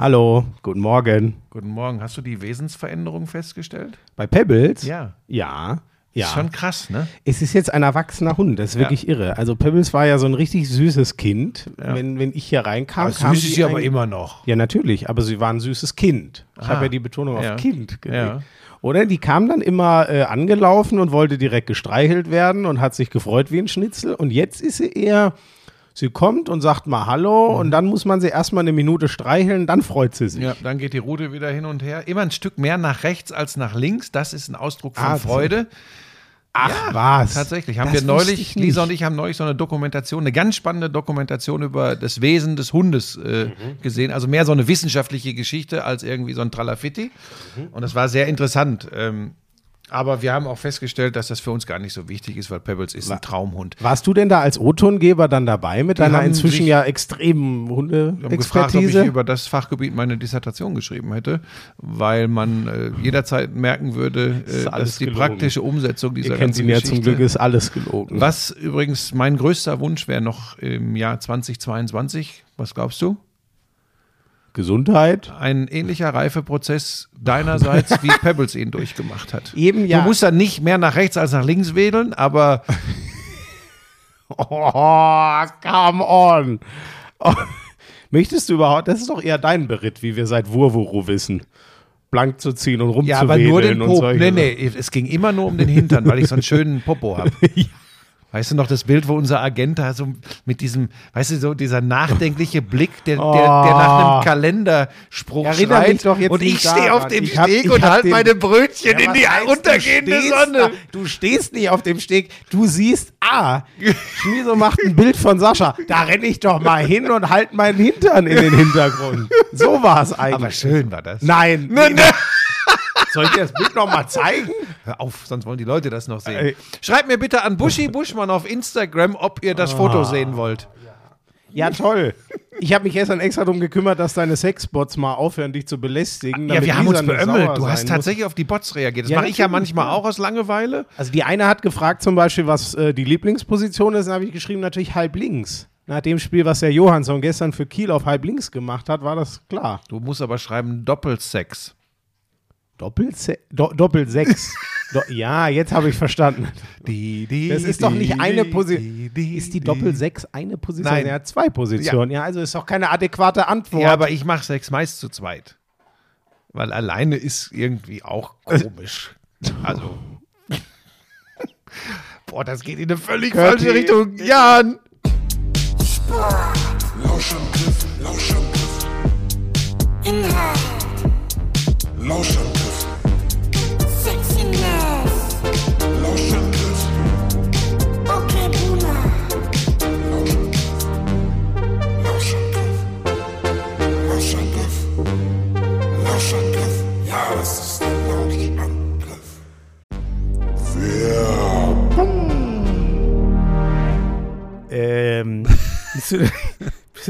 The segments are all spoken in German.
Hallo, guten Morgen. Guten Morgen. Hast du die Wesensveränderung festgestellt? Bei Pebbles? Ja. Ja. Ja. Ist schon krass, ne? Es ist jetzt ein erwachsener Hund, das ist Ja. wirklich irre. Also Pebbles war ja so ein richtig süßes Kind. Ja. Wenn, wenn ich hier reinkam, Aber kam süß ist sie aber immer noch. Ja, natürlich, aber sie war ein süßes Kind. Ich Ah. habe ja die Betonung auf Ja. Kind gelegt. Oder die kam dann immer äh, angelaufen und wollte direkt gestreichelt werden und hat sich gefreut wie ein Schnitzel. Und jetzt ist sie eher, sie kommt und sagt mal Hallo und dann muss man sie erstmal eine Minute streicheln, dann freut sie sich. Ja, dann geht die Rute wieder hin und her. Immer ein Stück mehr nach rechts als nach links. Das ist ein Ausdruck von Ah, Freude. Ach was. Tatsächlich. Haben Das wir neulich. Lisa und ich haben neulich so eine Dokumentation, eine ganz spannende Dokumentation über das Wesen des Hundes äh, Mhm. gesehen. Also mehr so eine wissenschaftliche Geschichte als irgendwie so ein Tralafitti. Mhm. Und das war sehr interessant. Ähm, aber wir haben auch festgestellt, dass das für uns gar nicht so wichtig ist, weil Pebbles ist ein Traumhund. Warst du denn da als O-Tongeber dann dabei mit deiner haben inzwischen sich- ja extremen haben gefragt, ob ich Hunde-Expertise? über das Fachgebiet meine Dissertation geschrieben hätte, weil man äh, jederzeit merken würde, ist äh, alles dass die gelogen. praktische Umsetzung dieser Ihr kennt ganzen ihn ja Geschichte, zum Glück, ist alles gelogen. Was übrigens mein größter Wunsch wäre noch im Jahr 2022, was glaubst du? Gesundheit? Ein ähnlicher Reifeprozess deinerseits, wie Pebbles ihn durchgemacht hat. Eben ja. Du musst dann nicht mehr nach rechts als nach links wedeln, aber Oh, come on. Oh. Möchtest du überhaupt, das ist doch eher dein Beritt, wie wir seit Wurwuru wissen. Blank zu ziehen und ja, rumzuwedeln aber nur den Popo. Nee, nee, es ging immer nur um den Hintern, weil ich so einen schönen Popo habe. Weißt du noch das Bild, wo unser Agent da so mit diesem, weißt du, so dieser nachdenkliche Blick, der, der, der nach einem Kalenderspruch Erinnere schreit. mich doch jetzt und ich stehe auf dem hab- Steg und halte meine Brötchen Ja, in die heißt, untergehende du Sonne. Da, du stehst nicht auf dem Steg, du siehst, ah, Schmieso macht ein Bild von Sascha. Da renne ich doch mal hin und halte meinen Hintern in den Hintergrund. So war es eigentlich. Aber schön war das. Nein. Ne, ne. Soll ich dir das Bild noch mal zeigen? Hör auf, sonst wollen die Leute das noch sehen. Schreibt mir bitte an Buschi Buschmann auf Instagram, ob ihr das Foto sehen wollt. Ja, toll. Ich habe mich gestern extra darum gekümmert, dass deine Sexbots mal aufhören, dich zu belästigen. Ja, wir haben uns beömmelt. Du hast tatsächlich auf die Bots reagiert. Das Ja, mache ich ja manchmal auch aus Langeweile. Muss. Also die eine hat gefragt zum Beispiel, was äh, die Lieblingsposition ist, dann habe ich geschrieben, natürlich halb links. Nach dem Spiel, was der Johansson gestern für Kiel auf halb links gemacht hat, war das klar. Du musst aber schreiben Doppelsex. Doppelse Do Doppelsechs. Do ja, jetzt habe ich verstanden. Die, die, Das ist doch nicht eine Position. die, Ist die Doppelsechs eine Position? Nein. Er hat zwei Positionen. Ja. also ist doch keine adäquate Antwort. Ja, aber ich mache Sex meist zu zweit. Weil alleine ist irgendwie auch komisch. Also. Boah, das geht in eine völlig Curti. falsche Richtung. Jan! Lauschangriff, Lauschangriff.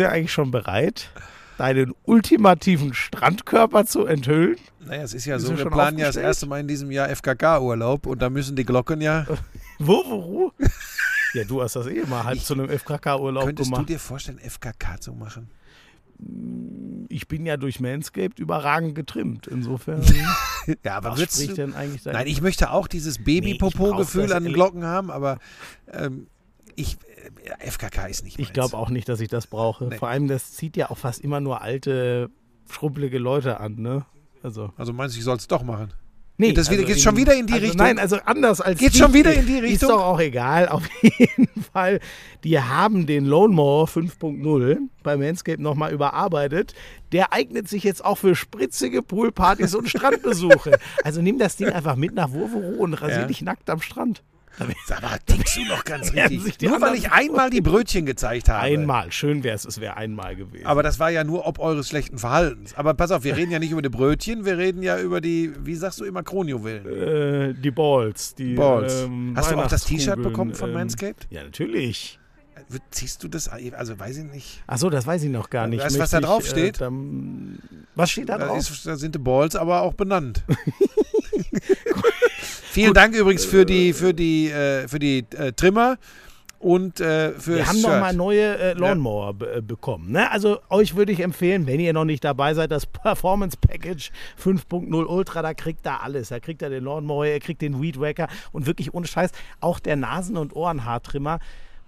Du eigentlich schon bereit, deinen ultimativen Strandkörper zu enthüllen? Naja, es ist ja Bist so, wir planen ja das erste Mal in diesem Jahr FKK-Urlaub und da müssen die Glocken ja. Wo, wo? Ja, du hast das eh mal halb zu einem FKK-Urlaub Könntest du gemacht. dir vorstellen, FKK zu machen? Ich bin ja durch Manscaped überragend getrimmt. Insofern, Ja, aber was würdest spricht du, denn eigentlich Nein, ich möchte auch dieses Nee, Baby-Popo-Gefühl ich brauch an den Glocken haben, aber ähm, ich, FKK ist nicht Ich glaube auch nicht, dass ich das brauche. Nee. Vor allem, das zieht ja auch fast immer nur alte, schruppelige Leute an, ne? Also. Also meinst du, ich soll es doch machen? Nee, Geht das wieder- geht's schon wieder in die also Richtung? Nein, also anders als. Geht's die- schon wieder in die Ist Richtung? doch auch egal. Auf jeden Fall. Die haben den Lone Mower 5.0 bei Manscaped nochmal überarbeitet. Der eignet sich jetzt auch für spritzige Poolpartys und Strandbesuche. Also nimm das Ding einfach mit nach Wurvero und rasier Ja. dich nackt am Strand. Sag mal, tickst du noch ganz richtig. Nur weil ich einmal die Brötchen gezeigt habe. Einmal. Schön wäre es, es wäre einmal gewesen. Aber das war ja nur ob eures schlechten Verhaltens. Aber pass auf, wir reden ja nicht über die Brötchen, wir reden ja über die, wie sagst du immer, Kronjuwelen. äh, die Balls. Die, Balls. ähm, Hast du auch das T-Shirt bekommen von ähm, Manscaped? Ja, natürlich. Ziehst du das, also weiß ich nicht. Achso, das weiß ich noch gar nicht. Weißt du, was da drauf steht? Äh, dann, was steht da Da, drauf? ist, da sind die Balls aber auch benannt. Vielen Dank übrigens für die, für die, äh, für die äh, Trimmer. und äh, für Wir haben nochmal neue äh, Lawnmower be äh, bekommen. Ne? Also euch würde ich empfehlen, wenn ihr noch nicht dabei seid, das Performance Package 5.0 Ultra, da kriegt ihr alles. Da kriegt ihr den Lawnmower, ihr kriegt den Weed Wacker und wirklich ohne Scheiß auch der Nasen- und Ohrenhaartrimmer.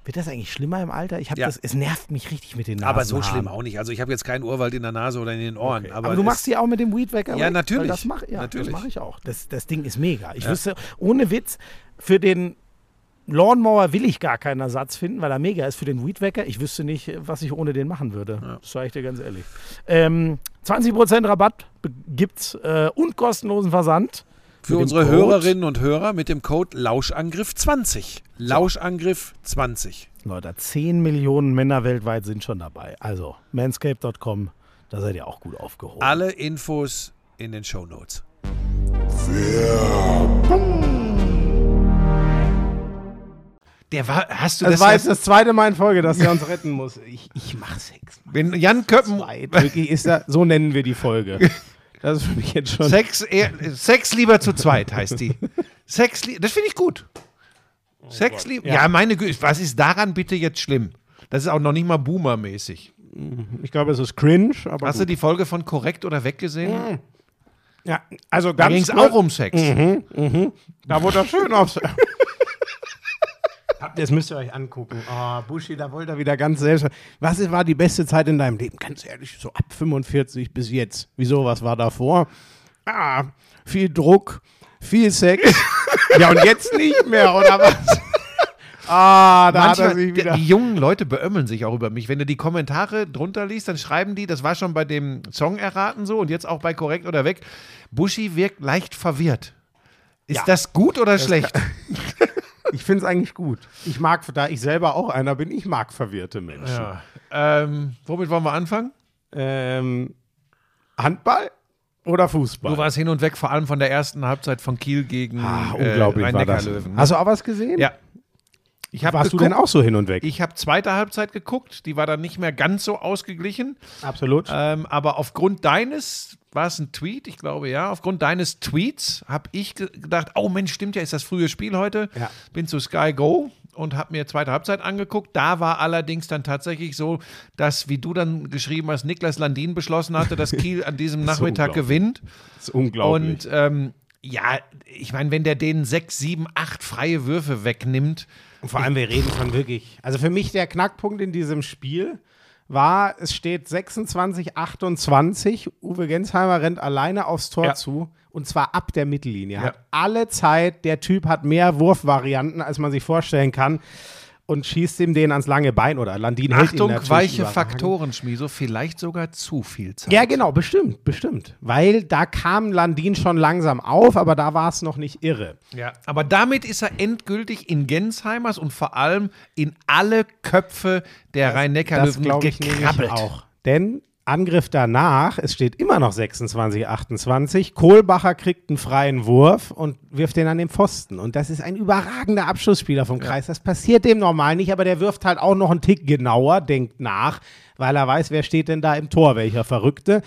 Wird das eigentlich schlimmer im Alter? Ich habe Ja. das, es nervt mich richtig mit den Nasen. Aber so schlimm auch nicht. Also ich habe jetzt keinen Urwald in der Nase oder in den Ohren. Aber, Aber, du machst die auch mit dem Weed Wacker? Ja, weg? natürlich. Das mache ja, Natürlich. das mach ich auch. Das, das Ding ist mega. Ich wüsste, ohne Witz, für den Lawnmower will ich gar keinen Ersatz finden, weil er mega ist für den Weed Wacker. Ich wüsste nicht, was ich ohne den machen würde. Das sage ich dir ganz ehrlich. Ähm, 20% Rabatt gibt's äh, und kostenlosen Versand. Für unsere Code- Hörerinnen und Hörer mit dem Code Lauschangriff20. Lauschangriff20. Leute, 10 Millionen Männer weltweit sind schon dabei. Also, manscape.com, da seid ihr auch gut aufgehoben. Alle Infos in den Show Notes. Der war, hast du Das das, war jetzt, das zweite Mal in Folge, dass er uns retten muss. Ich, ich mach Sex. wenn Jan Köppen. Wirklich ist da, so nennen wir die Folge. Das ist für mich jetzt schon. Sex, eher, Sex lieber zu zweit heißt die. Sex, das finde ich gut. Sex lieber, ja. meine Güte, was ist daran bitte jetzt schlimm? Das ist auch noch nicht mal Boomer-mäßig. Ich glaube, es ist cringe, aber. Hast du gut. die Folge von Korrekt oder Weggesehen? ja, also Da ganz ging es auch um Sex. Da wurde er schön aufs. Das müsst ihr euch angucken. Oh, Buschi, da wollte er wieder ganz selbst. Was war die beste Zeit in deinem Leben? Ganz ehrlich, so ab 45 bis jetzt. Wieso, was war davor? Ah, viel Druck, viel Sex. ja, und jetzt nicht mehr, oder was? ah, da hat er Manchmal, sich wieder. die jungen Leute beömmeln sich auch über mich. Wenn du die Kommentare drunter liest, dann schreiben die, das war schon bei dem Song erraten so und jetzt auch bei Korrekt oder Weg. Buschi wirkt leicht verwirrt. Ist Ja. das gut oder schlecht? Ich finde es eigentlich gut. Ich mag, da ich selber auch einer bin, ich mag verwirrte Menschen. Ja. Ähm, womit wollen wir anfangen? Ähm, Handball oder Fußball? Du warst hin und weg, vor allem von der ersten Halbzeit von Kiel gegen ah, unglaublich äh, war das. Rhein-Neckar-Löwen. Hast du auch was gesehen? ja. Ich Warst du geguckt, denn auch so hin und weg? Ich habe zweite Halbzeit geguckt, die war dann nicht mehr ganz so ausgeglichen. Absolut. Ähm, aber aufgrund deines, war es ein Tweet? Ich glaube ja. Aufgrund deines Tweets habe ich ge gedacht, oh Mensch, stimmt ja, ist das frühe Spiel heute. Ja. Bin zu Sky Go und habe mir zweite Halbzeit angeguckt. Da war allerdings dann tatsächlich so, dass, wie du dann geschrieben hast, Niklas Landin beschlossen hatte, dass Kiel an diesem Nachmittag gewinnt. Das ist unglaublich. Und ähm, ja, ich meine, wenn der denen sechs, sieben, acht freie Würfe wegnimmt, Und vor allem, wir reden von wirklich. Also für mich der Knackpunkt in diesem Spiel war, es steht 26, 28. Uwe Gensheimer rennt alleine aufs Tor Ja. zu. Und zwar ab der Mittellinie. Ja. Hat alle Zeit. Der Typ hat mehr Wurfvarianten, als man sich vorstellen kann. Und schießt ihm den ans lange Bein oder Landin hält ihn Achtung, weiche. Faktoren, Schmieso, vielleicht sogar zu viel Zeit. Ja, genau, bestimmt, bestimmt. Weil da kam Landin schon langsam auf, aber da war es noch nicht irre. Ja, aber damit ist er endgültig in Gensheimers und vor allem in alle Köpfe der Das Rhein-Neckar-Löwen glaube ich nämlich gekrabbelt. auch. Denn Angriff danach, es steht immer noch 26, 28. Kohlbacher kriegt einen freien Wurf und wirft den an den Pfosten. Und das ist ein überragender Abschlussspieler vom Kreis. Das passiert dem normal nicht, aber der wirft halt auch noch einen Tick genauer, denkt nach, weil er weiß, wer steht denn da im Tor, welcher Verrückte.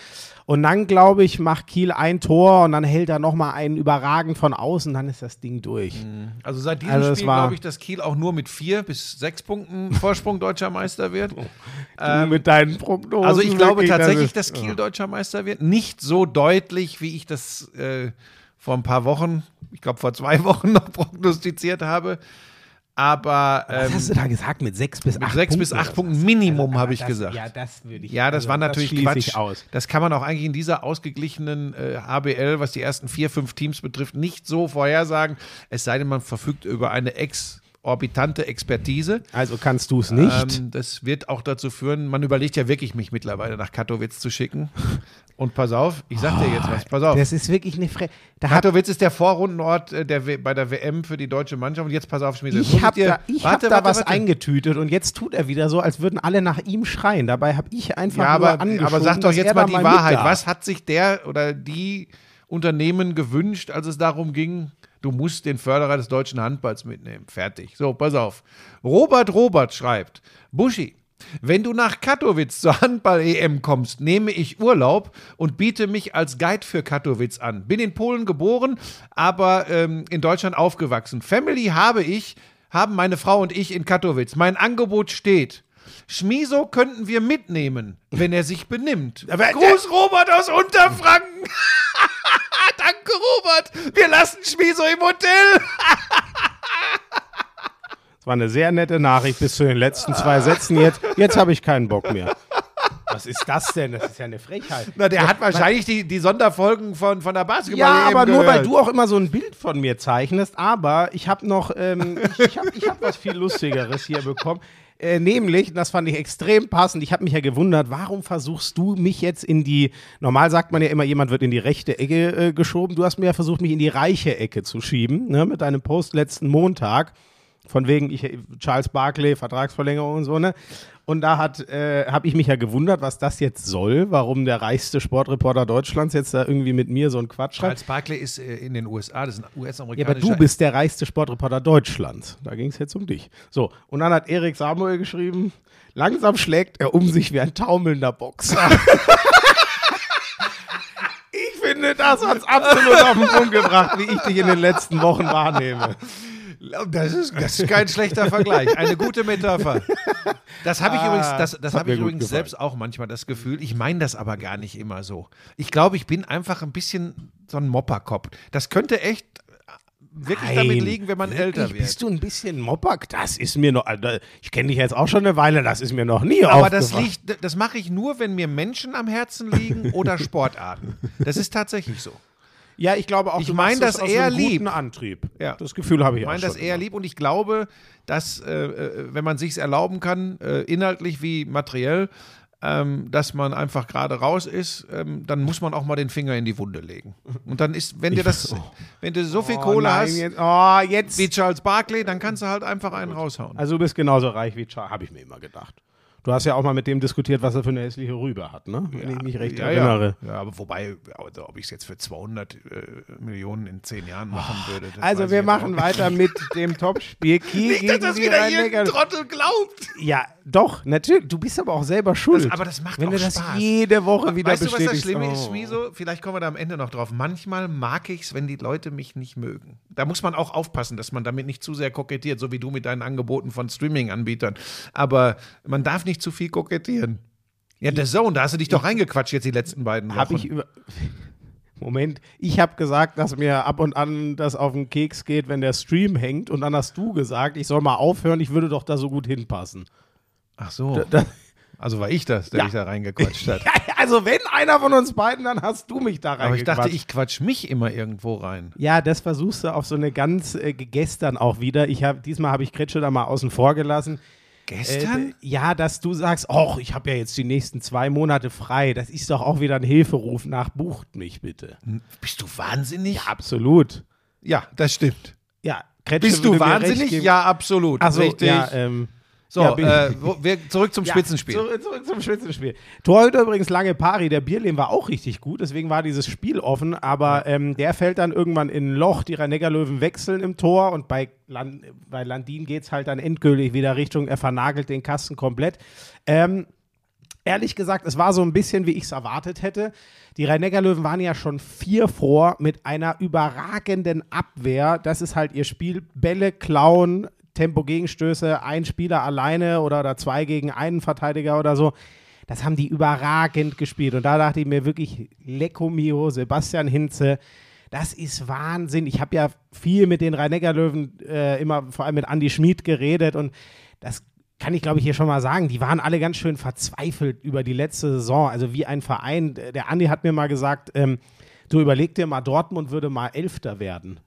Und dann, glaube ich, macht Kiel ein Tor und dann hält er nochmal einen überragend von außen, dann ist das Ding durch. Also seit diesem Also Spiel glaube ich, dass Kiel auch nur mit vier bis sechs Punkten Vorsprung deutscher Meister wird. du mit deinen Prognosen. Also ich glaube tatsächlich, dass Kiel deutscher Meister wird. Nicht so deutlich, wie ich das äh, vor ein paar Wochen, ich glaube vor zwei Wochen noch prognostiziert habe. Aber Was ähm, hast du da gesagt? Mit sechs bis acht sechs Punkten bis acht Punkten was? Minimum, Also, habe ich das, gesagt. Ja, das würde ich. Ja, das also, war natürlich schließe Quatsch. Aus. Das kann man auch eigentlich in dieser ausgeglichenen äh, HBL, was die ersten vier, fünf Teams betrifft, nicht so vorhersagen. Es sei denn, man verfügt über eine exorbitante Expertise. Also kannst du es nicht. Ähm, das wird auch dazu führen, man überlegt ja wirklich, mich mittlerweile nach Katowice zu schicken. Und pass auf, ich sag dir jetzt was, pass auf. das ist wirklich eine Fre Katowice ist der Vorrundenort äh, der w bei der WM für die deutsche Mannschaft. Und jetzt pass auf, Schmiede. Ich habe da, ich warte, hab da warte, was warte. eingetütet und jetzt tut er wieder so, als würden alle nach ihm schreien. Dabei habe ich einfach Ja, nur aber, angeschoben, aber sag doch jetzt mal die mit Wahrheit. Was hat sich der oder die Unternehmen gewünscht, als es darum ging, du musst den Förderer des deutschen Handballs mitnehmen? Fertig. So, pass auf. Robert Robert schreibt, Buschi, wenn du nach Katowice zur Handball-EM kommst, nehme ich Urlaub und biete mich als Guide für Katowice an. Bin in Polen geboren, aber ähm, in Deutschland aufgewachsen. Family habe ich, haben meine Frau und ich in Katowice. Mein Angebot steht. Schmiso könnten wir mitnehmen, wenn er sich benimmt. Aber- Gruß Robert aus Unterfranken. Danke, Robert. Wir lassen Schmiso im Hotel. Das war eine sehr nette Nachricht bis zu den letzten zwei Sätzen. Jetzt, jetzt habe ich keinen Bock mehr. Was ist das denn? Das ist ja eine Frechheit. Na, der hat wahrscheinlich die, die Sonderfolgen von, von der Basketball Ja, aber nur weil du auch immer so ein Bild von mir zeichnest. Aber ich habe noch, ähm, ich, ich habe ich hab was viel Lustigeres hier bekommen. Äh, nämlich, das fand ich extrem passend, ich habe mich ja gewundert, warum versuchst du mich jetzt in die, normal sagt man ja immer, jemand wird in die rechte Ecke äh, geschoben, du hast mir ja versucht, mich in die reiche Ecke zu schieben, ne, mit deinem Post letzten Montag, von wegen ich, Charles Barkley, Vertragsverlängerung und so, ne? Und da hat, äh, habe ich mich ja gewundert, was das jetzt soll, warum der reichste Sportreporter Deutschlands jetzt da irgendwie mit mir so einen Quatsch schreibt. Charles Barkley ist äh, in den USA, das ist ein Ja, US-amerikanischer. aber du bist der reichste Sportreporter Deutschlands. Da ging es jetzt um dich. So, und dann hat Erik Samuel geschrieben, langsam schlägt er um sich wie ein taumelnder Boxer. ich finde, das hat es absolut auf den Punkt gebracht, wie ich dich in den letzten Wochen wahrnehme. Das ist, das ist kein schlechter Vergleich. Eine gute Metapher. Das habe ich Ah, übrigens, das, das habe ich übrigens gefallen. selbst auch manchmal das Gefühl. Ich meine das aber gar nicht immer so. Ich glaube, ich bin einfach ein bisschen so ein Mopperkopf. Das könnte echt wirklich damit liegen, wenn man älter wird. Bist du ein bisschen Moppak? Das ist mir noch, ich kenne dich jetzt auch schon eine Weile, das ist mir noch nie aber das aufgefallen. liegt, das mache ich nur, wenn mir Menschen am Herzen liegen oder Sportarten. Das ist tatsächlich so. Ja, ich glaube auch, Ich du mein machst das aus eher lieb. Antrieb. Ja. Das Gefühl habe ich Ich auch meine schon das eher lieb und ich glaube, dass, äh, äh, wenn man sich erlauben kann, äh, inhaltlich wie materiell, ähm, dass man einfach gerade raus ist, ähm, dann muss man auch mal den Finger in die Wunde legen. Und dann ist, wenn dir das, wenn du so viel Oh Kohle nein, hast jetzt, oh, jetzt. wie Charles Barkley, dann kannst du halt einfach einen raushauen. Also du bist genauso reich wie Charles, habe ich mir immer gedacht. Du hast ja auch mal mit dem diskutiert, was er für eine hässliche Rübe hat, ne? Wenn ich mich recht ja, erinnere. ja. ja, aber wobei, also, ob ich es jetzt für 200 äh, Millionen in 10 Jahren machen würde. das weiß Also wir machen weiter mit dem Topspiel Kiel Nicht, dass gegen das die wieder irgendein Trottel glaubt. Ja, doch, natürlich. Du bist aber auch selber schuld. Das- aber das macht Wenn auch du das Spaß. jede Woche wieder weißt du, was das bestätigst. Schlimme ist, oh. Schmiso? Vielleicht kommen wir da am Ende noch drauf. Manchmal mag ich es, wenn die Leute mich nicht mögen. Da muss man auch aufpassen, dass man damit nicht zu sehr kokettiert, so wie du mit deinen Angeboten von Streaming-Anbietern. Aber man darf nicht zu viel kokettieren. Ja, der Zone, da hast du dich doch reingequatscht jetzt die letzten beiden Wochen. Habe ich über. Moment, ich habe gesagt, dass mir ab und an das auf den Keks geht, wenn der Stream hängt. Und dann hast du gesagt, ich soll mal aufhören, ich würde doch da so gut hinpassen. Ach so. Da, Also war ich das, der Ja. dich da reingequatscht hat. also wenn einer von uns beiden, dann hast du mich da reingequatscht. Aber ich dachte, ich quatsch mich immer irgendwo rein. Ja, das versuchst du auf so eine ganz äh, gestern auch wieder. Ich hab, diesmal habe ich Kretsche da mal außen vor gelassen. Gestern? Äh, ja, dass du sagst, ach, ich habe ja jetzt die nächsten zwei Monate frei. Das ist doch auch wieder ein Hilferuf nach, bucht mich bitte. Bist du wahnsinnig? Ja, absolut. Ja, das stimmt. Ja, Kretsche Bist du wahnsinnig? Ja, absolut. Ach so, Richtig. ja, ähm, so, ja, äh, wo, wir, zurück zum Ja, Spitzenspiel. Zurück, zurück zum Spitzenspiel. Torhüter übrigens lange Pari. Der Bierlehm war auch richtig gut, deswegen war dieses Spiel offen. Aber ähm, der fällt dann irgendwann in ein Loch. Die Rhein-Neckar-Löwen wechseln im Tor und bei, Land, bei Landin geht es halt dann endgültig wieder Richtung, er vernagelt den Kasten komplett. Ähm, ehrlich gesagt, es war so ein bisschen, wie ich es erwartet hätte. Die Rhein-Neckar-Löwen waren ja schon vier vor mit einer überragenden Abwehr. Das ist halt ihr Spiel. Bälle klauen, Tempo-Gegenstöße, ein Spieler alleine oder, oder zwei gegen einen Verteidiger oder so. Das haben die überragend gespielt. Und da dachte ich mir wirklich, Lecco mio, Sebastian Hinze, das ist Wahnsinn. Ich habe ja viel mit den Rhein-Neckar-Löwen äh, immer, vor allem mit Andy Schmid geredet und das kann ich, glaube ich, hier schon mal sagen, die waren alle ganz schön verzweifelt über die letzte Saison. Also wie ein Verein. Der Andi hat mir mal gesagt, ähm, du überleg dir mal, Dortmund würde mal Elfter werden.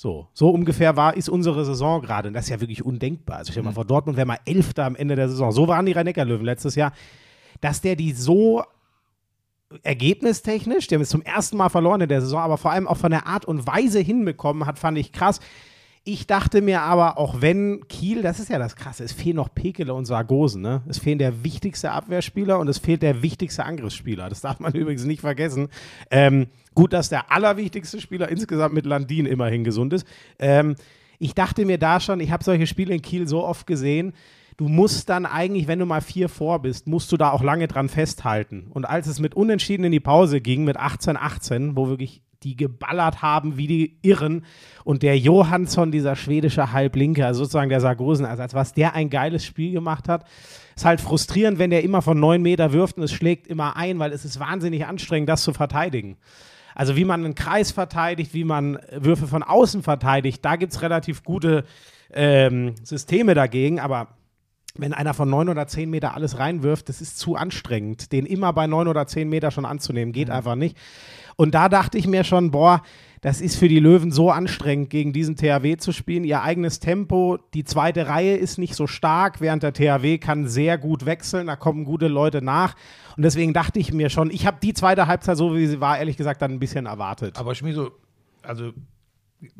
So, so ungefähr war, ist unsere Saison gerade. Und das ist ja wirklich undenkbar. Also stell dir mal vor, Dortmund wäre mal Elfter am Ende der Saison. So waren die Rhein-Neckar-Löwen letztes Jahr. Dass der die so ergebnistechnisch, die haben es zum ersten Mal verloren in der Saison, aber vor allem auch von der Art und Weise hinbekommen hat, fand ich krass. Ich dachte mir aber, auch wenn Kiel, das ist ja das Krasse, es fehlen noch Pekele und Sargosen, ne? Es fehlen der wichtigste Abwehrspieler und es fehlt der wichtigste Angriffsspieler. Das darf man übrigens nicht vergessen. Ähm, gut, dass der allerwichtigste Spieler insgesamt mit Landin immerhin gesund ist. Ähm, ich dachte mir da schon, ich habe solche Spiele in Kiel so oft gesehen, du musst dann eigentlich, wenn du mal vier vor bist, musst du da auch lange dran festhalten. Und als es mit Unentschieden in die Pause ging, mit 18-18, wo wirklich die geballert haben wie die Irren. Und der Johansson, dieser schwedische Halblinke, also sozusagen der Sargosenersatz, was der ein geiles Spiel gemacht hat. Ist halt frustrierend, wenn der immer von neun Meter wirft und es schlägt immer ein, weil es ist wahnsinnig anstrengend, das zu verteidigen. Also wie man einen Kreis verteidigt, wie man Würfe von außen verteidigt, da gibt es relativ gute ähm, Systeme dagegen, aber wenn einer von neun oder zehn Meter alles reinwirft, das ist zu anstrengend. Den immer bei neun oder zehn Meter schon anzunehmen, geht einfach nicht. Und da dachte ich mir schon, boah, das ist für die Löwen so anstrengend, gegen diesen THW zu spielen. Ihr eigenes Tempo, die zweite Reihe ist nicht so stark, während der THW kann sehr gut wechseln, da kommen gute Leute nach. Und deswegen dachte ich mir schon, ich habe die zweite Halbzeit, so wie sie war, ehrlich gesagt, dann ein bisschen erwartet. Aber Schmieso, also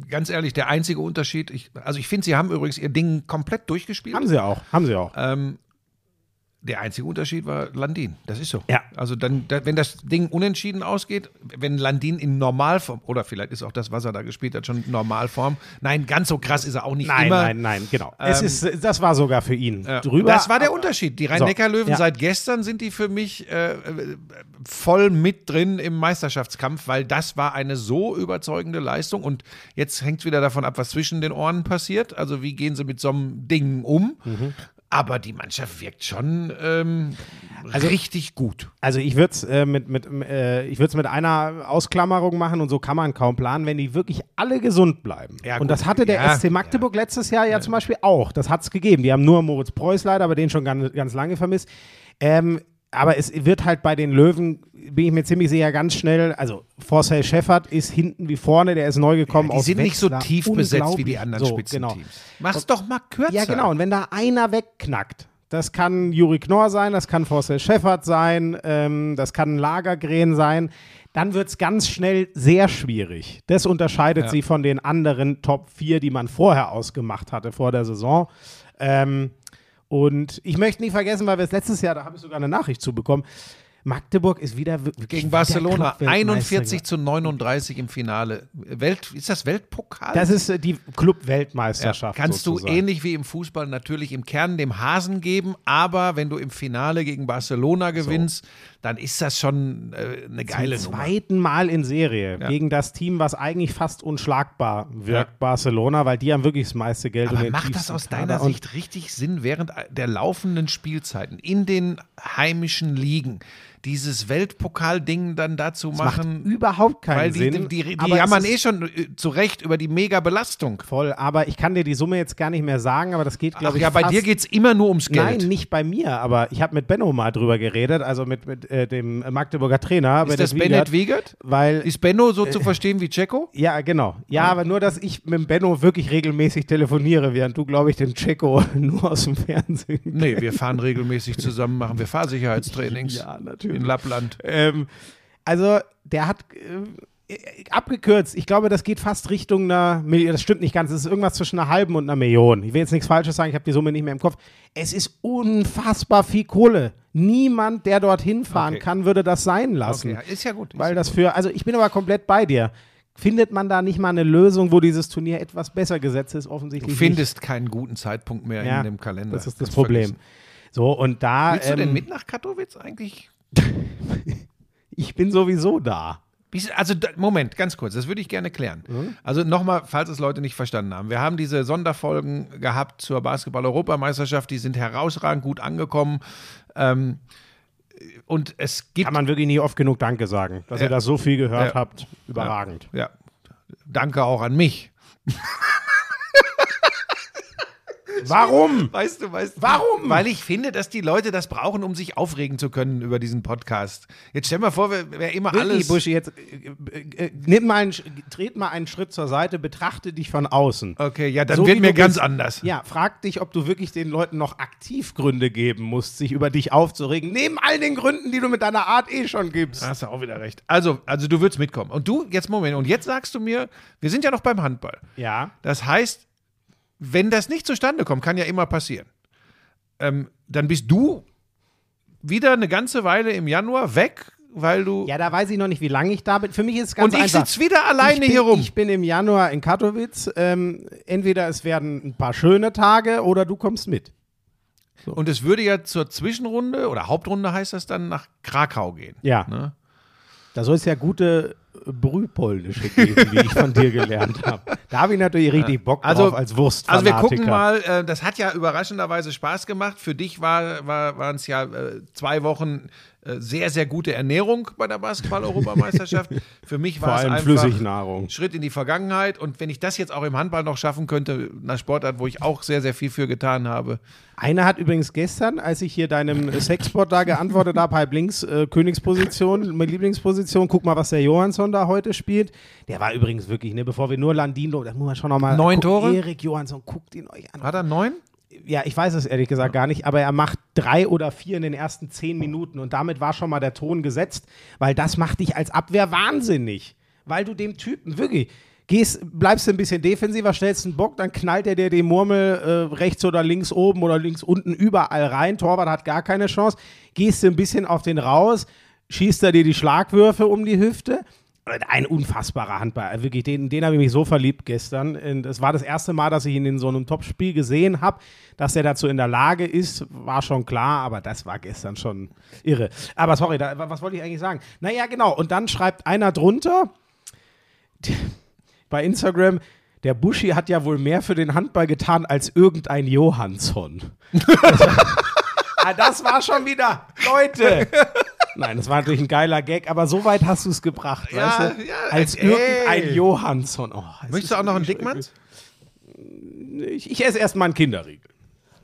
ganz ehrlich, der einzige Unterschied, ich, also ich finde, sie haben übrigens ihr Ding komplett durchgespielt. haben sie auch, haben sie auch. Ähm, der einzige Unterschied war Landin. Das ist so. Ja. Also dann, da, wenn das Ding unentschieden ausgeht, wenn Landin in Normalform, oder vielleicht ist auch das, was er da gespielt hat, schon Normalform. Nein, ganz so krass ist er auch nicht Nein, immer. nein, nein, genau. es Ähm, ist, das war sogar für ihn Ja. drüber. das war der Unterschied. Die Rhein-Neckar-Löwen ja. seit gestern sind die für mich äh, äh, voll mit drin im Meisterschaftskampf, weil das war eine so überzeugende Leistung. Und jetzt hängt es wieder davon ab, was zwischen den Ohren passiert. Also wie gehen sie mit so einem Ding um? Mhm. Aber die Mannschaft wirkt schon ähm, Also richtig gut. Also ich würde es äh, mit, mit, äh, ich mit einer Ausklammerung machen und so kann man kaum planen, wenn die wirklich alle gesund bleiben. Ja, und das hatte der Ja, SC Magdeburg letztes Jahr ja, zum Beispiel auch. Das hat es gegeben. Die haben nur Moritz Preuß leider, aber den schon ganz, ganz lange vermisst. Ähm, aber es wird halt bei den Löwen, bin ich mir ziemlich sicher, ganz schnell, also Forsell Scheffert ist hinten wie vorne, der ist neu gekommen Die aus sind nicht so Wetzlar. tief besetzt wie die anderen so, Spitzenteams. Genau. Mach's doch mal kürzer. Ja, genau. Und wenn da einer wegknackt, das kann Juri Knorr sein, das kann Forster Scheffert sein, ähm, das kann Lagergren sein, dann wird es ganz schnell sehr schwierig. Das unterscheidet sie von den anderen Top 4, die man vorher ausgemacht hatte vor der Saison. Ähm, und ich möchte nicht vergessen, weil wir es letztes Jahr, da habe ich sogar eine Nachricht zu bekommen, Magdeburg ist wieder wirklich Gegen Barcelona Clubweltmeister 41 zu 39 im Finale. Welt, ist das Weltpokal? Das ist äh, die Club-Weltmeisterschaft. Kannst du sozusagen. ähnlich wie im Fußball natürlich im Kern dem Hasen geben, aber wenn du im Finale gegen Barcelona gewinnst, dann ist das schon äh, eine geile Zum Nummer. zweiten Mal in Serie Ja. gegen das Team, was eigentlich fast unschlagbar wirkt, Ja. Barcelona, weil die haben wirklich das meiste Geld und Aber macht das aus Kader deiner und Sicht richtig Sinn, während der laufenden Spielzeiten in den heimischen Ligen dieses Weltpokal-Ding dann dazu macht machen? überhaupt keinen Weil die, Sinn. die, die, die jammern eh schon äh, zu Recht über die Mega-Belastung. voll. Aber ich kann dir die Summe jetzt gar nicht mehr sagen, aber das geht, glaube ich, ja, bei dir geht es immer nur ums Geld. Nein, nicht bei mir, aber ich habe mit Benno mal drüber geredet, also mit, mit äh, dem Magdeburger Trainer. ist das Bennett Wiegert? Weil Ist Benno so zu verstehen wie Checo? Ja, genau. Ja, aber nur, dass ich mit Benno wirklich regelmäßig telefoniere, während du, glaube ich, den Checo nur aus dem Fernsehen. Nee, wir fahren regelmäßig zusammen, machen wir Fahrsicherheitstrainings Ja, natürlich. In Lappland. Ähm, also, der hat äh, abgekürzt. Ich glaube, das geht fast Richtung einer Million. Das stimmt nicht ganz. Es ist irgendwas zwischen einer halben und einer Million. Ich will jetzt nichts Falsches sagen. Ich habe die Summe nicht mehr im Kopf. Es ist unfassbar viel Kohle. Niemand, der dorthin fahren Okay. kann, würde das sein lassen. Okay, ist ja gut. Weil das für, also ich bin aber komplett bei dir. Findet man da nicht mal eine Lösung, wo dieses Turnier etwas besser gesetzt ist? du Offensichtlich findest keinen guten Zeitpunkt mehr Ja, in dem Kalender. nicht. Das ist das Kannst Problem. So, und da. Willst du denn ähm, mit nach Katowice eigentlich? Ich bin sowieso da. Also, da- Moment, ganz kurz, das würde ich gerne klären. Mhm. Also nochmal, falls es Leute nicht verstanden haben. Wir haben diese Sonderfolgen gehabt zur Basketball-Europameisterschaft, die sind herausragend gut angekommen. Ähm, und es gibt Kann man wirklich nie oft genug Danke sagen, dass Ja. ihr das so viel gehört Ja. habt. Überragend. Ja. Danke auch an mich. Warum? Weißt du, weißt du? Warum? Weil ich finde, dass die Leute das brauchen, um sich aufregen zu können über diesen Podcast. Jetzt stell mal vor, wer, wer immer Wirklich, alles. Buschi, jetzt äh, äh, äh, nimm mal einen, tret mal einen Schritt zur Seite, betrachte dich von außen. Okay, ja, dann So wird mir ganz bist. anders. Ja, frag dich, ob du wirklich den Leuten noch aktiv Gründe geben musst, sich über dich aufzuregen, neben all den Gründen, die du mit deiner Art eh schon gibst. Hast du auch wieder recht. Also, also du würdest mitkommen. Und du, jetzt Moment, und jetzt sagst du mir, wir sind ja noch beim Handball. Ja. Das heißt, wenn das nicht zustande kommt, kann ja immer passieren. Ähm, dann bist du wieder eine ganze Weile im Januar weg, weil du. Ja, da weiß ich noch nicht, wie lange ich da bin. Für mich ist es ganz und ich einfach. sitze wieder alleine bin, hier rum. Ich bin im Januar in Katowice. Ähm, entweder es werden ein paar schöne Tage oder du kommst mit. Und es würde ja zur Zwischenrunde oder Hauptrunde heißt das dann nach Krakau gehen. Ja. Ne? Da soll es ja gute Brühpolnische geben, wie ich von dir gelernt habe. Da habe ich natürlich richtig Bock drauf Also- als Also Wurstfanatiker. wir gucken mal, äh, das hat ja überraschenderweise Spaß gemacht. Für dich war, war, waren es ja äh, zwei Wochen sehr, sehr gute Ernährung bei der Basketball-Europameisterschaft. Für mich Vor war es einfach Flüssignahrung. Schritt in die Vergangenheit. Und wenn ich das jetzt auch im Handball noch schaffen könnte, einer Sportart, wo ich auch sehr, sehr viel für getan habe. Einer hat übrigens gestern, als ich hier deinem Sexbot da geantwortet habe, halb links, äh, Königsposition, meine Lieblingsposition, guck mal, was der Johansson da heute spielt. Der war übrigens wirklich, ne, bevor wir nur Landino, da muss man schon nochmal. Neun Tore? Erik Johansson, guckt ihn euch an. Hat er neun? Ja, ich weiß es ehrlich gesagt gar nicht, aber er macht drei oder vier in den ersten zehn Minuten und damit war schon mal der Ton gesetzt, weil das macht dich als Abwehr wahnsinnig. Weil du dem Typen wirklich gehst, bleibst du ein bisschen defensiver, stellst einen Bock, dann knallt er dir die Murmel äh, rechts oder links oben oder links unten überall rein. Torwart hat gar keine Chance. Gehst du ein bisschen auf den raus, schießt er dir die Schlagwürfe um die Hüfte. Ein unfassbarer Handball. Wirklich, den, den habe ich mich so verliebt gestern. Und Es war das erste Mal, dass ich ihn in so einem Topspiel gesehen habe. Dass er dazu in der Lage ist, war schon klar, aber das war gestern schon irre. Aber sorry, da, was wollte ich eigentlich sagen? Naja, genau. Und dann schreibt einer drunter bei Instagram, der Buschi hat ja wohl mehr für den Handball getan als irgendein Johansson. ah, das war schon wieder, Leute. Nein, das war natürlich ein geiler Gag, aber so weit hast du es gebracht, Ja, weißt du? ja, als ey. irgendein Johansson. Oh, es Möchtest du auch noch einen Dickmanns? Ich, ich esse erstmal einen Kinderriegel.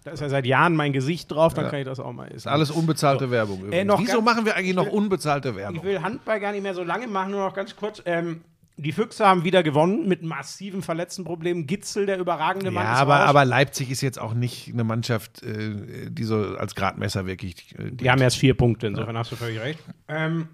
Da ist ja seit Jahren mein Gesicht drauf, dann kann ich das auch mal essen. Alles unbezahlte Werbung. Übrigens. Äh, Wieso machen wir eigentlich noch unbezahlte Ich Werbung? will Handball gar nicht mehr so lange machen, nur noch ganz kurz. Ähm, die Füchse haben wieder gewonnen mit massiven Verletztenproblemen. Gitzel, der überragende Mann, Ja, aber, raus. aber Leipzig ist jetzt auch nicht eine Mannschaft, äh, die so als Gradmesser wirklich. Äh, Die haben erst vier Punkte, insofern hast du völlig recht. Ähm,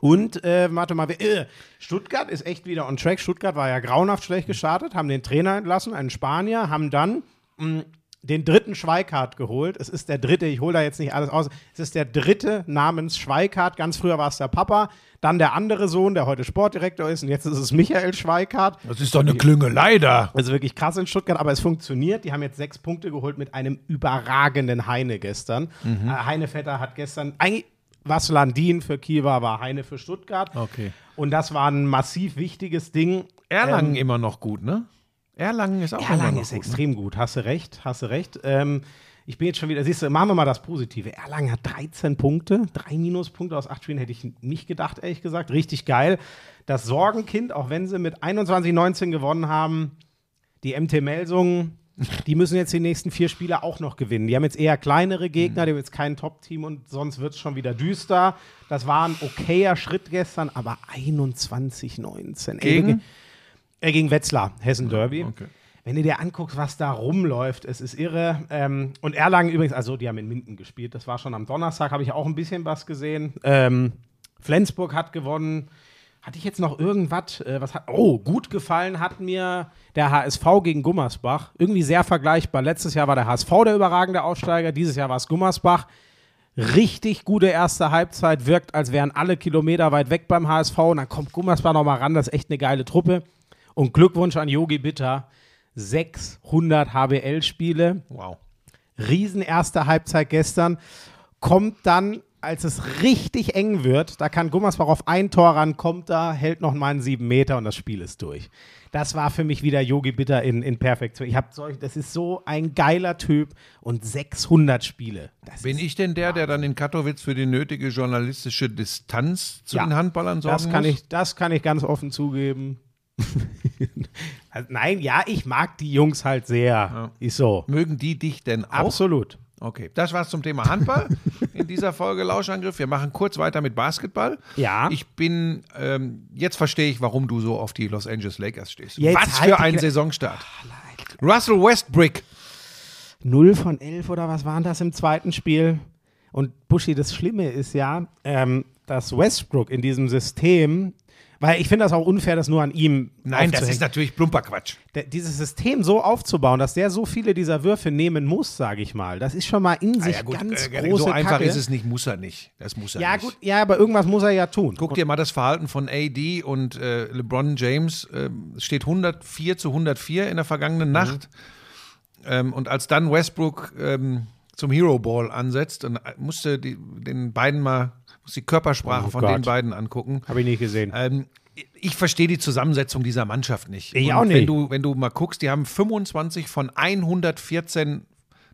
und, äh, warte mal, äh, Stuttgart ist echt wieder on track. Stuttgart war ja grauenhaft schlecht gestartet, haben den Trainer entlassen, einen Spanier, haben dann mh, den dritten Schweikart geholt. Es ist der dritte, ich hole da jetzt nicht alles aus. Es ist der dritte namens Schweikart. Ganz früher war es der Papa, dann der andere Sohn, der heute Sportdirektor ist, und jetzt ist es Michael Schweikart. das ist doch eine Klüngelei da. Also wirklich krass in Stuttgart, aber es funktioniert. Die haben jetzt sechs Punkte geholt mit einem überragenden Heine gestern. Mhm. Äh, Heine Vetter hat gestern, eigentlich was Landin für Kiel war, war Heine für Stuttgart. Okay. Und das war ein massiv wichtiges Ding. Erlangen immer noch gut, ne? Erlangen ist auch Erlangen ist gut. Ne? extrem gut, hast du recht, hast du recht. Ähm, ich bin jetzt schon wieder, siehst du, machen wir mal das Positive. Erlangen hat 13 Punkte, drei Minuspunkte aus acht Spielen hätte ich nicht gedacht, ehrlich gesagt. Richtig geil. Das Sorgenkind, auch wenn sie mit 21-19 gewonnen haben, die MT Melsungen, die müssen jetzt die nächsten vier Spiele auch noch gewinnen. Die haben jetzt eher kleinere Gegner, die haben jetzt kein Top-Team und sonst wird es schon wieder düster. Das war ein okayer Schritt gestern, aber 21-19. Ey, Gegen? wirklich- äh, gegen Wetzlar, Hessen Derby. okay. Wenn du dir anguckst, was da rumläuft, es ist irre. Ähm, und Erlangen übrigens, also die haben in Minden gespielt, das war schon am Donnerstag, habe ich auch ein bisschen was gesehen. Ähm, Flensburg hat gewonnen. Hatte ich jetzt noch irgendwas, äh, was hat, oh, gut gefallen hat mir der HSV gegen Gummersbach. Irgendwie sehr vergleichbar. Letztes Jahr war der HSV der überragende Aufsteiger, dieses Jahr war es Gummersbach. Richtig gute erste Halbzeit, wirkt, als wären alle Kilometer weit weg beim HSV. Und dann kommt Gummersbach nochmal ran, das ist echt eine geile Truppe. Und Glückwunsch an Yogi Bitter. 600 HBL-Spiele. Wow. Riesen erste Halbzeit gestern. Kommt dann, als es richtig eng wird, da kann Gummersbach auf ein Tor ran, kommt da, hält noch mal einen sieben Meter und das Spiel ist durch. Das war für mich wieder Yogi Bitter in, in Perfektion. Ich hab solch, das ist so ein geiler Typ und 600 Spiele. Das Bin ich denn der, der dann in Katowice für die nötige journalistische Distanz zu Ja. den Handballern sorgen das kann muss? ich, das kann ich ganz offen zugeben. also, nein, ja, ich mag die Jungs halt sehr. Ist so. Mögen die dich denn auch? Absolut. Okay, das war's zum Thema Handball in dieser Folge Lauschangriff. Wir machen kurz weiter mit Basketball. Ja. Ich bin, ähm, jetzt verstehe ich, warum du so auf die Los Angeles Lakers stehst. Jetzt Was halt für ein Saisonstart. Russell Westbrook. 0 von 11 oder was waren das im zweiten Spiel? Und Buschi, das Schlimme ist ja, ähm, dass Westbrook in diesem System, weil ich finde das auch unfair, das nur an ihm Nein, das ist natürlich plumper Quatsch. Dieses System so aufzubauen, dass der so viele dieser Würfe nehmen muss, sage ich mal. Das ist schon mal in sich Ja, gut, ganz äh, große so einfach Kacke. ist es nicht, muss er nicht. Das muss er Ja nicht. gut, ja, aber irgendwas muss er ja tun. Guck dir mal das Verhalten von AD und äh, LeBron James. Es steht 104 zu 104 in der vergangenen Nacht. Ähm, und als dann Westbrook ähm, zum Hero Ball ansetzt und musste die, den beiden mal muss die Körpersprache Oh von Gott. den beiden angucken. Habe ich nicht gesehen. Ähm, ich verstehe die Zusammensetzung dieser Mannschaft nicht. Ich Und auch Wenn nicht. du, wenn du mal guckst, die haben 25 von 114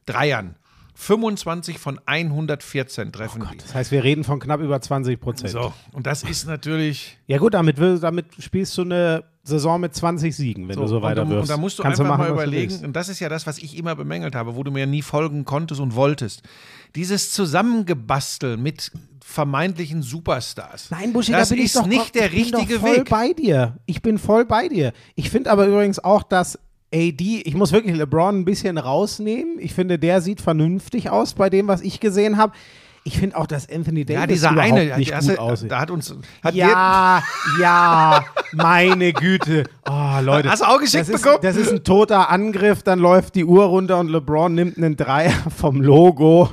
Dreiern. 25 von 114 treffen die. Das heißt, wir reden von knapp über 20 Prozent. So, und das ist natürlich. Ja gut, damit, damit spielst du eine Saison mit 20 Siegen, wenn du so weiter wirfst. und da musst du Kannst einfach machen, mal du überlegen, und das ist ja das, was ich immer bemängelt habe, wo du mir nie folgen konntest und wolltest. Dieses Zusammengebastel mit vermeintlichen Superstars. Nein, Buschi, das da bin ich ist doch nicht der ich bin richtige voll Weg. bei dir. Ich bin voll bei dir. Ich finde aber übrigens auch, dass AD, ich muss wirklich LeBron ein bisschen rausnehmen. Ich finde, der sieht vernünftig aus bei dem, was ich gesehen habe. Ich finde auch, dass Anthony Davis Ja, dieser überhaupt eine, nicht der, gut aussieht. da hat uns. Hat Ja, ja, meine Güte. Oh, Leute. Hast du auch geschickt das ist, bekommen? Das ist ein toter Angriff, dann läuft die Uhr runter und LeBron nimmt einen Dreier vom Logo,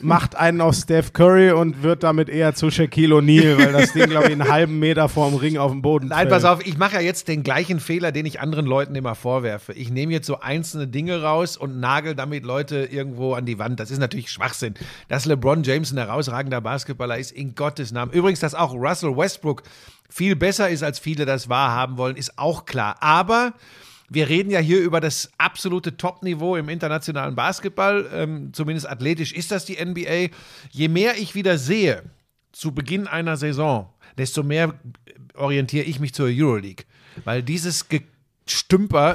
macht einen auf Steph Curry und wird damit eher zu Shaquille O'Neal, weil das Ding, glaube ich, einen halben Meter vorm Ring auf dem Boden Nein, fällt. pass auf, ich mache ja jetzt den gleichen Fehler, den ich anderen Leuten immer vorwerfe. Ich nehme jetzt so einzelne Dinge raus und nagel damit Leute irgendwo an die Wand. Das ist natürlich Schwachsinn. Dass LeBron James ein herausragender Basketballer ist, in Gottes Namen. Übrigens, dass auch Russell Westbrook viel besser ist, als viele das wahrhaben wollen, ist auch klar. Aber wir reden ja hier über das absolute Top-Niveau im internationalen Basketball. Ähm, zumindest athletisch ist das die NBA. Je mehr ich wieder sehe zu Beginn einer Saison, desto mehr orientiere ich mich zur Euroleague. Weil dieses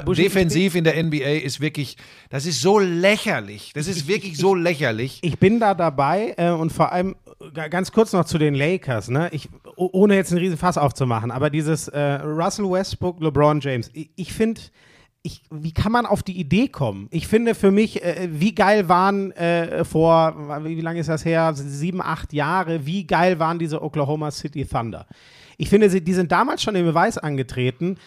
Buschi, ich defensiv in der NBA ist wirklich, das ist so lächerlich. Das ist wirklich so lächerlich. Ich bin da dabei äh, und vor allem ganz kurz noch zu den Lakers, ne? Ich, ohne jetzt einen riesen Fass aufzumachen, aber dieses äh, Russell Westbrook, LeBron James, ich, ich finde, ich, wie kann man auf die Idee kommen? Ich finde für mich, äh, wie geil waren äh, vor, wie, wie lange ist das her? Sieben, acht Jahre, wie geil waren diese Oklahoma City Thunder? Ich finde, sie, die sind damals schon den Beweis angetreten,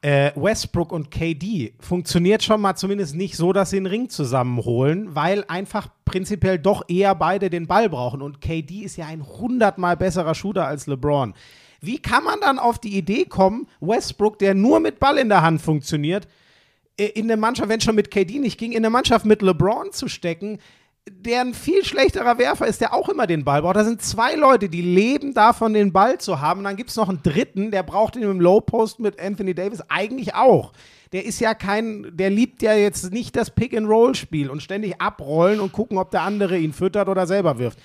äh, Westbrook und KD funktioniert schon mal zumindest nicht so, dass sie einen Ring zusammenholen, weil einfach prinzipiell doch eher beide den Ball brauchen. Und KD ist ja ein hundertmal besserer Shooter als LeBron. Wie kann man dann auf die Idee kommen, Westbrook, der nur mit Ball in der Hand funktioniert, äh, in eine Mannschaft, wenn schon mit KD nicht ging, in eine Mannschaft mit LeBron zu stecken, der ein viel schlechterer Werfer ist, der auch immer den Ball braucht. Da sind zwei Leute, die leben davon, den Ball zu haben. Und dann gibt es noch einen dritten, der braucht ihn im Low Post mit Anthony Davis eigentlich auch. Der ist ja kein, der liebt ja jetzt nicht das Pick-and-Roll-Spiel und ständig abrollen und gucken, ob der andere ihn füttert oder selber wirft.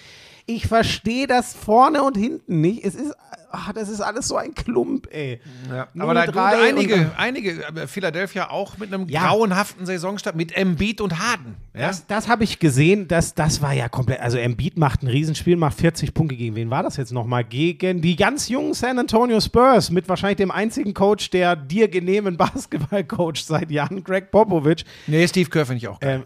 Ich verstehe das vorne und hinten nicht. Es ist, ach, das ist alles so ein Klump, ey. Ja, aber da 0-3 gut, einige, einige, Philadelphia auch mit einem Ja. grauenhaften Saisonstart mit Embiid und Harden. Ja? Das, das habe ich gesehen, das, das war ja komplett, also Embiid macht ein Riesenspiel, macht 40 Punkte. Gegen wen war das jetzt nochmal? Gegen die ganz jungen San Antonio Spurs mit wahrscheinlich dem einzigen Coach, der dir genehmen Basketball-Coach seit Jahren, Greg Popovich. nee, Steve Kerr finde ich auch geil. Ähm,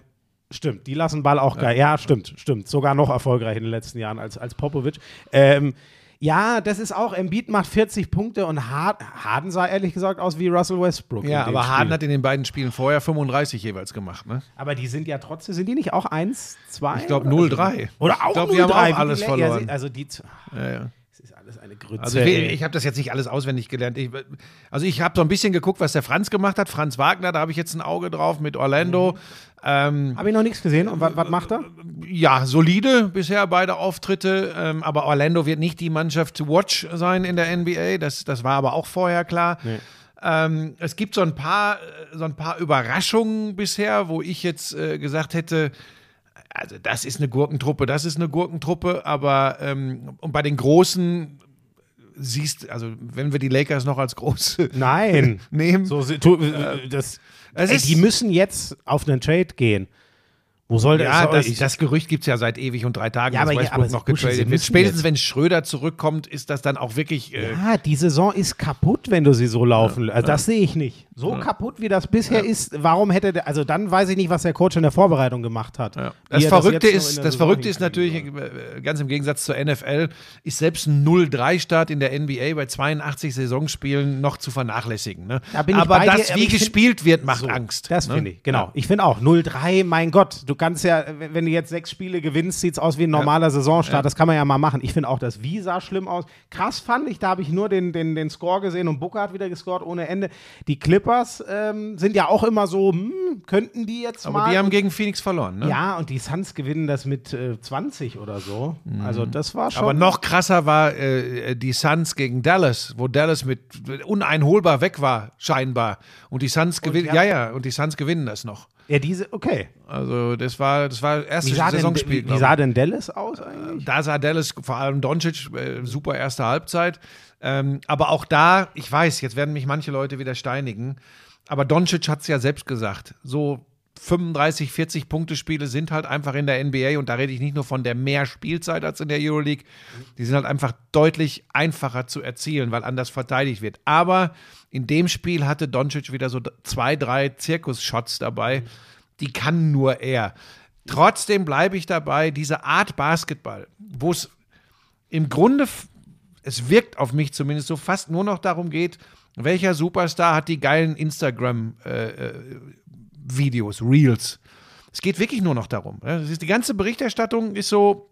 stimmt, die lassen Ball auch geil. Ja, stimmt, stimmt. Sogar noch erfolgreich in den letzten Jahren als, als Popovic. Ähm, ja, das ist auch, Embiid macht 40 Punkte und Hard, Harden sah ehrlich gesagt aus wie Russell Westbrook. ja, aber Harden Spiel. hat in den beiden Spielen vorher 35 jeweils gemacht. Ne? Aber die sind ja trotzdem, sind die nicht auch 1, 2? Ich glaube oder? 0-3. Oder auch Ich glaube, wir haben 0-3, auch alles die Le- verloren. Also die, Ja, ja. Eine Grütze. Also ich, ich habe das jetzt nicht alles auswendig gelernt. Ich, also ich habe so ein bisschen geguckt, was der Franz gemacht hat. Franz Wagner, da habe ich jetzt ein Auge drauf mit Orlando. Ähm, habe ich noch nichts gesehen. Und was, macht er? ja, solide bisher beide Auftritte, ähm, aber Orlando wird nicht die Mannschaft to watch sein in der NBA. Das, das war aber auch vorher klar. Ähm, es gibt so ein paar, so ein paar Überraschungen bisher, wo ich jetzt äh, gesagt hätte, also das ist eine Gurkentruppe, das ist eine Gurkentruppe, aber ähm, und bei den Großen siehst, also wenn wir die Lakers noch als große Nein. nehmen, So, sie- tu, äh, das, es ey, die müssen jetzt auf einen Trade gehen. Wo soll der Ja, soll, das, das Gerücht gibt es ja seit ewig und drei Tagen, Ja, dass ja, Westbrook aber noch getradet wird. Spätestens jetzt- wenn Schröder zurückkommt, ist das dann auch wirklich. Äh, Ja, die Saison ist kaputt, wenn du sie so laufen lässt. Also das sehe ich nicht. So kaputt, wie das bisher ist, warum hätte der, also dann weiß ich nicht, was der Coach in der Vorbereitung gemacht hat. Ja. Das er Verrückte in ist, das Saison Verrückte ist natürlich, soll. äh, ganz im Gegensatz zur NFL, ist selbst ein 0-3-Start in der NBA bei 82 Saisonspielen noch zu vernachlässigen. Ne? Da aber das, dir, wie gespielt wird, macht So, Angst. Das ne? finde ich, genau. Ja. Ich finde auch 0-3, mein Gott, du kannst ja, wenn du jetzt sechs Spiele gewinnst, sieht es aus wie ein normaler Saisonstart. Das kann man ja mal machen. Ich finde auch, das Wie sah schlimm aus. Krass fand ich, da habe ich nur den, den, den Score gesehen und Booker hat wieder gescored ohne Ende. Die Clippers Clippers ähm, sind ja auch immer so, hm, könnten die jetzt Aber mal. die haben gegen Phoenix verloren, ne? ja, und die Suns gewinnen das mit äh, 20 oder so. Also das war schon. Aber noch krasser war äh, die Suns gegen Dallas, wo Dallas mit uneinholbar weg war, scheinbar. Und die Suns gewinnen, ja, ja, und die Suns gewinnen das noch. Ja, diese, okay. Also das war das war erstes sah, denn, Saisonspiel. wie, wie sah denn Dallas aus eigentlich? da sah Dallas, vor allem Doncic, äh, super erste Halbzeit. Ähm, aber auch da, ich weiß, jetzt werden mich manche Leute wieder steinigen, aber Doncic hat es ja selbst gesagt, so 35, 40 Punkte Spiele sind halt einfach in der NBA und da rede ich nicht nur von der mehr Spielzeit als in der Euroleague, die sind halt einfach deutlich einfacher zu erzielen, weil anders verteidigt wird. Aber in dem Spiel hatte Doncic wieder so zwei, drei Zirkus-Shots dabei, die kann nur er. Trotzdem bleibe ich dabei, diese Art Basketball, wo es im Grunde, es wirkt auf mich zumindest so fast nur noch darum geht, welcher Superstar hat die geilen Instagram-Videos, Reels. Es geht wirklich nur noch darum. ist, die ganze Berichterstattung ist so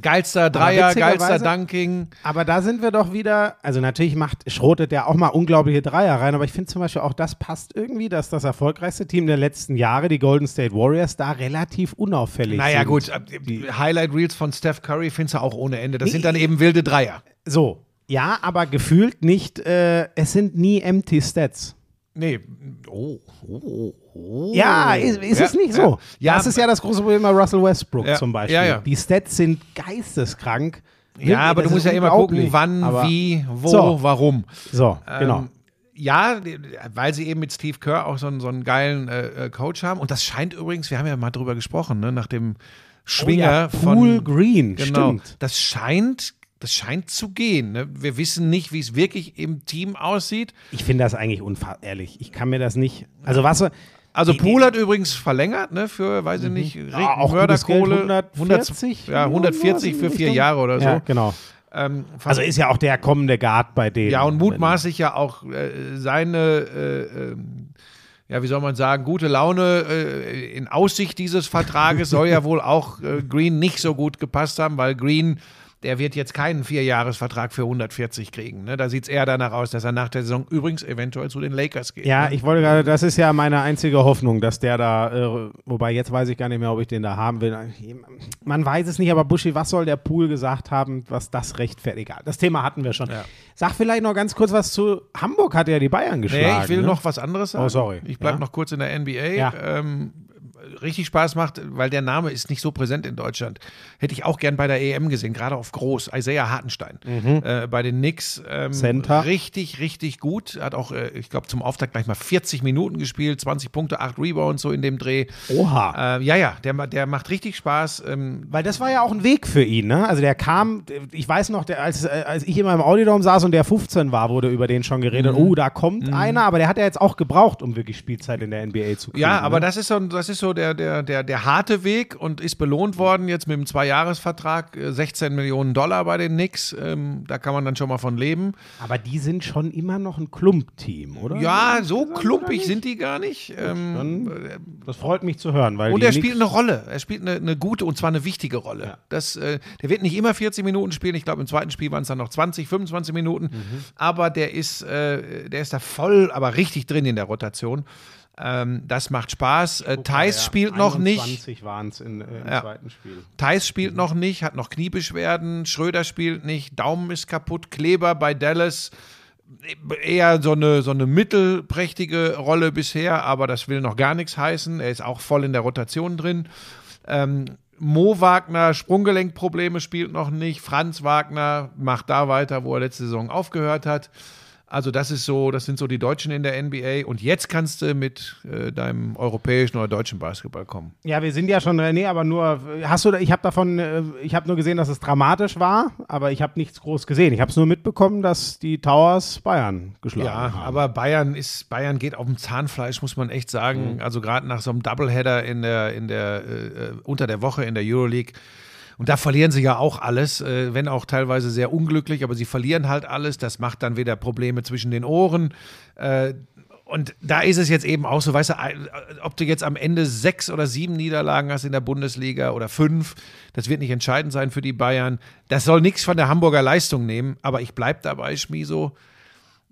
geilster Dreier, geilster Dunking. Aber da sind wir doch wieder, also natürlich macht, schrotet der auch mal unglaubliche Dreier rein, aber ich finde zum Beispiel auch, das passt irgendwie, dass das erfolgreichste Team der letzten Jahre, die Golden State Warriors, da relativ unauffällig Naja, sind. gut, äh, Highlight Reels von Steph Curry findest du auch ohne Ende. Das sind dann eben wilde Dreier. So, ja, aber gefühlt nicht, äh, es sind nie empty Stats. Nee, oh, oh, oh. Ja, ist, ist Ja, es nicht ja. so? Ja, das ist ja das große Problem bei Russell Westbrook Ja, zum Beispiel. ja, ja. Die Stats sind geisteskrank. Ja, aber Das du musst ja immer gucken, wann, Aber- wie, wo, So. warum. So, genau. Ähm, ja, weil sie eben mit Steve Kerr auch so einen, so einen geilen äh, äh, Coach haben. Und das scheint übrigens, wir haben ja mal drüber gesprochen, ne, nach dem Schwinger oh ja, Pool von. Green, Genau. stimmt. Das scheint, das scheint zu gehen. Ne? Wir wissen nicht, wie es wirklich im Team aussieht. Ich finde das eigentlich unfassbar, ehrlich. Ich kann mir das nicht. Also, was. Also Pool hat übrigens verlängert, ne, für, weiß ich nicht, Mhm. Ja, auch Mörderkohle. Geld, 140 ja, 140 für vier Jahre oder so. Ja, genau. Ähm, Also ist ja auch der kommende Guard bei denen. Ja, und mutmaßlich ja auch äh, seine, äh, ähm, ja, wie soll man sagen, gute Laune äh, in Aussicht dieses Vertrages soll ja wohl auch äh, Green nicht so gut gepasst haben, weil Green, der wird jetzt keinen Vierjahresvertrag für 140 kriegen. Ne? Da sieht es eher danach aus, dass er nach der Saison übrigens eventuell zu den Lakers geht. Ja, ne? ich wollte gerade, das ist ja meine einzige Hoffnung, dass der da, äh, wobei jetzt weiß ich gar nicht mehr, ob ich den da haben will. Man weiß es nicht, aber Buschi, was soll der Pool gesagt haben, was das rechtfertigt? Egal, das Thema hatten wir schon. Ja. Sag vielleicht noch ganz kurz was zu Hamburg, hat ja die Bayern geschlagen. Nee, ich will ne? noch was anderes sagen. Oh, sorry. Ich bleibe Ja. noch kurz in der NBA. Ja. Ähm, richtig Spaß macht, weil der Name ist nicht so präsent in Deutschland. Hätte ich auch gern bei der EM gesehen, gerade auf groß. Isaiah Hartenstein. Äh, bei den Knicks. Ähm, Mhm. Center. Richtig, richtig gut. Hat auch, äh, ich glaube, zum Auftakt gleich mal 40 Minuten gespielt, 20 Punkte, 8 Rebounds so in dem Dreh. Oha. Äh, ja, ja, der, der macht richtig Spaß. Ähm, Weil das war ja auch ein Weg für ihn, ne? Also der kam, ich weiß noch, der, als, äh, als ich immer im Audiodom saß und der 15 war, wurde über den schon geredet. Mhm. Oh, da kommt einer, aber der hat ja jetzt auch gebraucht, um wirklich Spielzeit in der NBA zu kriegen. Ja, aber ne? das ist so, das ist so der, der, der, der harte Weg und ist belohnt worden jetzt mit einem Zweijahresvertrag, äh, 16 Millionen Dollar bei den Knicks. Ähm, da kann man dann schon mal von leben. Aber die sind schon immer noch ein Klump-Team, oder? Ja, so klumpig sind die gar nicht. Ähm, Dann, das freut mich zu hören, weil und er spielt eine Rolle. Er spielt eine, eine gute und zwar eine wichtige Rolle. Das, äh, der wird nicht immer 40 Minuten spielen. Ich glaube, im zweiten Spiel waren es dann noch 20, 25 Minuten. Mhm. Aber der ist, äh, der ist da voll, aber richtig drin in der Rotation. Ähm, das macht Spaß. Äh, Thais Ja, spielt noch nicht. 21 waren es äh, im Ja. zweiten Spiel. Thais spielt noch nicht, hat noch Kniebeschwerden. Schröder spielt nicht. Daumen ist kaputt. Kleber bei Dallas. Eher so eine, so eine mittelprächtige Rolle bisher, aber das will noch gar nichts heißen. Er ist auch voll in der Rotation drin. Ähm, Mo Wagner, Sprunggelenkprobleme, spielt noch nicht. Franz Wagner macht da weiter, wo er letzte Saison aufgehört hat. Also das ist so, das sind so die Deutschen in der NBA. Und jetzt kannst du mit äh, deinem europäischen oder deutschen Basketball kommen. Ja, wir sind ja schon, äh, nee, aber nur, hast du, ich habe davon, äh, ich habe nur gesehen, dass es dramatisch war, aber ich habe nichts groß gesehen. Ich habe es nur mitbekommen, dass die Towers Bayern geschlagen Ja, haben. aber Bayern ist, Bayern geht auf dem Zahnfleisch, muss man echt sagen. Mhm. Also gerade nach so einem Doubleheader in der, in der, äh, äh, unter der Woche in der Euroleague. Und da verlieren sie ja auch alles, äh, wenn auch teilweise sehr unglücklich, aber sie verlieren halt alles. Das macht dann wieder Probleme zwischen den Ohren. Äh, und da ist es jetzt eben auch so, weißt du, ein- ob du jetzt am Ende sechs oder sieben Niederlagen hast in der Bundesliga oder fünf, das wird nicht entscheidend sein für die Bayern. Das soll nichts von der Hamburger Leistung nehmen, aber ich bleibe dabei, Schmiso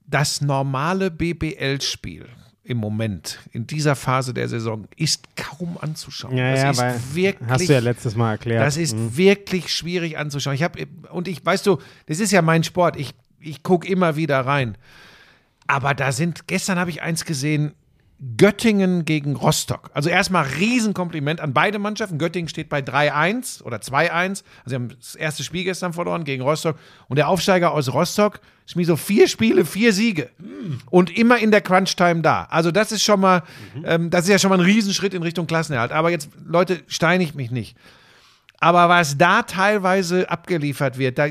das normale BBL-Spiel im Moment, in dieser Phase der Saison, ist kaum anzuschauen. Ja, das ja, ist wirklich, hast du ja letztes Mal erklärt. das ist wirklich schwierig anzuschauen. Ich habe und ich weißt du, das ist ja mein Sport. Ich ich gucke immer wieder rein. Aber da sind gestern habe ich eins gesehen. Göttingen gegen Rostock. Also erstmal Riesenkompliment an beide Mannschaften. Göttingen steht bei 3-1 oder 2-1. Also sie haben das erste Spiel gestern verloren gegen Rostock. Und der Aufsteiger aus Rostock spielt so vier Spiele, vier Siege. Und immer in der Crunch-Time da. Also das ist schon mal, ähm, das ist ja schon mal ein Riesenschritt in Richtung Klassenerhalt. Aber jetzt, Leute, steinigt mich nicht. Aber was da teilweise abgeliefert wird, da,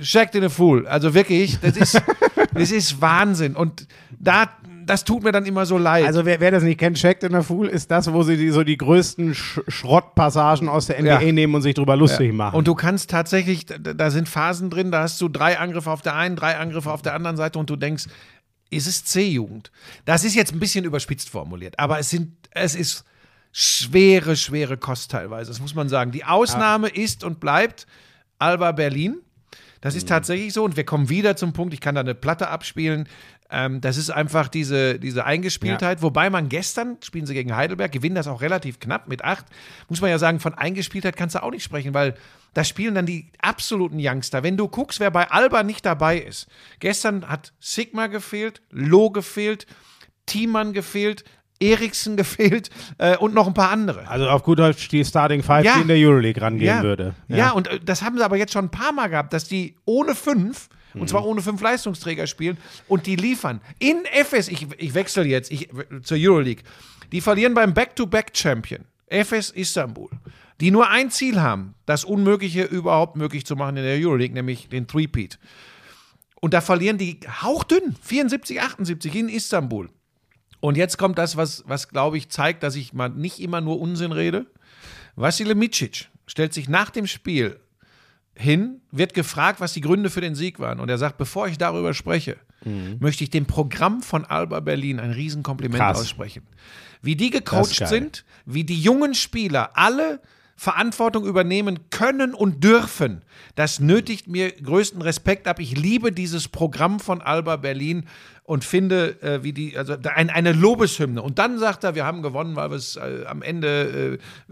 Jacked in a Fool. Also wirklich, das ist, das ist Wahnsinn. Und da, das tut mir dann immer so leid. Also wer, wer das nicht kennt, Checked in der Fool ist das, wo sie die, so die größten Sch Schrottpassagen aus der NBA Ja. nehmen und sich drüber lustig machen. Und du kannst tatsächlich, da, sind Phasen drin, da hast du drei Angriffe auf der einen, drei Angriffe auf der anderen Seite und du denkst, ist es C-Jugend? Das ist jetzt ein bisschen überspitzt formuliert, aber es sind, es ist schwere, schwere Kost teilweise, das muss man sagen. Die Ausnahme ist und bleibt Alba Berlin. Das ist tatsächlich so und wir kommen wieder zum Punkt, ich kann da eine Platte abspielen. Ähm, das ist einfach diese, diese Eingespieltheit. Wobei man gestern, spielen sie gegen Heidelberg, gewinnen das auch relativ knapp mit acht. Muss man ja sagen, von Eingespieltheit kannst du auch nicht sprechen, weil da spielen dann die absoluten Youngster. Wenn du guckst, wer bei Alba nicht dabei ist. Gestern hat Sigma gefehlt, Lo gefehlt, Thiemann gefehlt, Eriksen gefehlt äh, und noch ein paar andere. also auf gut Deutsch die Starting Five, Ja. die in der Euroleague rangehen Ja, würde. ja. und äh, das haben sie aber jetzt schon ein paar Mal gehabt, dass die ohne fünf, und zwar ohne fünf Leistungsträger spielen und die liefern. In FS, ich, ich wechsle jetzt ich, zur Euroleague, die verlieren beim Back-to-Back-Champion, FS Istanbul, die nur ein Ziel haben, das Unmögliche überhaupt möglich zu machen in der Euroleague, nämlich den Three-Peat. Und da verlieren die hauchdünn, 74, 78 in Istanbul. Und jetzt kommt das, was, was glaube ich, zeigt, dass ich mal nicht immer nur Unsinn rede. Vassile Micic stellt sich nach dem Spiel hin, wird gefragt, was die Gründe für den Sieg waren. Und er sagt, bevor ich darüber spreche, möchte ich dem Programm von Alba Berlin ein Riesenkompliment Krass. aussprechen. Wie die gecoacht sind, wie die jungen Spieler alle Verantwortung übernehmen können und dürfen. Das nötigt mir größten Respekt ab. Ich liebe dieses Programm von Alba Berlin und finde, äh, wie die, also ein, eine Lobeshymne. Und dann sagt er, wir haben gewonnen, weil wir es äh, am Ende, äh,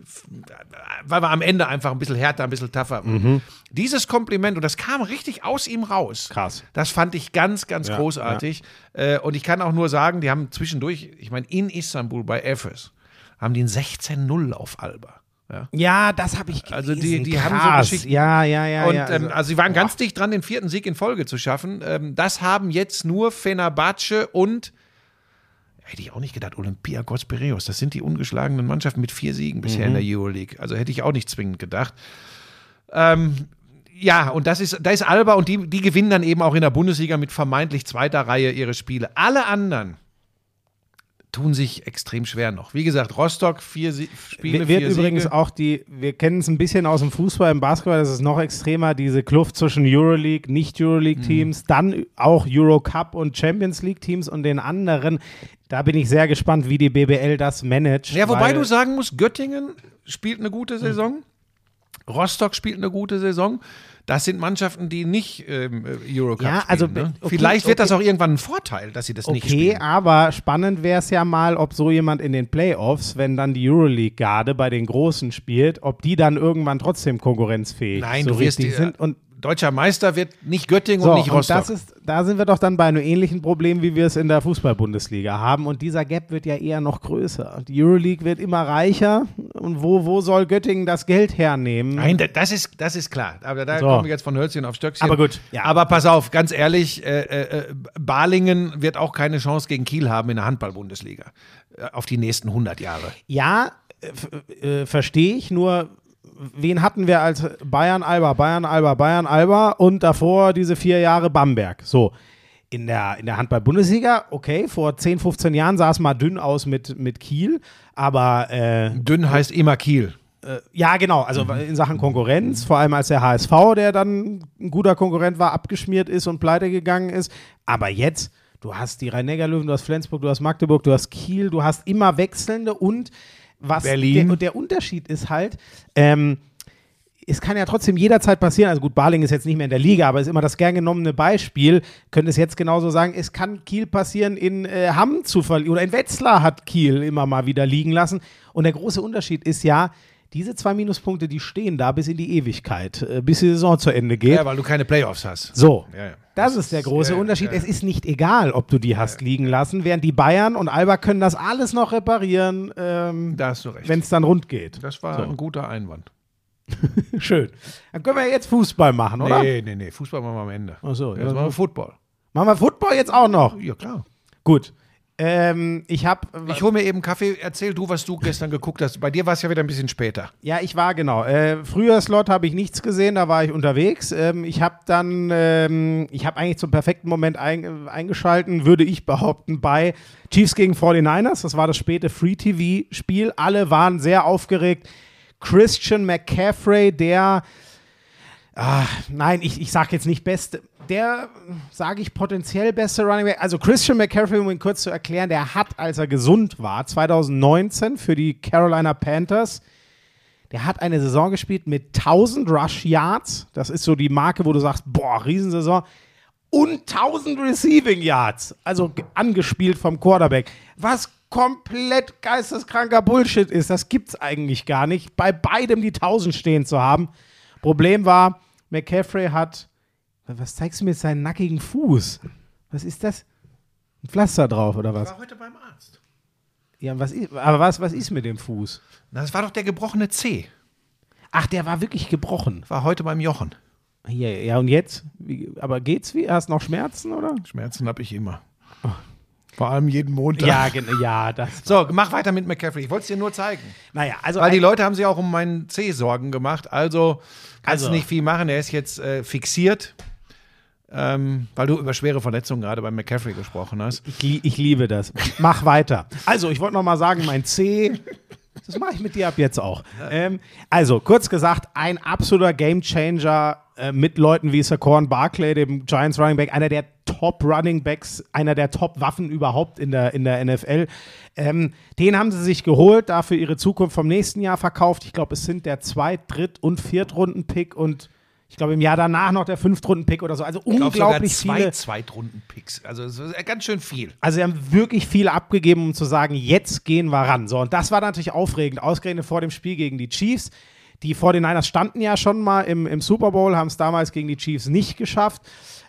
weil wir am Ende einfach ein bisschen härter, ein bisschen tougher waren. Dieses Kompliment, und das kam richtig aus ihm raus. Krass. Das fand ich ganz, ganz Ja, großartig. Äh, und ich kann auch nur sagen, die haben zwischendurch, ich meine, in Istanbul bei Efes, haben die ein 16-0 auf Alba. Ja. Ja, das habe ich gelesen. Also die- die haben so Krass. Geschichten. Ja, ja, ja. Und ja, ähm, also sie waren ganz dicht dran, den vierten Sieg in Folge zu schaffen. Ähm, das haben jetzt nur Fenerbahce und hätte ich auch nicht gedacht, Olympiakos Piraeus. Das sind die ungeschlagenen Mannschaften mit vier Siegen bisher in der Euroleague. Also hätte ich auch nicht zwingend gedacht. Ähm, ja, und das ist, da ist Alba und die, die gewinnen dann eben auch in der Bundesliga mit vermeintlich zweiter Reihe ihre Spiele. Alle anderen tun sich extrem schwer noch. Wie gesagt, Rostock vier Sie Spiele, Wir- wird vier übrigens Siege. auch die, wir kennen es ein bisschen aus dem Fußball, im Basketball das ist noch extremer, diese Kluft zwischen Euroleague, Nicht-Euroleague-Teams, Mhm. dann auch Eurocup und Champions League-Teams und den anderen. Da bin ich sehr gespannt, wie die BBL das managt. Ja, wobei du sagen musst, Göttingen spielt eine gute Saison, Rostock spielt eine gute Saison. Das sind Mannschaften, die nicht ähm, Eurocup Ja, spielen. also, ne? okay, Vielleicht wird okay. das auch irgendwann ein Vorteil, dass sie das nicht Okay, spielen. aber spannend wäre es ja mal, ob so jemand in den Playoffs, wenn dann die Euroleague-Garde bei den Großen spielt, ob die dann irgendwann trotzdem konkurrenzfähig Nein, so du wirst richtig die, sind. Und Deutscher Meister wird nicht Göttingen So, und nicht und Rostock. das ist, da sind wir doch dann bei einem ähnlichen Problem, wie wir es in der Fußball-Bundesliga haben. Und dieser Gap wird ja eher noch größer. Die Euroleague wird immer reicher. Und wo, wo soll Göttingen das Geld hernehmen? Nein, da- das ist, das ist klar. Aber da So. kommen wir jetzt von Hölzchen auf Stöckchen. Aber gut, ja. Aber pass auf, ganz ehrlich, äh, äh, äh, Balingen wird auch keine Chance gegen Kiel haben in der Handball-Bundesliga. Äh, Auf die nächsten 100 Jahre. Ja, äh, äh, verstehe ich. Nur, wen hatten wir als Bayern Alba, Bayern Alba, Bayern Alba und davor diese vier Jahre Bamberg? So. In der, in der Handball-Bundesliga, okay, vor 10, 15 Jahren sah es mal dünn aus mit, mit Kiel, aber äh, Dünn heißt immer Kiel. Ja, genau. Also in Sachen Konkurrenz, vor allem als der HSV, der dann ein guter Konkurrent war, abgeschmiert ist und pleite gegangen ist. Aber jetzt, du hast die Rhein-Neckar-Löwen, du hast Flensburg, du hast Magdeburg, du hast Kiel, du hast immer wechselnde und was Berlin. Der, und der Unterschied ist halt, ähm, es kann ja trotzdem jederzeit passieren. Also gut, Barling ist jetzt nicht mehr in der Liga, aber ist immer das gern genommene Beispiel. Könnte es jetzt genauso sagen, es kann Kiel passieren, in äh, Hamm zu verlieren. Oder in Wetzlar hat Kiel immer mal wieder liegen lassen. Und der große Unterschied ist ja, diese zwei Minuspunkte, die stehen da bis in die Ewigkeit, äh, bis die Saison zu Ende geht. Ja, weil du keine Playoffs hast. So, Ja, ja. das ist der große ja, Unterschied. Es ist nicht egal, ob du die hast liegen lassen, während die Bayern und Alba können das alles noch reparieren, ähm, Da hast du recht. wenn es dann rund geht. das war So. ein guter Einwand. Schön. Dann können wir jetzt Fußball machen, oder? Nee, nee, nee. Fußball machen wir am Ende. Ach so, Jetzt machen wir Football. Machen wir Football jetzt auch noch? Ja, klar. Gut. Ähm, ich habe, Ich hole mir eben Kaffee. Erzähl du, was du gestern geguckt hast. Bei dir war es ja wieder ein bisschen später. ja, ich war genau. Äh, früher Slot habe ich nichts gesehen, da war ich unterwegs. Ähm, ich habe dann, ähm, ich habe eigentlich zum perfekten Moment ein, eingeschalten, würde ich behaupten, bei Chiefs gegen 49ers. Das war das späte Free-TV-Spiel. Alle waren sehr aufgeregt. Christian McCaffrey, der Ah, nein, ich, ich sage jetzt nicht beste. Der, sage ich, potenziell beste Running Back. Also Christian McCaffrey, um ihn kurz zu erklären, der hat, als er gesund war, 2019 für die Carolina Panthers, der hat eine Saison gespielt mit 1000 Rush Yards. Das ist so die Marke, wo du sagst, boah, Riesensaison. Und 1000 Receiving Yards. Also ge- angespielt vom Quarterback. Was komplett geisteskranker Bullshit ist. Das gibt's eigentlich gar nicht. Bei beidem die 1000 stehen zu haben. Problem war, McCaffrey hat. Was zeigst du mir jetzt seinen nackigen Fuß? Was ist das? Ein Pflaster drauf oder was? war heute beim Arzt. Ja, was ist, aber was, was ist mit dem Fuß? Das war doch der gebrochene C. Ach, der war wirklich gebrochen. War heute beim Jochen. Ja, ja und jetzt? Wie, aber geht's wie? Hast du noch Schmerzen oder? Schmerzen habe ich immer. Vor allem jeden Montag. Ja, gen- ja, das. So, mach weiter mit McCaffrey. Ich wollte es dir nur zeigen. Naja, also. Weil die Leute haben sich auch um meinen C Sorgen gemacht. Also kannst Also- du nicht viel machen. Er ist jetzt äh, fixiert. Ähm, weil du über schwere Verletzungen gerade bei McCaffrey gesprochen hast. Ich, ich liebe das. Mach weiter. Also, ich wollte noch mal sagen, mein C, das mache ich mit dir ab jetzt auch. Ähm, also, kurz gesagt, ein absoluter Gamechanger äh, mit Leuten wie Saquon Barkley, dem Giants Running Back, einer der Top Running Backs, einer der Top Waffen überhaupt in der, in der NFL. Ähm, den haben sie sich geholt, dafür ihre Zukunft vom nächsten Jahr verkauft. Ich glaube, es sind der Zweit-, Dritt- und Viertrunden-Pick und ich glaube, im Jahr danach noch der Fünftrunden-Pick oder so. Also Ich glaube sogar unglaublich zwei viele. Zweitrunden-Picks. Also ist ganz schön viel. Also sie haben wirklich viel abgegeben, um zu sagen, jetzt gehen wir ran. So, und das war natürlich aufregend, ausgerechnet vor dem Spiel gegen die Chiefs. Die 49ers standen ja schon mal im, im Super Bowl, haben es damals gegen die Chiefs nicht geschafft.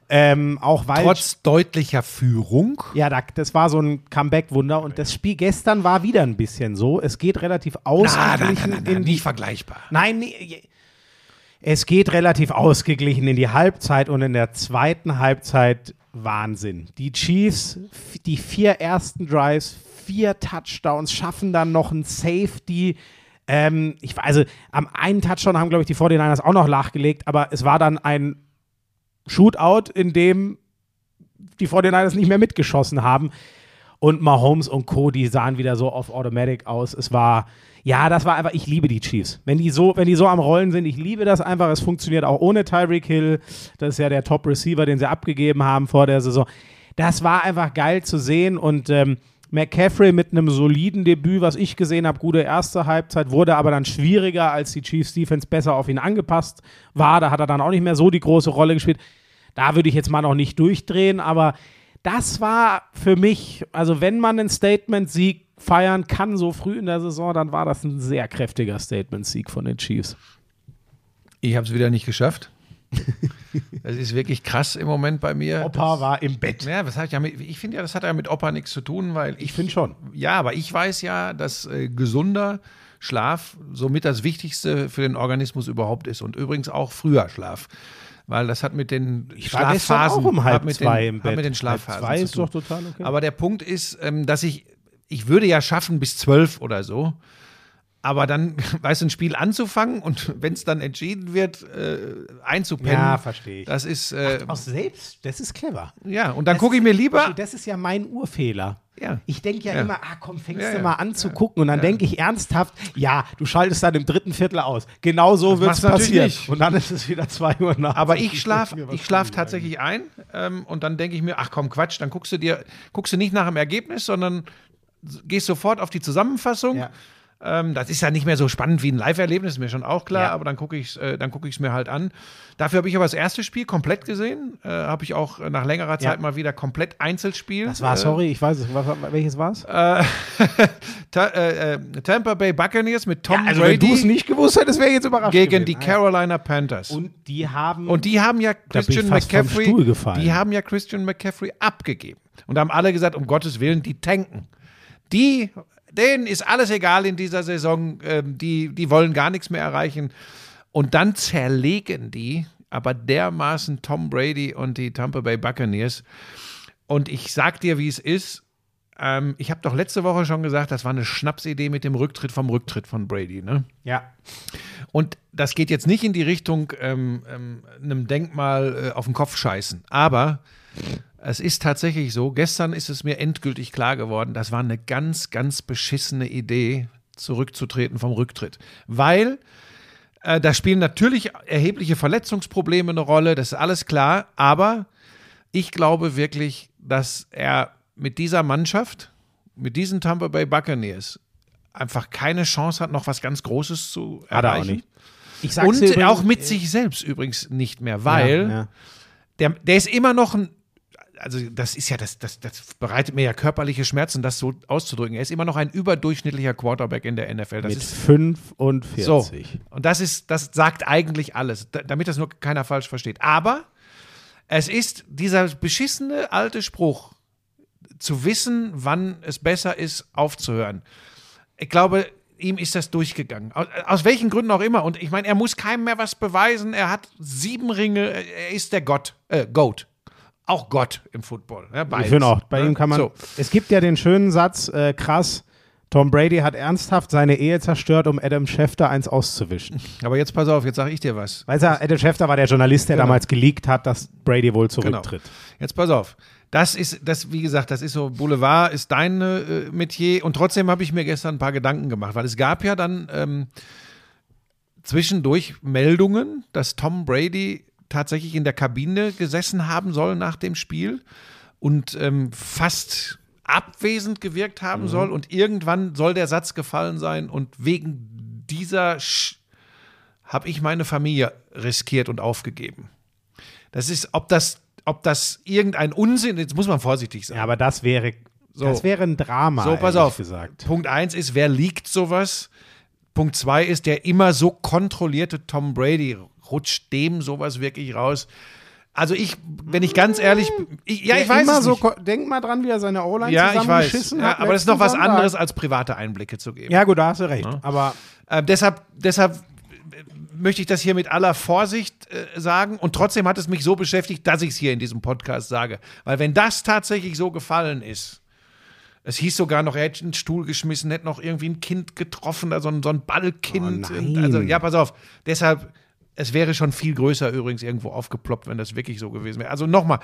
Ähm, auch weil. Trotz deutlicher Führung. ja, da, das war so ein Comeback-Wunder. Und das Spiel gestern war wieder ein bisschen so. Es geht relativ Ah, nein, ausgeglichen nein, nein, nein, in die nicht vergleichbar. Nein, nee, es geht relativ ausgeglichen in die Halbzeit und in der zweiten Halbzeit Wahnsinn. Die Chiefs, die vier ersten Drives, vier Touchdowns, schaffen dann noch ein Safety. Ähm, ich, also am einen Touchdown haben, glaube ich, die 49ers auch noch nachgelegt, aber es war dann ein Shootout, in dem die 49ers nicht mehr mitgeschossen haben. Und Mahomes und Co., die sahen wieder so off Automatic aus. Es war, ja, das war einfach, ich liebe die Chiefs. Wenn die so, wenn die so am Rollen sind, ich liebe das einfach. Es funktioniert auch ohne Tyreek Hill. Das ist ja der Top-Receiver, den sie abgegeben haben vor der Saison. Das war einfach geil zu sehen und ähm, McCaffrey mit einem soliden Debüt, was ich gesehen habe, gute erste Halbzeit, wurde aber dann schwieriger, als die Chiefs Defense besser auf ihn angepasst war. Da hat er dann auch nicht mehr so die große Rolle gespielt. Da würde ich jetzt mal noch nicht durchdrehen, aber das war für mich, also wenn man einen Statement-Sieg feiern kann, so früh in der Saison, dann war das ein sehr kräftiger Statement-Sieg von den Chiefs. Ich habe es wieder nicht geschafft. Das ist wirklich krass im Moment bei mir. Opa war im Bett. Ja, das hat ja mit, ich finde ja, das hat ja mit Opa nichts zu tun, weil ich, Ich finde schon. Ja, aber ich weiß ja, dass äh, gesunder Schlaf somit das Wichtigste für den Organismus überhaupt ist und übrigens auch früher Schlaf. Weil das hat mit den war gestern Schlafphasen auch um halb mit zwei den, im Bett. mit den Halb Schlafphasen zwei zu ist tun. doch total okay. Aber der Punkt ist, ähm, dass ich, ich würde ja schaffen bis zwölf oder so. Aber dann, weißt du, ein Spiel anzufangen und wenn es dann entschieden wird, äh, einzupennen. Ja, verstehe ich. Das ist, äh, Aus selbst, das ist clever. ja, und dann gucke ich mir lieber. Das ist ja mein Urfehler. Ja. Ich denke ja, Ja. immer, ah komm, fängst Ja, du ja. mal an zu gucken. Und dann denke ich ernsthaft, ja, du schaltest dann im dritten Viertel aus. Genau so wird es passieren. nicht. Und dann ist es wieder zwei Uhr nachts. Aber ich schlafe ich schlaf tatsächlich ein ähm, und dann denke ich mir, ach komm, Quatsch, dann guckst du dir, guckst du nicht nach dem Ergebnis, sondern gehst sofort auf die Zusammenfassung. Ja. Ähm, das ist ja nicht mehr so spannend wie ein Live-Erlebnis, ist mir schon auch klar, Ja. aber dann gucke ich es äh, dann guck ich's mir halt an. Dafür habe ich aber das erste Spiel komplett gesehen. Äh, habe ich auch äh, nach längerer Zeit Ja. mal wieder komplett Einzelspiel. Das war, äh, sorry, ich weiß es. Welches war's? äh, Ta äh, äh, Tampa Bay Buccaneers mit Tom also, wenn du es Brady nicht gewusst hättest, wäre jetzt überrascht. gegen die gewesen. Ja. Carolina Panthers. Und die haben. Und die haben ja Christian McCaffrey, die haben ja Christian McCaffrey abgegeben. Und haben alle gesagt, um Gottes Willen, die tanken. Die, denen ist alles egal in dieser Saison, ähm, die, die wollen gar nichts mehr erreichen. Und dann zerlegen die aber dermaßen Tom Brady und die Tampa Bay Buccaneers. Und ich sag dir, wie es ist. Ähm, ich habe doch letzte Woche schon gesagt, das war eine Schnapsidee mit dem Rücktritt vom Rücktritt von Brady. Ne? ja. Und das geht jetzt nicht in die Richtung ähm, ähm, einem Denkmal äh, auf den Kopf scheißen. Aber es ist tatsächlich so, gestern ist es mir endgültig klar geworden, das war eine ganz, ganz beschissene Idee, zurückzutreten vom Rücktritt. Weil äh, da spielen natürlich erhebliche Verletzungsprobleme eine Rolle, das ist alles klar. Aber ich glaube wirklich, dass er mit dieser Mannschaft, mit diesen Tampa Bay Buccaneers, einfach keine Chance hat, noch was ganz Großes zu Hat er auch erreichen. nicht. Ich sag's Und auch mit sich selbst übrigens nicht mehr, weil Ja, ja. Der, der ist immer noch ein, also das ist ja, das, das, das bereitet mir ja körperliche Schmerzen, das so auszudrücken. Er ist immer noch ein überdurchschnittlicher Quarterback in der NFL. Das Mit ist 45. so. Und das ist, das sagt eigentlich alles, da, damit das nur keiner falsch versteht. Aber es ist dieser beschissene alte Spruch, zu wissen, wann es besser ist, aufzuhören. Ich glaube, ihm ist das durchgegangen. Aus, aus welchen Gründen auch immer. Und ich meine, er muss keinem mehr was beweisen. Er hat sieben Ringe. Er ist der Gott, äh, Goat. Auch Gott im Football. Ja, Ich finde auch, bei Ne? ihm kann man. So. Es gibt ja den schönen Satz, äh, krass, Tom Brady hat ernsthaft seine Ehe zerstört, um Adam Schefter eins auszuwischen. Aber jetzt pass auf, jetzt sage ich dir was. Weißt du, Adam Schefter war der Journalist, der Genau. damals geleakt hat, dass Brady wohl Genau. zurücktritt. Jetzt pass auf. Das ist, das, wie gesagt, das ist so, Boulevard ist dein äh, Metier. Und trotzdem habe ich mir gestern ein paar Gedanken gemacht, weil es gab ja dann ähm, zwischendurch Meldungen, dass Tom Brady tatsächlich in der Kabine gesessen haben soll nach dem Spiel und ähm, fast abwesend gewirkt haben soll. Und irgendwann soll der Satz gefallen sein und wegen dieser habe ich meine Familie riskiert und aufgegeben. Das ist, ob das, ob das irgendein Unsinn, jetzt muss man vorsichtig sein. Ja, aber das wäre, So. das wäre ein Drama. So, pass auf. Gesagt. Punkt eins ist, wer liegt sowas? Punkt zwei ist, der immer so kontrollierte Tom Brady rutscht dem sowas wirklich raus. Also ich, wenn ich ganz ehrlich, ich, ja, ich Der weiß immer es so, nicht. ko- denk mal dran, wie er seine O-Line Ja, ich weiß. zusammengeschissen Ja, hat. aber das ist noch was Sonntag. anderes, als private Einblicke zu geben. Ja, gut, da hast du recht. Aber Äh, deshalb, deshalb möchte ich das hier mit aller Vorsicht äh, sagen und trotzdem hat es mich so beschäftigt, dass ich es hier in diesem Podcast sage. Weil wenn das tatsächlich so gefallen ist, es hieß sogar noch, er hätte einen Stuhl geschmissen, hätte noch irgendwie ein Kind getroffen, da so ein, Ballkind. Oh also, ja, pass auf. Deshalb, es wäre schon viel größer übrigens irgendwo aufgeploppt, wenn das wirklich so gewesen wäre. Also nochmal,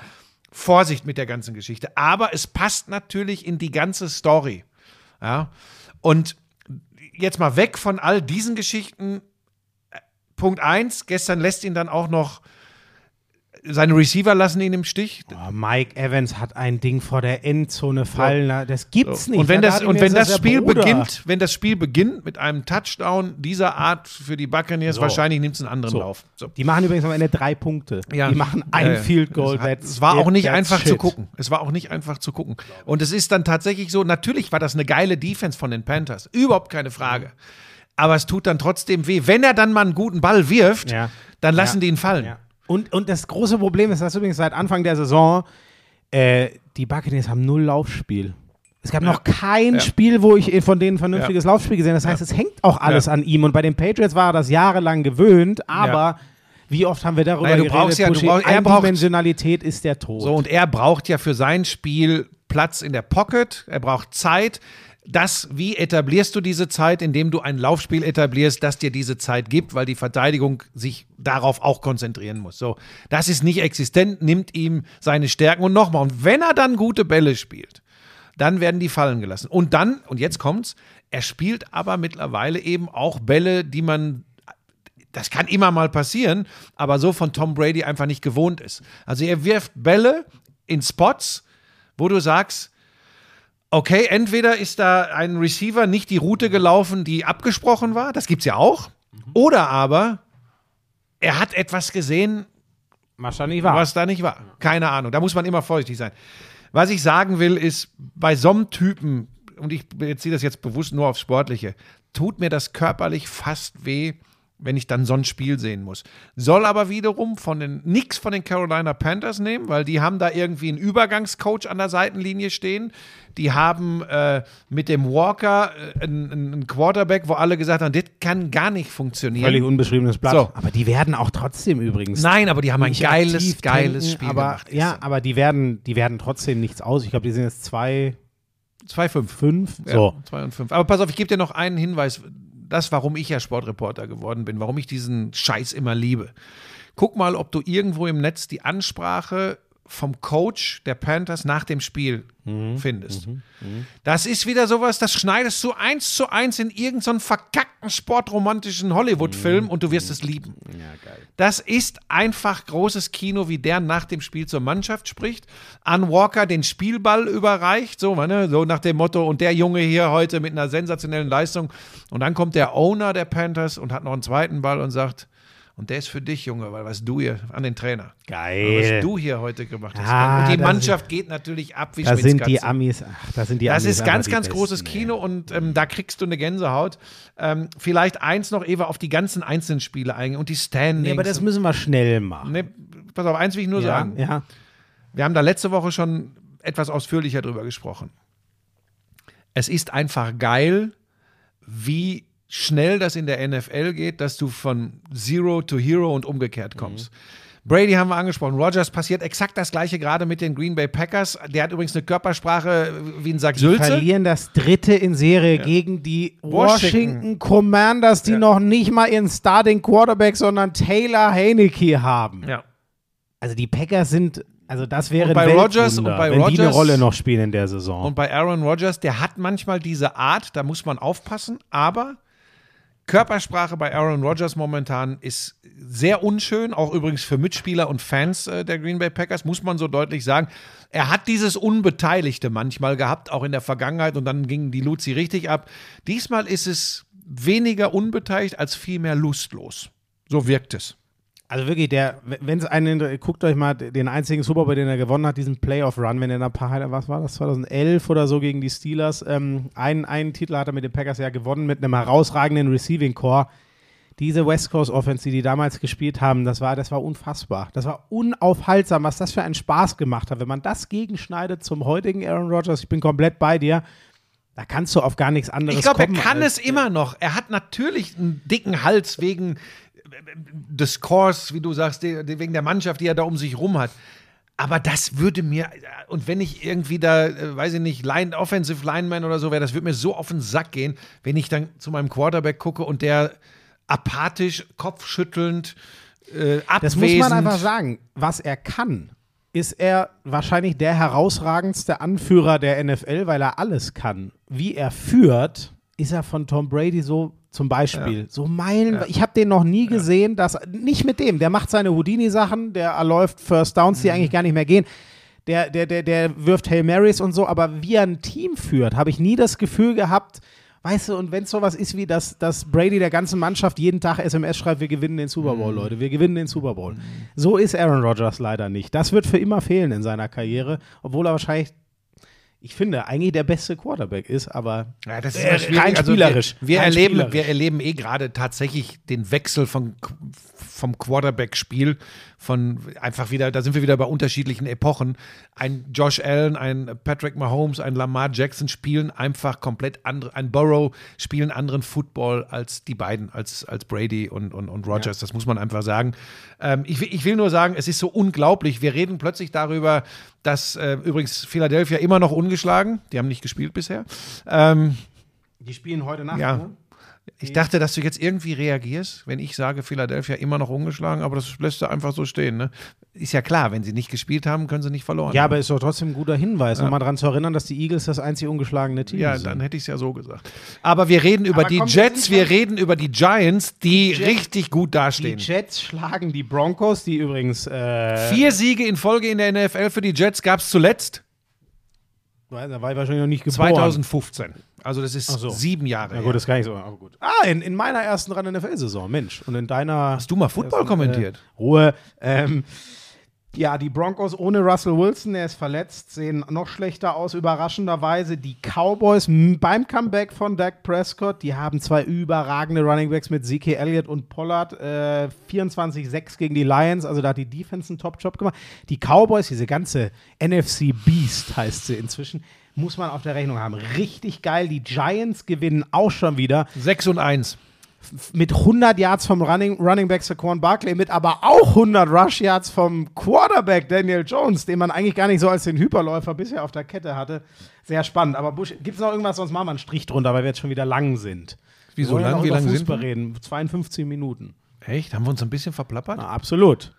Vorsicht mit der ganzen Geschichte. Aber es passt natürlich in die ganze Story. Ja. Und jetzt mal weg von all diesen Geschichten. Punkt eins, gestern lässt ihn dann auch noch seine Receiver lassen ihn im Stich. oh, Mike Evans hat ein Ding vor der Endzone fallen. lassen. Das gibt's nicht. Und wenn Da das, und wenn das Spiel Bruder. beginnt, wenn das Spiel beginnt mit einem Touchdown dieser Art für die Buccaneers, So. wahrscheinlich nimmt es einen anderen So. Lauf. So. Die machen übrigens am Ende drei Punkte. Ja. Die machen ein Ja, ja. Field Goal. Es, hat, es war auch nicht einfach shit. zu gucken. Es war auch nicht einfach zu gucken. Und es ist dann tatsächlich so, natürlich war das eine geile Defense von den Panthers. Überhaupt keine Frage. Aber es tut dann trotzdem weh. Wenn er dann mal einen guten Ball wirft, Ja. dann lassen Ja. die ihn fallen. Ja. Und, und das große Problem ist, dass übrigens seit Anfang der Saison äh, die Buccaneers haben null Laufspiel. Es gab noch kein. Spiel, wo ich von denen ein vernünftiges Laufspiel gesehen habe. Das heißt, es hängt auch alles an ihm. Und bei den Patriots war er das jahrelang gewöhnt, aber wie oft haben wir darüber Naja, du geredet, brauchst ja- du brauchst- er braucht- Eindimensionalität ist der Tod. So, und er braucht ja für sein Spiel Platz in der Pocket, er braucht Zeit. Das, wie etablierst du diese Zeit, indem du ein Laufspiel etablierst, das dir diese Zeit gibt, weil die Verteidigung sich darauf auch konzentrieren muss. So, das ist nicht existent, nimmt ihm seine Stärken und nochmal. Und wenn er dann gute Bälle spielt, dann werden die fallen gelassen. Und dann, und jetzt kommt's, er spielt aber mittlerweile eben auch Bälle, die man das kann immer mal passieren, aber so von Tom Brady einfach nicht gewohnt ist. Also er wirft Bälle in Spots, wo du sagst, Okay, entweder ist da ein Receiver nicht die Route gelaufen, die abgesprochen war, das gibt's ja auch, oder aber er hat etwas gesehen, Wahrscheinlich war. was da nicht war. Keine Ahnung. Da muss man immer vorsichtig sein. Was ich sagen will, ist, bei so einem Typen, und ich beziehe das jetzt bewusst nur aufs Sportliche, tut mir das körperlich fast weh, wenn ich dann so ein Spiel sehen muss. Soll aber wiederum von den nix von den Carolina Panthers nehmen, weil die haben da irgendwie einen Übergangscoach an der Seitenlinie stehen. Die haben äh, mit dem Walker äh, einen, Quarterback, wo alle gesagt haben, das kann gar nicht funktionieren. Völlig unbeschriebenes Blatt. So. Aber die werden auch trotzdem übrigens. Nein, aber die haben ein geiles, geiles tanken, Spiel aber, gemacht. Ja, aber die werden, die werden trotzdem nichts aus. Ich glaube, die sind jetzt zwei, 2-5. fünf. Ja, So. 2 und 5. Aber pass auf, ich gebe dir noch einen Hinweis. Das, warum ich ja Sportreporter geworden bin, warum ich diesen Scheiß immer liebe. Guck mal, ob du irgendwo im Netz die Ansprache vom Coach der Panthers nach dem Spiel findest. Das ist wieder sowas, das schneidest du eins zu eins in irgendeinen verkackten sportromantischen Hollywood-Film und du wirst es lieben. Das ist einfach großes Kino, wie der nach dem Spiel zur Mannschaft spricht, an Walker den Spielball überreicht, so, ne, so nach dem Motto, und der Junge hier heute mit einer sensationellen Leistung. Und dann kommt der Owner der Panthers und hat noch einen zweiten Ball und sagt, und der ist für dich, Junge, weil was du hier an den Trainer. Geil. Was du hier heute gemacht hast. Ah, und die das Mannschaft geht natürlich ab wie Da sind die. Amis, ach, da sind die Das Amis ist einfach ganz, ganz Besten, großes ey. Kino und ähm, da kriegst du eine Gänsehaut. Ähm, vielleicht eins noch, Eva, auf die ganzen einzelnen Spiele eingehen und die Standings. Nee, aber das müssen wir schnell machen. Nee, pass auf, eins will ich nur ja, sagen. ja. Wir haben da letzte Woche schon etwas ausführlicher drüber gesprochen. Es ist einfach geil, wie schnell das in der NFL geht, dass du von Zero to Hero und umgekehrt kommst. Brady haben wir angesprochen. Rogers passiert exakt das gleiche gerade mit den Green Bay Packers. Der hat übrigens eine Körpersprache wie ein Sack Sülze. Verlieren das dritte in Serie gegen die Washington. Washington, Commanders, die Ja. noch nicht mal ihren Starting Quarterback, sondern Taylor Heineke haben. Ja. Also die Packers sind, also das wäre Und bei Weltwunder, und bei wenn die eine Rolle noch spielen in der Saison. Und bei Aaron Rodgers, der hat manchmal diese Art, da muss man aufpassen, aber Körpersprache bei Aaron Rodgers momentan ist sehr unschön, auch übrigens für Mitspieler und Fans äh, der Green Bay Packers, muss man so deutlich sagen. Er hat dieses Unbeteiligte manchmal gehabt, auch in der Vergangenheit, und dann ging die Luzi richtig ab. Diesmal ist es weniger unbeteiligt als vielmehr lustlos. So wirkt es. Also wirklich, der, wenn es einen, guckt euch mal den einzigen Super Bowl, den er gewonnen hat, diesen Playoff-Run, wenn er in ein paar, was war das, 2011 oder so gegen die Steelers, ähm, einen, einen Titel hat er mit den Packers ja gewonnen, mit einem herausragenden Receiving Core. Diese West Coast Offense, die die damals gespielt haben, das war, das war unfassbar. Das war unaufhaltsam, was das für einen Spaß gemacht hat. Wenn man das gegenschneidet zum heutigen Aaron Rodgers, ich bin komplett bei dir, da kannst du auf gar nichts anderes Ich glaube, er kann es immer noch. Er hat natürlich einen dicken Hals wegen des Cores, wie du sagst, wegen der Mannschaft, die er da um sich rum hat. Aber das würde mir, und wenn ich irgendwie da, äh, weiß ich nicht, Line, Offensive Lineman oder so wäre, das würde mir so auf den Sack gehen, wenn ich dann zu meinem Quarterback gucke und der apathisch, kopfschüttelnd, äh, abwesend. Das muss man einfach sagen. Was er kann, ist er wahrscheinlich der herausragendste Anführer der NFL, weil er alles kann. Wie er führt, ist er von Tom Brady so zum Beispiel. So Meilen. Ich habe den noch nie gesehen, dass nicht mit dem. Der macht seine Houdini-Sachen, der erläuft First Downs, Mhm. die eigentlich gar nicht mehr gehen. Der, der, der, der wirft Hail Marys und so, aber wie er ein Team führt, habe ich nie das Gefühl gehabt, weißt du, und wenn es sowas ist wie, dass, dass Brady der ganzen Mannschaft jeden Tag SMS schreibt, wir gewinnen den Super Mhm. Bowl, Leute, wir gewinnen den Super Bowl. So ist Aaron Rodgers leider nicht. Das wird für immer fehlen in seiner Karriere, obwohl er wahrscheinlich, ich finde, eigentlich der beste Quarterback ist, aber Ja, das ist Äh, rein Also spielerisch. Wir, wir, Rein erleben, spielerisch. wir erleben eh gerade tatsächlich den Wechsel von, vom Quarterback-Spiel. Von einfach wieder, da sind wir wieder bei unterschiedlichen Epochen. Ein Josh Allen, ein Patrick Mahomes, ein Lamar Jackson spielen einfach komplett andere, ein Burrow spielen anderen Football als die beiden, als, als Brady und, und, und Rogers. Das muss man einfach sagen. Ähm, ich, will- ich will nur sagen, es ist so unglaublich. Wir reden plötzlich darüber, dass äh, übrigens Philadelphia immer noch ungeschlagen, die haben nicht gespielt bisher. Ähm, die spielen heute Nacht. ja. Ne? Ich dachte, dass du jetzt irgendwie reagierst, wenn ich sage, Philadelphia immer noch ungeschlagen, aber das lässt du einfach so stehen. Ne? Ist ja klar, wenn sie nicht gespielt haben, können sie nicht verloren Ja, haben. aber ist doch trotzdem ein guter Hinweis, nochmal daran zu erinnern, dass die Eagles das einzig ungeschlagene Team Ja, sind. dann hätte ich es ja so gesagt. Aber wir reden über Aber die Jets, wir reden über die Giants, die richtig gut die dastehen. Jets schlagen die Broncos, die übrigens äh, Vier Siege in Folge in der NFL für die Jets gab es zuletzt. Da war ich wahrscheinlich noch nicht geboren. 2015. Also das ist so. sieben Jahre. Na her. gut, das kann ich so. Aber gut. Ah, in, in meiner ersten Run NFL-Saison, Mensch. Und in deiner. Hast du mal Football ersten, kommentiert? Äh, Ruhe. Ähm, ja, die Broncos ohne Russell Wilson, der ist verletzt, sehen noch schlechter aus, überraschenderweise. Die Cowboys beim Comeback von Dak Prescott, die haben zwei überragende Running Backs mit Zeke Elliott und Pollard. Äh, 24-6 gegen die Lions, also da hat die Defense einen Top-Job gemacht. Die Cowboys, diese ganze NFC Beast heißt sie inzwischen, muss man auf der Rechnung haben. Richtig geil. Die Giants gewinnen auch schon wieder 6 und 1. mit 100 Yards vom Running, Running Back Saquon Barkley, mit aber auch 100 Rush Yards vom Quarterback Daniel Jones, den man eigentlich gar nicht so als den Hyperläufer bisher auf der Kette hatte. Sehr spannend. Aber Busch, gibt es noch irgendwas, sonst machen wir einen Strich drunter, weil wir jetzt schon wieder lang sind. Wieso ja lang? noch Wie lang sind Fußball wir? reden. 52 Minuten. Echt? Haben wir uns ein bisschen verplappert? Na, absolut.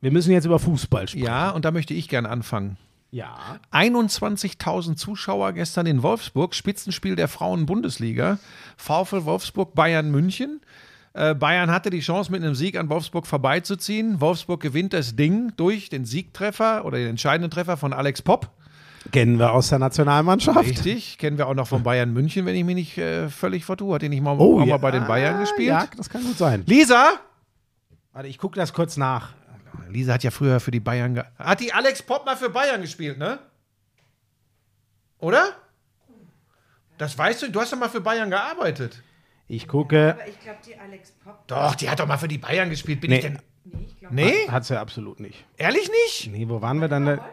Wir müssen jetzt über Fußball sprechen. Ja, und da möchte ich gerne anfangen. Ja. 21.000 Zuschauer gestern in Wolfsburg, Spitzenspiel der Frauen-Bundesliga. VfL Wolfsburg, Bayern München. Äh, Bayern hatte die Chance, mit einem Sieg an Wolfsburg vorbeizuziehen. Wolfsburg gewinnt das Ding durch den Siegtreffer oder den entscheidenden Treffer von Alex Popp. Kennen wir aus der Nationalmannschaft. Richtig, kennen wir auch noch von Bayern München, wenn ich mich nicht äh, völlig vertue. Hat er nicht mal, Oh, ja. mal bei den Bayern gespielt? Ja, das kann gut sein. Lisa? Warte, ich gucke das kurz nach. Lisa hat ja früher für die Bayern. ge- Hat die Alex Popp mal für Bayern gespielt, ne? Oder? Das weißt du, du hast doch mal für Bayern gearbeitet. Ich gucke. Aber ich glaube, die Alex Pop. Doch, die hat doch mal für die Bayern gespielt. Bin Nee. ich denn. Nee, ich glaube. Nee? Hat sie absolut nicht. Ehrlich nicht? Nee, wo waren wir dann? Da?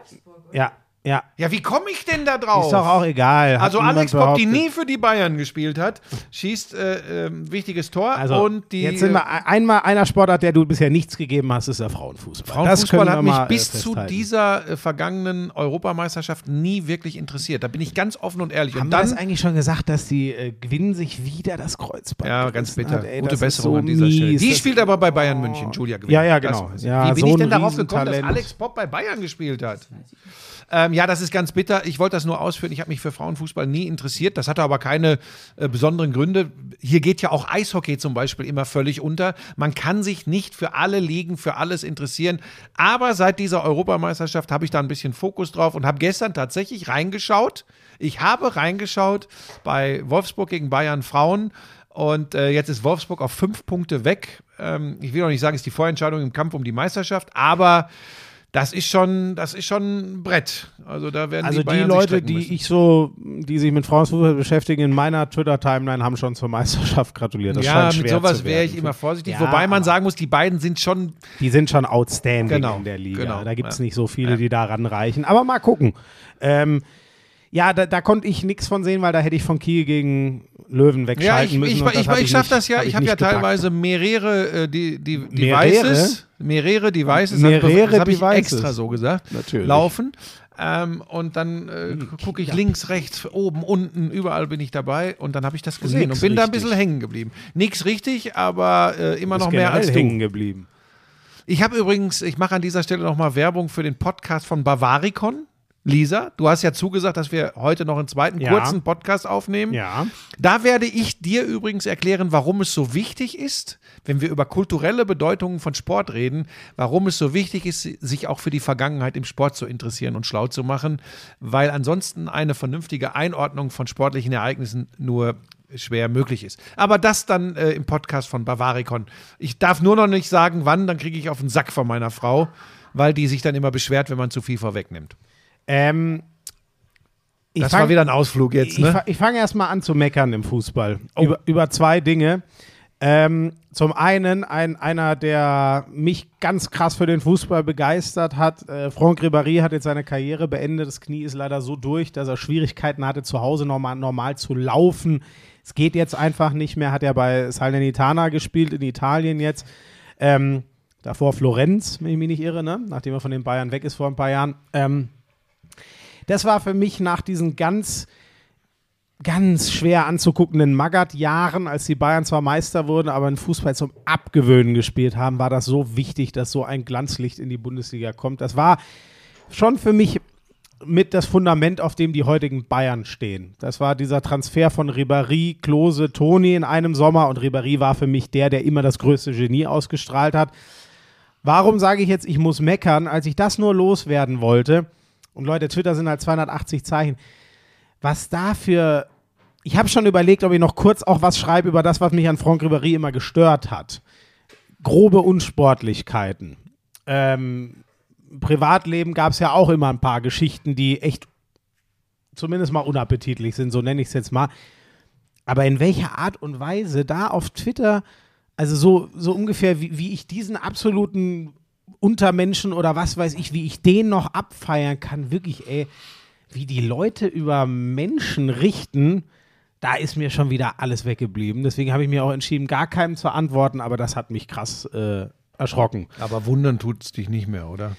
Ja, ja. Ja, wie komme ich denn da drauf? Ist doch auch egal. Hat also Alex Popp, die nie für die Bayern gespielt hat, schießt äh, ähm, wichtiges Tor Also, und die jetzt sind wir ein- einmal einer Sportart, der du bisher nichts gegeben hast, ist der Frauenfußball. Frauenfußball hat mich mal, bis äh, zu festhalten. dieser äh, vergangenen Europameisterschaft nie wirklich interessiert. Da bin ich ganz offen und ehrlich. Haben und wir das dann eigentlich schon gesagt, dass die äh, gewinnen sich wieder das Kreuzband? Ja, ganz bitter. hat? Ey, Gute das Besserung so an dieser Stelle. Die Das- spielt aber bei Bayern München, Julia gewinnt. Ja, ja, genau. Das weiß ich. Ja, Wie bin so ich denn darauf gekommen, dass. Alex Popp bei Bayern gespielt hat? Ähm, ja, das ist ganz bitter. Ich wollte das nur ausführen. Ich habe mich für Frauenfußball nie interessiert. Das hatte aber keine äh, besonderen Gründe. Hier geht ja auch Eishockey zum Beispiel immer völlig unter. Man kann sich nicht für alle Ligen, für alles interessieren. Aber seit dieser Europameisterschaft habe ich da ein bisschen Fokus drauf und habe gestern tatsächlich reingeschaut. Ich habe reingeschaut bei Wolfsburg gegen Bayern Frauen. Und äh, jetzt ist Wolfsburg auf fünf Punkte weg. Ähm, ich will auch nicht sagen, es ist die Vorentscheidung im Kampf um die Meisterschaft, aber das ist schon, das ist schon ein Brett. Also da werden Also die die, Leute, die ich so, die sich mit Frauenfußball beschäftigen, in meiner Twitter-Timeline haben schon zur Meisterschaft gratuliert. Das ja, mit sowas wäre ich immer vorsichtig. Ja, Wobei man sagen muss, die beiden sind schon Die sind schon outstanding Genau, in der Liga. genau, da gibt es ja. nicht so viele, die da ranreichen. Aber mal gucken. Ähm, ja, da, da konnte ich nichts von sehen, weil da hätte ich von Kiel gegen Löwen Ja, wegschalten ich, müssen. ich, ich, das ich, ich schaffe das ja. hab Ich habe ja gepackt. teilweise mehrere, äh, die, die Mehrere? Devices, mehrere Devices, Mehrere das habe ich extra so gesagt, Natürlich. laufen. Ähm, und dann äh, gucke ich links, rechts, oben, unten, überall bin ich dabei und dann habe ich das gesehen Nix und bin da ein richtig. bisschen hängen geblieben. Nichts richtig, aber äh, immer noch mehr als hängen du. geblieben. Ich habe übrigens, ich mache an dieser Stelle nochmal Werbung für den Podcast von Bavaricon. Lisa, du hast ja zugesagt, dass wir heute noch einen zweiten Ja. kurzen Podcast aufnehmen. Ja. Da werde ich dir übrigens erklären, warum es so wichtig ist, wenn wir über kulturelle Bedeutungen von Sport reden, warum es so wichtig ist, sich auch für die Vergangenheit im Sport zu interessieren und schlau zu machen, weil ansonsten eine vernünftige Einordnung von sportlichen Ereignissen nur schwer möglich ist. Aber das dann äh, im Podcast von Bavaricon. Ich darf nur noch nicht sagen, wann, dann kriege ich auf den Sack von meiner Frau, weil die sich dann immer beschwert, wenn man zu viel vorwegnimmt. Ähm, ich Das fang- war wieder ein Ausflug jetzt, Ich, ne? fa- ich fange erstmal an zu meckern im Fußball. Über, über zwei Dinge. Ähm, zum einen ein, einer, der mich ganz krass für den Fußball begeistert hat. Äh, Franck Ribéry hat jetzt seine Karriere beendet. Das Knie ist leider so durch, dass er Schwierigkeiten hatte, zu Hause normal, normal zu laufen. Es geht jetzt einfach nicht mehr. Hat er bei Salernitana gespielt in Italien jetzt. Ähm, davor Florenz, wenn ich mich nicht irre, ne? nachdem er von den Bayern weg ist vor ein paar Jahren. Ähm, das war für mich nach diesen ganz, ganz schwer anzuguckenden Magath-Jahren, als die Bayern zwar Meister wurden, aber in Fußball zum Abgewöhnen gespielt haben, war das so wichtig, dass so ein Glanzlicht in die Bundesliga kommt. Das war schon für mich mit das Fundament, auf dem die heutigen Bayern stehen. Das war dieser Transfer von Ribéry, Klose, Toni in einem Sommer und Ribéry war für mich der, der immer das größte Genie ausgestrahlt hat. Warum sage ich jetzt, ich muss meckern, als ich das nur loswerden wollte? Und Leute, Twitter sind halt 280 Zeichen. was da für. Ich habe schon überlegt, ob ich noch kurz auch was schreibe über das, was mich an Franck Ribéry immer gestört hat. Grobe Unsportlichkeiten. Ähm, Privatleben gab es ja auch immer ein paar Geschichten, die echt zumindest mal unappetitlich sind, so nenne ich es jetzt mal. Aber in welcher Art und Weise da auf Twitter, also so, so ungefähr, wie, wie ich diesen absoluten Untermenschen oder was weiß ich, wie ich den noch abfeiern kann, wirklich, ey, wie die Leute über Menschen richten, da ist mir schon wieder alles weggeblieben. Deswegen habe ich mir auch entschieden, gar keinem zu antworten, aber das hat mich krass äh, erschrocken. Aber wundern tut es dich nicht mehr, oder?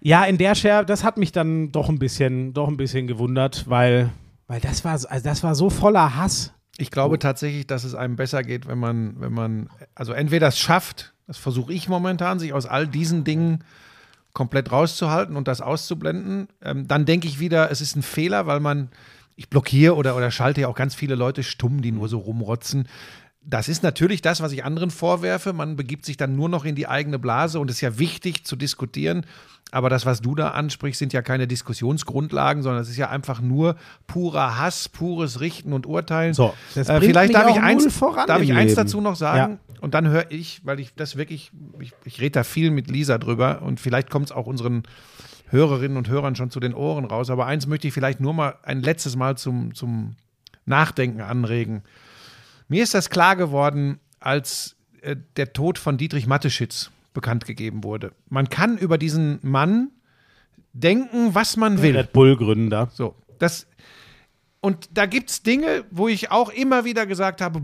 Ja, in der Share, das hat mich dann doch ein bisschen, doch ein bisschen gewundert, weil, weil das war, also das war so voller Hass. Ich glaube tatsächlich, dass es einem besser geht, wenn man, wenn man, also entweder es schafft, das versuche ich momentan, sich aus all diesen Dingen komplett rauszuhalten und das auszublenden. Ähm, dann denke ich wieder, es ist ein Fehler, weil man, ich blockiere oder, oder schalte ja auch ganz viele Leute stumm, die nur so rumrotzen. Das ist natürlich das, was ich anderen vorwerfe. Man begibt sich dann nur noch in die eigene Blase und es ist ja wichtig zu diskutieren. Aber das, was du da ansprichst, sind ja keine Diskussionsgrundlagen, sondern es ist ja einfach nur purer Hass, pures Richten und Urteilen. So, das äh, vielleicht darf ich eins, darf ich eins Leben. dazu noch sagen und dann höre ich, weil ich das wirklich, ich, ich rede da viel mit Lisa drüber und vielleicht kommt es auch unseren Hörerinnen und Hörern schon zu den Ohren raus. Aber eins möchte ich vielleicht nur mal ein letztes Mal zum, zum Nachdenken anregen. Mir ist das klar geworden, als äh, der Tod von Dietrich Mateschitz bekannt gegeben wurde. Man kann über diesen Mann denken, was man will. Red Bull-Gründer. So, das und da gibt es Dinge, wo ich auch immer wieder gesagt habe,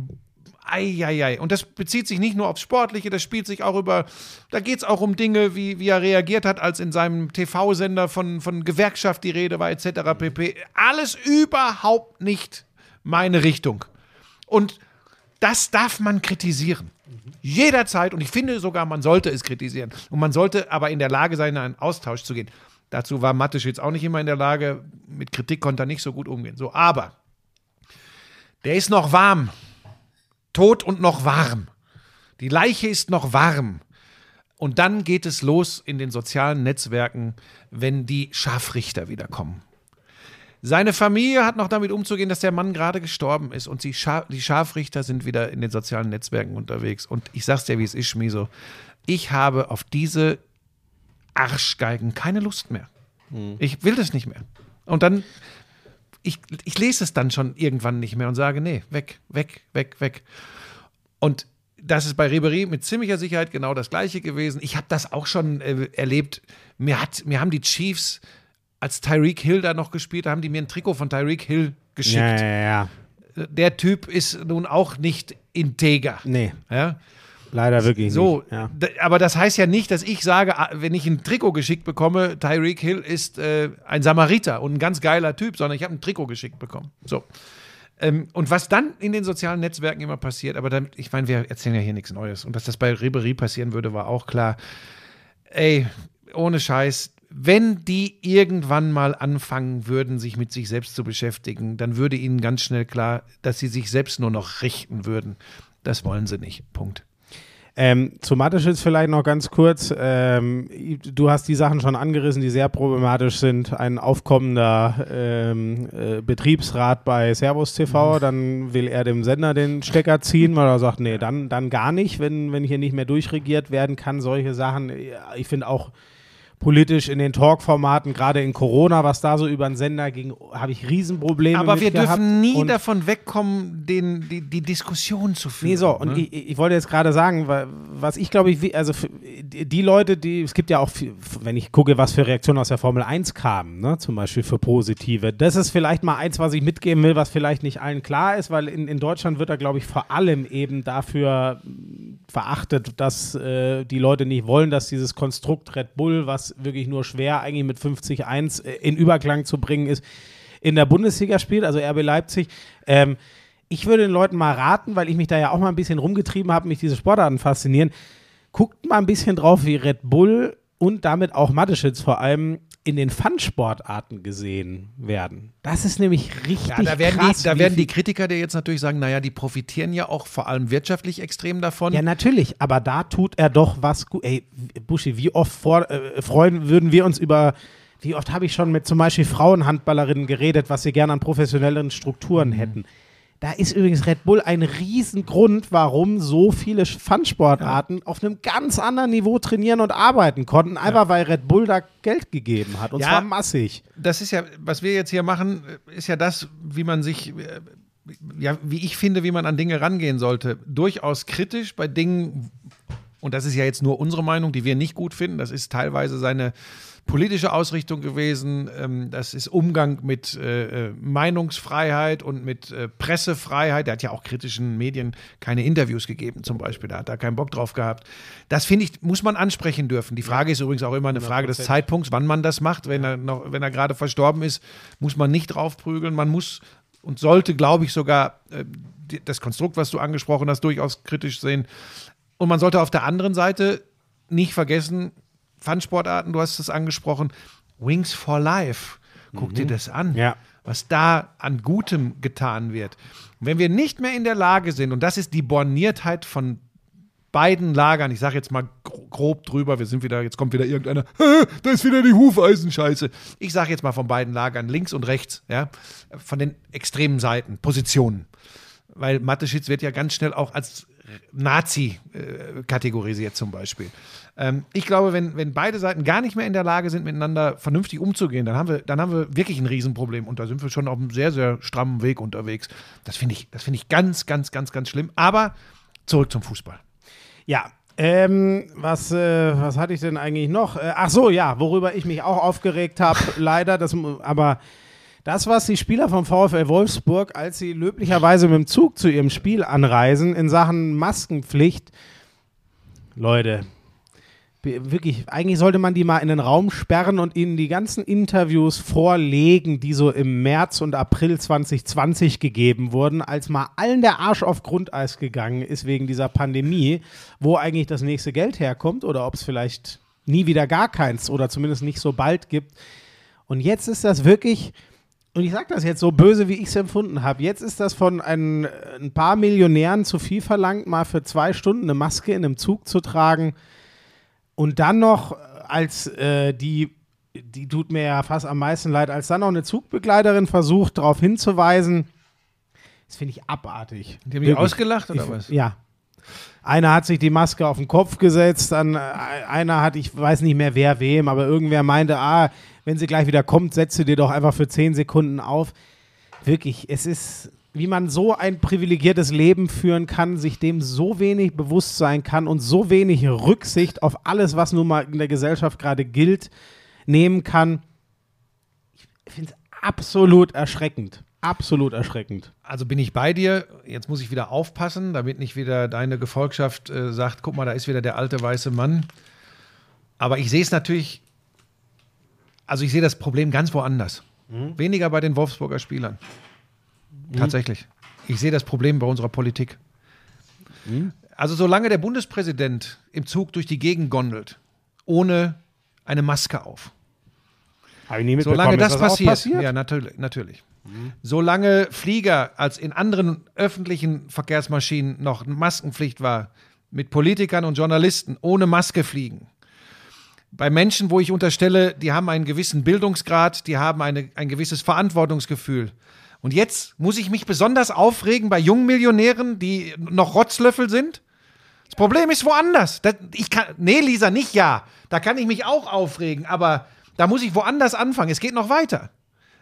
Eieiei. Und das bezieht sich nicht nur aufs Sportliche, das spielt sich auch über, da geht es auch um Dinge, wie, wie er reagiert hat, als in seinem TV-Sender von, von Gewerkschaft die Rede war, etc. pp. Alles überhaupt nicht meine Richtung. Und das darf man kritisieren. Jederzeit. Und ich finde sogar, man sollte es kritisieren. Und man sollte aber in der Lage sein, in einen Austausch zu gehen. Dazu war Mattisch jetzt auch nicht immer in der Lage. Mit Kritik konnte er nicht so gut umgehen. So, aber der ist noch warm. Tot und noch warm. Die Leiche ist noch warm. Und dann geht es los in den sozialen Netzwerken, wenn die Scharfrichter wiederkommen. Seine Familie hat noch damit umzugehen, dass der Mann gerade gestorben ist und die, Schar die Scharfrichter sind wieder in den sozialen Netzwerken unterwegs. Und ich sag's dir, wie es ist, Schmiso. Ich habe auf diese Arschgeigen keine Lust mehr. Ich will das nicht mehr. Und dann, ich, ich lese es dann schon irgendwann nicht mehr und sage, nee, weg, weg, weg, weg. Und das ist bei Ribery mit ziemlicher Sicherheit genau das Gleiche gewesen. Ich habe das auch schon äh, erlebt. Mir, hat, mir haben die Chiefs, als Tyreek Hill da noch gespielt, haben die mir ein Trikot von Tyreek Hill geschickt. Ja, ja, ja. Der Typ ist nun auch nicht integer. Nee, Ja? leider wirklich So, nicht. Ja. aber das heißt ja nicht, dass ich sage, ah, wenn ich ein Trikot geschickt bekomme, Tyreek Hill ist äh, ein Samariter und ein ganz geiler Typ, sondern ich habe ein Trikot geschickt bekommen. So. Ähm, und was dann in den sozialen Netzwerken immer passiert, aber dann, ich meine, wir erzählen ja hier nichts Neues. Und dass das bei Ribery passieren würde, war auch klar. Ey, ohne Scheiß, wenn die irgendwann mal anfangen würden, sich mit sich selbst zu beschäftigen, dann würde ihnen ganz schnell klar, dass sie sich selbst nur noch richten würden. Das wollen sie nicht. Punkt. Ähm, zu Mateschitz vielleicht noch ganz kurz. Ähm, du hast die Sachen schon angerissen, die sehr problematisch sind. Ein aufkommender ähm, äh, Betriebsrat bei Servus TV, dann will er dem Sender den Stecker ziehen, weil er sagt, nee, dann, dann gar nicht, wenn, wenn hier nicht mehr durchregiert werden kann. Solche Sachen. Ich finde auch politisch in den Talk-Formaten, gerade in Corona, was da so über den Sender ging, habe ich Riesenprobleme Aber wir dürfen nie davon wegkommen, den, die, die Diskussion zu führen. Nee, so, und ne? ich, ich wollte jetzt gerade sagen, wa- was ich glaube, ich, also die Leute, die, es gibt ja auch, wenn ich gucke, was für Reaktionen aus der Formel 1 kamen, ne, zum Beispiel für positive, das ist vielleicht mal eins, was ich mitgeben will, was vielleicht nicht allen klar ist, weil in, in Deutschland wird da, glaube ich, vor allem eben dafür verachtet, dass äh, die Leute nicht wollen, dass dieses Konstrukt Red Bull, was wirklich nur schwer eigentlich mit 50-1 äh, in Überklang zu bringen ist, in der Bundesliga spielt, also RB Leipzig. Ähm, ich würde den Leuten mal raten, weil ich mich da ja auch mal ein bisschen rumgetrieben habe, mich diese Sportarten faszinieren. Guckt mal ein bisschen drauf, wie Red Bull und damit auch Mateschitz vor allem in den Fun-Sportarten gesehen werden. Das ist nämlich richtig ja, da werden, krass. die, da werden die Kritiker dir jetzt natürlich sagen, naja, die profitieren ja auch vor allem wirtschaftlich extrem davon. Ja, natürlich, aber da tut er doch was gut. Ey, Buschi, wie oft vor, äh, freuen würden wir uns über wie oft habe ich schon mit zum Beispiel Frauenhandballerinnen geredet, was sie gerne an professionelleren Strukturen Mhm. Da ist übrigens Red Bull ein Riesengrund, warum so viele Fun-Sportarten auf einem ganz anderen Niveau trainieren und arbeiten konnten, einfach weil Red Bull da Geld gegeben hat. Und Ja. zwar massig. das ist ja, was wir jetzt hier machen, ist ja das, wie man sich, ja, wie ich finde, wie man an Dinge rangehen sollte. Durchaus kritisch bei Dingen, und das ist ja jetzt nur unsere Meinung, die wir nicht gut finden. Das ist teilweise seine politische Ausrichtung gewesen. Ähm, das ist Umgang mit äh, äh, Meinungsfreiheit und mit äh, Pressefreiheit. Er hat ja auch kritischen Medien keine Interviews gegeben, zum Beispiel. Da hat er keinen Bock drauf gehabt. Das finde ich, muss man ansprechen dürfen. Die Frage ist übrigens auch immer eine Frage des Zeitpunkts, wann man das macht. Wenn er noch, wenn er gerade verstorben ist, muss man nicht draufprügeln. Man muss und sollte, glaube ich, sogar äh, das Konstrukt, was du angesprochen hast, durchaus kritisch sehen. Und man sollte auf der anderen Seite nicht vergessen, Fun-Sportarten, du hast es angesprochen, Wings for Life. Guck dir das an, Ja. was da an Gutem getan wird. Wenn wir nicht mehr in der Lage sind, und das ist die Borniertheit von beiden Lagern, ich sage jetzt mal gro- grob drüber, wir sind wieder, jetzt kommt wieder irgendeiner, "Hä, da ist wieder die Hufeisenscheiße. Ich sage jetzt mal von beiden Lagern, links und rechts, ja, von den extremen Seiten, Positionen. Weil Mateschitz wird ja ganz schnell auch als Nazi äh, kategorisiert zum Beispiel. Ähm, ich glaube, wenn, wenn beide Seiten gar nicht mehr in der Lage sind, miteinander vernünftig umzugehen, dann haben wir, dann haben wir wirklich ein Riesenproblem und da sind wir schon auf einem sehr, sehr strammen Weg unterwegs. Das finde ich, das finde ich ganz, ganz, ganz, ganz schlimm. Aber zurück zum Fußball. Ja. Ähm, was, äh, was hatte ich denn eigentlich noch? Äh, ach so, ja, worüber ich mich auch aufgeregt habe, leider, das, aber das, was die Spieler vom VfL Wolfsburg, als sie löblicherweise mit dem Zug zu ihrem Spiel anreisen, in Sachen Maskenpflicht, Leute, wirklich, eigentlich sollte man die mal in den Raum sperren und ihnen die ganzen Interviews vorlegen, die so im März und April 2020 gegeben wurden, als mal allen der Arsch auf Grundeis gegangen ist wegen dieser Pandemie, wo eigentlich das nächste Geld herkommt oder ob es vielleicht nie wieder gar keins oder zumindest nicht so bald gibt. Und jetzt ist das wirklich, und ich sage das jetzt so böse, wie ich es empfunden habe, jetzt ist das von ein, ein paar Millionären zu viel verlangt, mal für zwei Stunden eine Maske in einem Zug zu tragen. Und dann noch als äh, die, die tut mir ja fast am meisten leid, als dann noch eine Zugbegleiterin versucht, darauf hinzuweisen, das finde ich abartig. Die haben Wirklich. ausgelacht oder ich, was? Ja. Einer hat sich die Maske auf den Kopf gesetzt, dann äh, einer hat, ich weiß nicht mehr wer wem, aber irgendwer meinte, ah, wenn sie gleich wieder kommt, setzt du dir doch einfach für zehn Sekunden auf. Wirklich, es ist, wie man so ein privilegiertes Leben führen kann, sich dem so wenig bewusst sein kann und so wenig Rücksicht auf alles, was nun mal in der Gesellschaft gerade gilt, nehmen kann. Ich finde es absolut erschreckend. Absolut erschreckend. Also bin ich bei dir. Jetzt muss ich wieder aufpassen, damit nicht wieder deine Gefolgschaft äh, sagt, guck mal, da ist wieder der alte weiße Mann. Aber ich sehe es natürlich, also ich sehe das Problem ganz woanders. Weniger bei den Wolfsburger Spielern. Tatsächlich. Ich sehe das Problem bei unserer Politik. Also solange der Bundespräsident im Zug durch die Gegend gondelt, ohne eine Maske auf, Habe ich nie Solange das, auch passiert, passiert? ja natürlich, natürlich. Solange Flieger als in anderen öffentlichen Verkehrsmaschinen noch Maskenpflicht war, mit Politikern und Journalisten ohne Maske fliegen. Bei Menschen, wo ich unterstelle, die haben einen gewissen Bildungsgrad, die haben eine, ein gewisses Verantwortungsgefühl. Und jetzt muss ich mich besonders aufregen bei jungen Millionären, die noch Rotzlöffel sind? Das Problem ist woanders. Das, ich kann, nee, Lisa, nicht ja. Da kann ich mich auch aufregen, aber da muss ich woanders anfangen. Es geht noch weiter.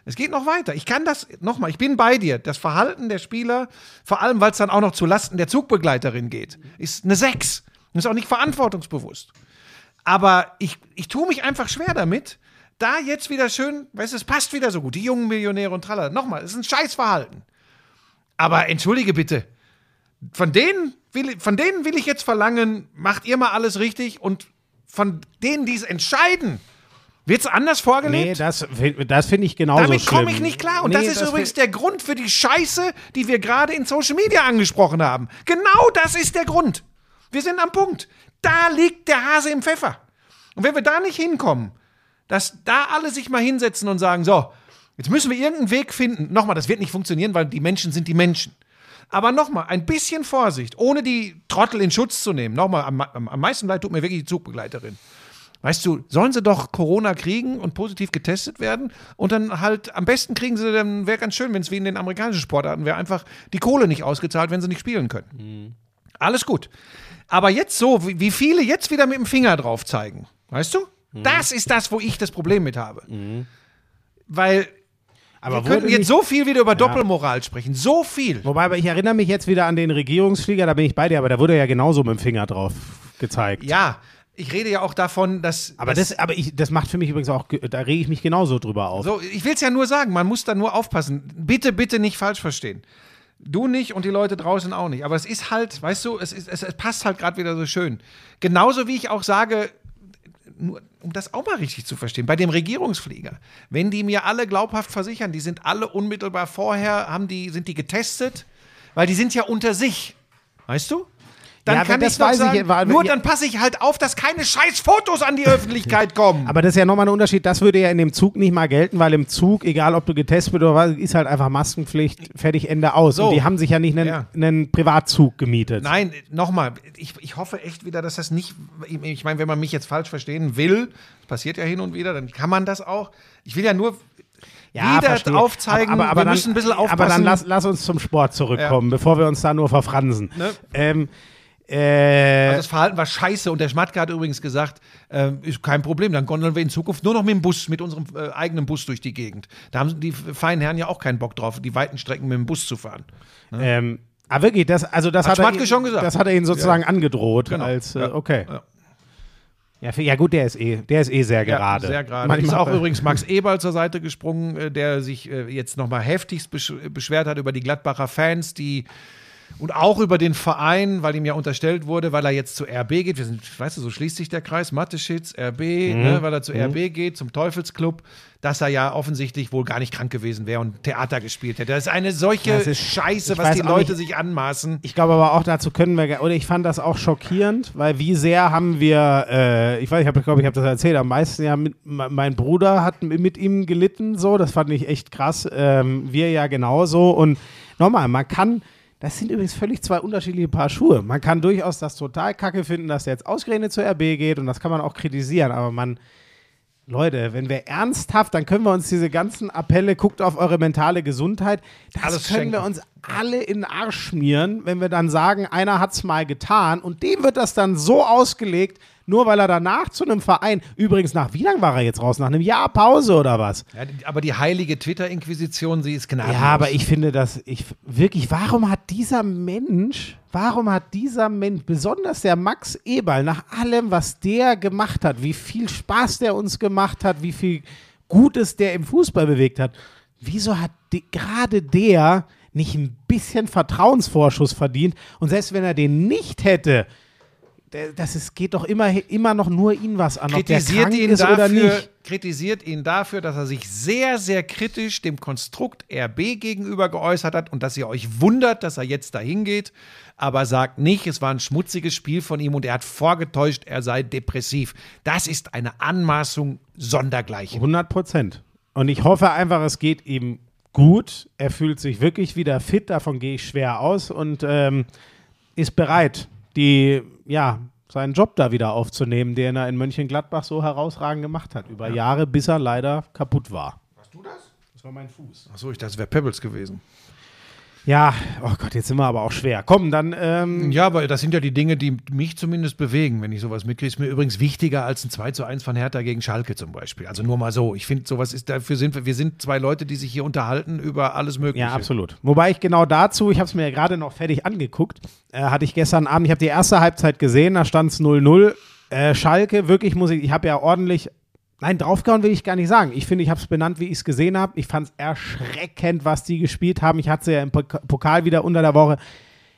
Es geht noch weiter. Ich kann das, nochmal, ich bin bei dir. Das Verhalten der Spieler, vor allem weil es dann auch noch zu Lasten der Zugbegleiterin geht, ist eine 6. Und ist auch nicht verantwortungsbewusst. Aber ich, ich tue mich einfach schwer damit, da jetzt wieder schön, weißt du, es passt wieder so gut. Die jungen Millionäre und tralala. Nochmal, es ist ein Scheißverhalten. Aber entschuldige bitte, von denen, will, von denen will ich jetzt verlangen, macht ihr mal alles richtig und von denen, die es entscheiden, wird es anders Nee, vorgelebt? das, das finde ich genauso Damit schlimm. komme ich nicht klar. Und Nee, das ist übrigens find- der Grund für die Scheiße, die wir gerade in Social Media angesprochen haben. Genau das ist der Grund. Wir sind am Punkt. Da liegt der Hase im Pfeffer. Und wenn wir da nicht hinkommen, dass da alle sich mal hinsetzen und sagen, so, jetzt müssen wir irgendeinen Weg finden. Nochmal, das wird nicht funktionieren, weil die Menschen sind die Menschen. Aber nochmal, ein bisschen Vorsicht, ohne die Trottel in Schutz zu nehmen. Nochmal, am, am, meisten leid tut mir wirklich die Zugbegleiterin. Weißt du, sollen sie doch Corona kriegen und positiv getestet werden und dann halt, am besten kriegen sie, dann wäre ganz schön, wenn es wie in den amerikanischen Sportarten wäre, einfach die Kohle nicht ausgezahlt, wenn sie nicht spielen können. Alles gut. Aber jetzt so, wie viele jetzt wieder mit dem Finger drauf zeigen, weißt du? Das ist das, wo ich das Problem mit habe. Weil Aber wir könnten jetzt so viel wieder über Doppelmoral sprechen. So viel. Wobei, aber ich erinnere mich jetzt wieder an den Regierungsflieger, da bin ich bei dir, aber da wurde ja genauso mit dem Finger drauf gezeigt. Ja, ich rede ja auch davon, dass. Aber das, aber ich, das macht für mich übrigens auch, da rege ich mich genauso drüber auf. So, ich will es ja nur sagen, man muss da nur aufpassen. Bitte, bitte nicht falsch verstehen. Du nicht und die Leute draußen auch nicht. Aber es ist halt, weißt du, es, ist, es, es passt halt gerade wieder so schön. Genauso wie ich auch sage, nur um das auch mal richtig zu verstehen, bei dem Regierungsflieger, wenn die mir alle glaubhaft versichern, die sind alle unmittelbar vorher, haben die, sind die getestet, weil die sind ja unter sich. Weißt du? Dann Ja, kann ich doch weiß ich, sagen, weil- nur ja. dann passe ich halt auf, dass keine scheiß Fotos an die Öffentlichkeit kommen. Aber das ist ja nochmal ein Unterschied. Das würde ja in dem Zug nicht mal gelten, weil im Zug, egal ob du getestet bist oder was, ist halt einfach Maskenpflicht, fertig, Ende aus. So. Und die haben sich ja nicht einen, Ja. einen Privatzug gemietet. Nein, nochmal, ich, ich hoffe echt wieder, dass das nicht, ich, meine, wenn man mich jetzt falsch verstehen will, das passiert ja hin und wieder, dann kann man das auch. Ich will ja nur wieder verstehe. aufzeigen, aber, aber, aber wir dann, müssen ein bisschen aufpassen. Aber dann lass, lass uns zum Sport zurückkommen, bevor wir uns da nur verfransen. Ne? Ähm, äh, Also das Verhalten war scheiße und der Schmatke hat übrigens gesagt, äh, ist kein Problem, dann gondeln wir in Zukunft nur noch mit dem Bus, mit unserem äh, eigenen Bus durch die Gegend. Da haben die feinen Herren ja auch keinen Bock drauf, die weiten Strecken mit dem Bus zu fahren. ähm, ah, wirklich, das, also das Hat hat, er, schon gesagt. das hat er ihnen sozusagen angedroht. Genau. Als, äh, Ja. okay. Ja. Ja. ja, gut, der ist eh, der ist eh sehr gerade. Ja, sehr gerade. Manchmal- Ist auch übrigens Max Eberl zur Seite gesprungen, äh, der sich äh, jetzt nochmal heftigst besch beschwert hat über die Gladbacher Fans, die und auch über den Verein, weil ihm ja unterstellt wurde, weil er jetzt zu RB geht. Wir sind, weißt du, so schließt sich der Kreis, Mathe-Schitz, RB, Mhm. ne, weil er zu RB geht, zum Teufelsclub, dass er ja offensichtlich wohl gar nicht krank gewesen wäre und Theater gespielt hätte. Das ist eine solche ist- Scheiße, was die Leute nicht. sich anmaßen. Ich glaube aber auch dazu können wir, oder ich fand das auch schockierend, weil wie sehr haben wir, äh, ich weiß, ich glaube, ich habe das erzählt, am meisten ja, mit, me- mein Bruder hat mit ihm gelitten, so, das fand ich echt krass, ähm, wir ja genauso und nochmal, man kann, das sind übrigens völlig zwei unterschiedliche Paar Schuhe. Man kann durchaus das total kacke finden, dass der jetzt ausgerechnet zur RB geht und das kann man auch kritisieren, aber man, Leute, wenn wir ernsthaft, dann können wir uns diese ganzen Appelle, guckt auf eure mentale Gesundheit, das Alles können schenken. wir uns alle in den Arsch schmieren, wenn wir dann sagen, einer hat es mal getan und dem wird das dann so ausgelegt, nur weil er danach zu einem Verein, übrigens nach wie lang war er jetzt raus? Nach einem Jahr Pause oder was? Ja, aber die heilige Twitter-Inquisition, sie ist gnadenlos. Ja, aber ich finde das, ich wirklich, warum hat dieser Mensch, warum hat dieser Mensch, besonders der Max Eberl, nach allem, was der gemacht hat, wie viel Spaß der uns gemacht hat, wie viel Gutes der im Fußball bewegt hat, wieso hat die- gerade der nicht ein bisschen Vertrauensvorschuss verdient? Und selbst wenn er den nicht hätte, das ist, geht doch immer, immer noch nur ihn was an, ob der kritisiert krank ihn, ist oder dafür, nicht. kritisiert ihn dafür, dass er sich sehr, sehr kritisch dem Konstrukt RB gegenüber geäußert hat und dass ihr euch wundert, dass er jetzt dahin geht, aber sagt nicht, es war ein schmutziges Spiel von ihm und er hat vorgetäuscht, er sei depressiv. Das ist eine Anmaßung sondergleichen. 100 Prozent. Und ich hoffe einfach, es geht ihm gut. Er fühlt sich wirklich wieder fit. Davon gehe ich schwer aus und ähm, ist bereit, die, ja, seinen Job da wieder aufzunehmen, den er in Mönchengladbach so herausragend gemacht hat. Über Jahre, bis er leider kaputt war. Hast du das? Das war mein Fuß. Achso, ich dachte, es wäre Pebbles gewesen. Ja, oh Gott, jetzt sind wir aber auch schwer. Komm, dann, ähm, Ja, aber das sind ja die Dinge, die mich zumindest bewegen, wenn ich sowas mitkriege. Ist mir übrigens wichtiger als ein 2 zu 1 von Hertha gegen Schalke zum Beispiel. Also nur mal so. Ich finde, sowas ist, dafür sind wir, wir sind zwei Leute, die sich hier unterhalten über alles Mögliche. Ja, absolut. Wobei ich genau dazu, ich habe es mir ja gerade noch fertig angeguckt, äh, hatte ich gestern Abend, ich habe die erste Halbzeit gesehen, da stand es 0-0. Äh, Schalke, wirklich muss ich, ich habe ja ordentlich, nein, draufgehauen will ich gar nicht sagen. Ich finde, ich habe es benannt, wie ich es gesehen habe. Ich fand es erschreckend, was die gespielt haben. Ich hatte sie ja im Pok- Pokal wieder unter der Woche.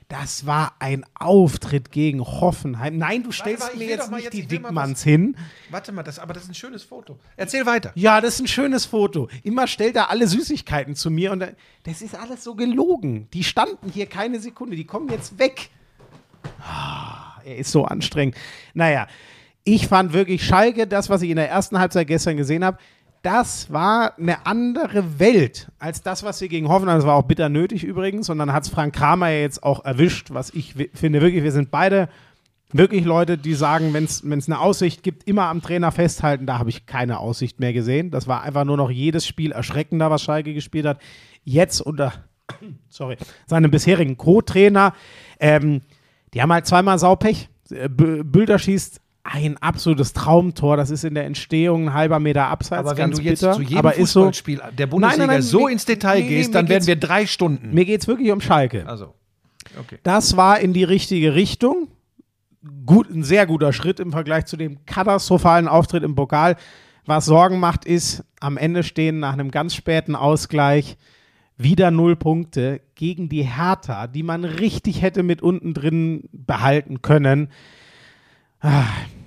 Das war ein Auftritt gegen Hoffenheim. Nein, du stellst ich mir jetzt mal nicht jetzt- die mal Dickmanns hin. Warte mal, das, aber das ist ein schönes Foto. Erzähl weiter. Ja, das ist ein schönes Foto. Immer stellt er alle Süßigkeiten zu mir und da, das ist alles so gelogen. Die standen hier keine Sekunde, die kommen jetzt weg. Ah, er ist so anstrengend. Naja, ich fand wirklich Schalke, das, was ich in der ersten Halbzeit gestern gesehen habe, das war eine andere Welt als das, was wir gegen Hoffenheim, das war auch bitter nötig übrigens, und dann hat es Frank Kramer jetzt auch erwischt, was ich finde wirklich, wir sind beide wirklich Leute, die sagen, wenn es eine Aussicht gibt, immer am Trainer festhalten. Da habe ich keine Aussicht mehr gesehen. Das war einfach nur noch jedes Spiel erschreckender, was Schalke gespielt hat. Jetzt unter sorry, seinem bisherigen Co-Trainer. Ähm, die haben halt zweimal Saupech. Äh, Bülter schießt ein absolutes Traumtor. Das ist in der Entstehung ein halber Meter abseits. Aber wenn du jetzt bitter. zu jedem Aber ist so, Fußballspiel der Bundesliga Nein, nein, nein, so mir- ins Detail nee, gehst, dann werden wir drei Stunden. mir geht es wirklich um Schalke. Also, okay. Das war in die richtige Richtung. Gut, ein sehr guter Schritt im Vergleich zu dem katastrophalen Auftritt im Pokal. Was Sorgen macht, ist, am Ende stehen nach einem ganz späten Ausgleich wieder null Punkte gegen die Hertha, die man richtig hätte mit unten drin behalten können. Ah,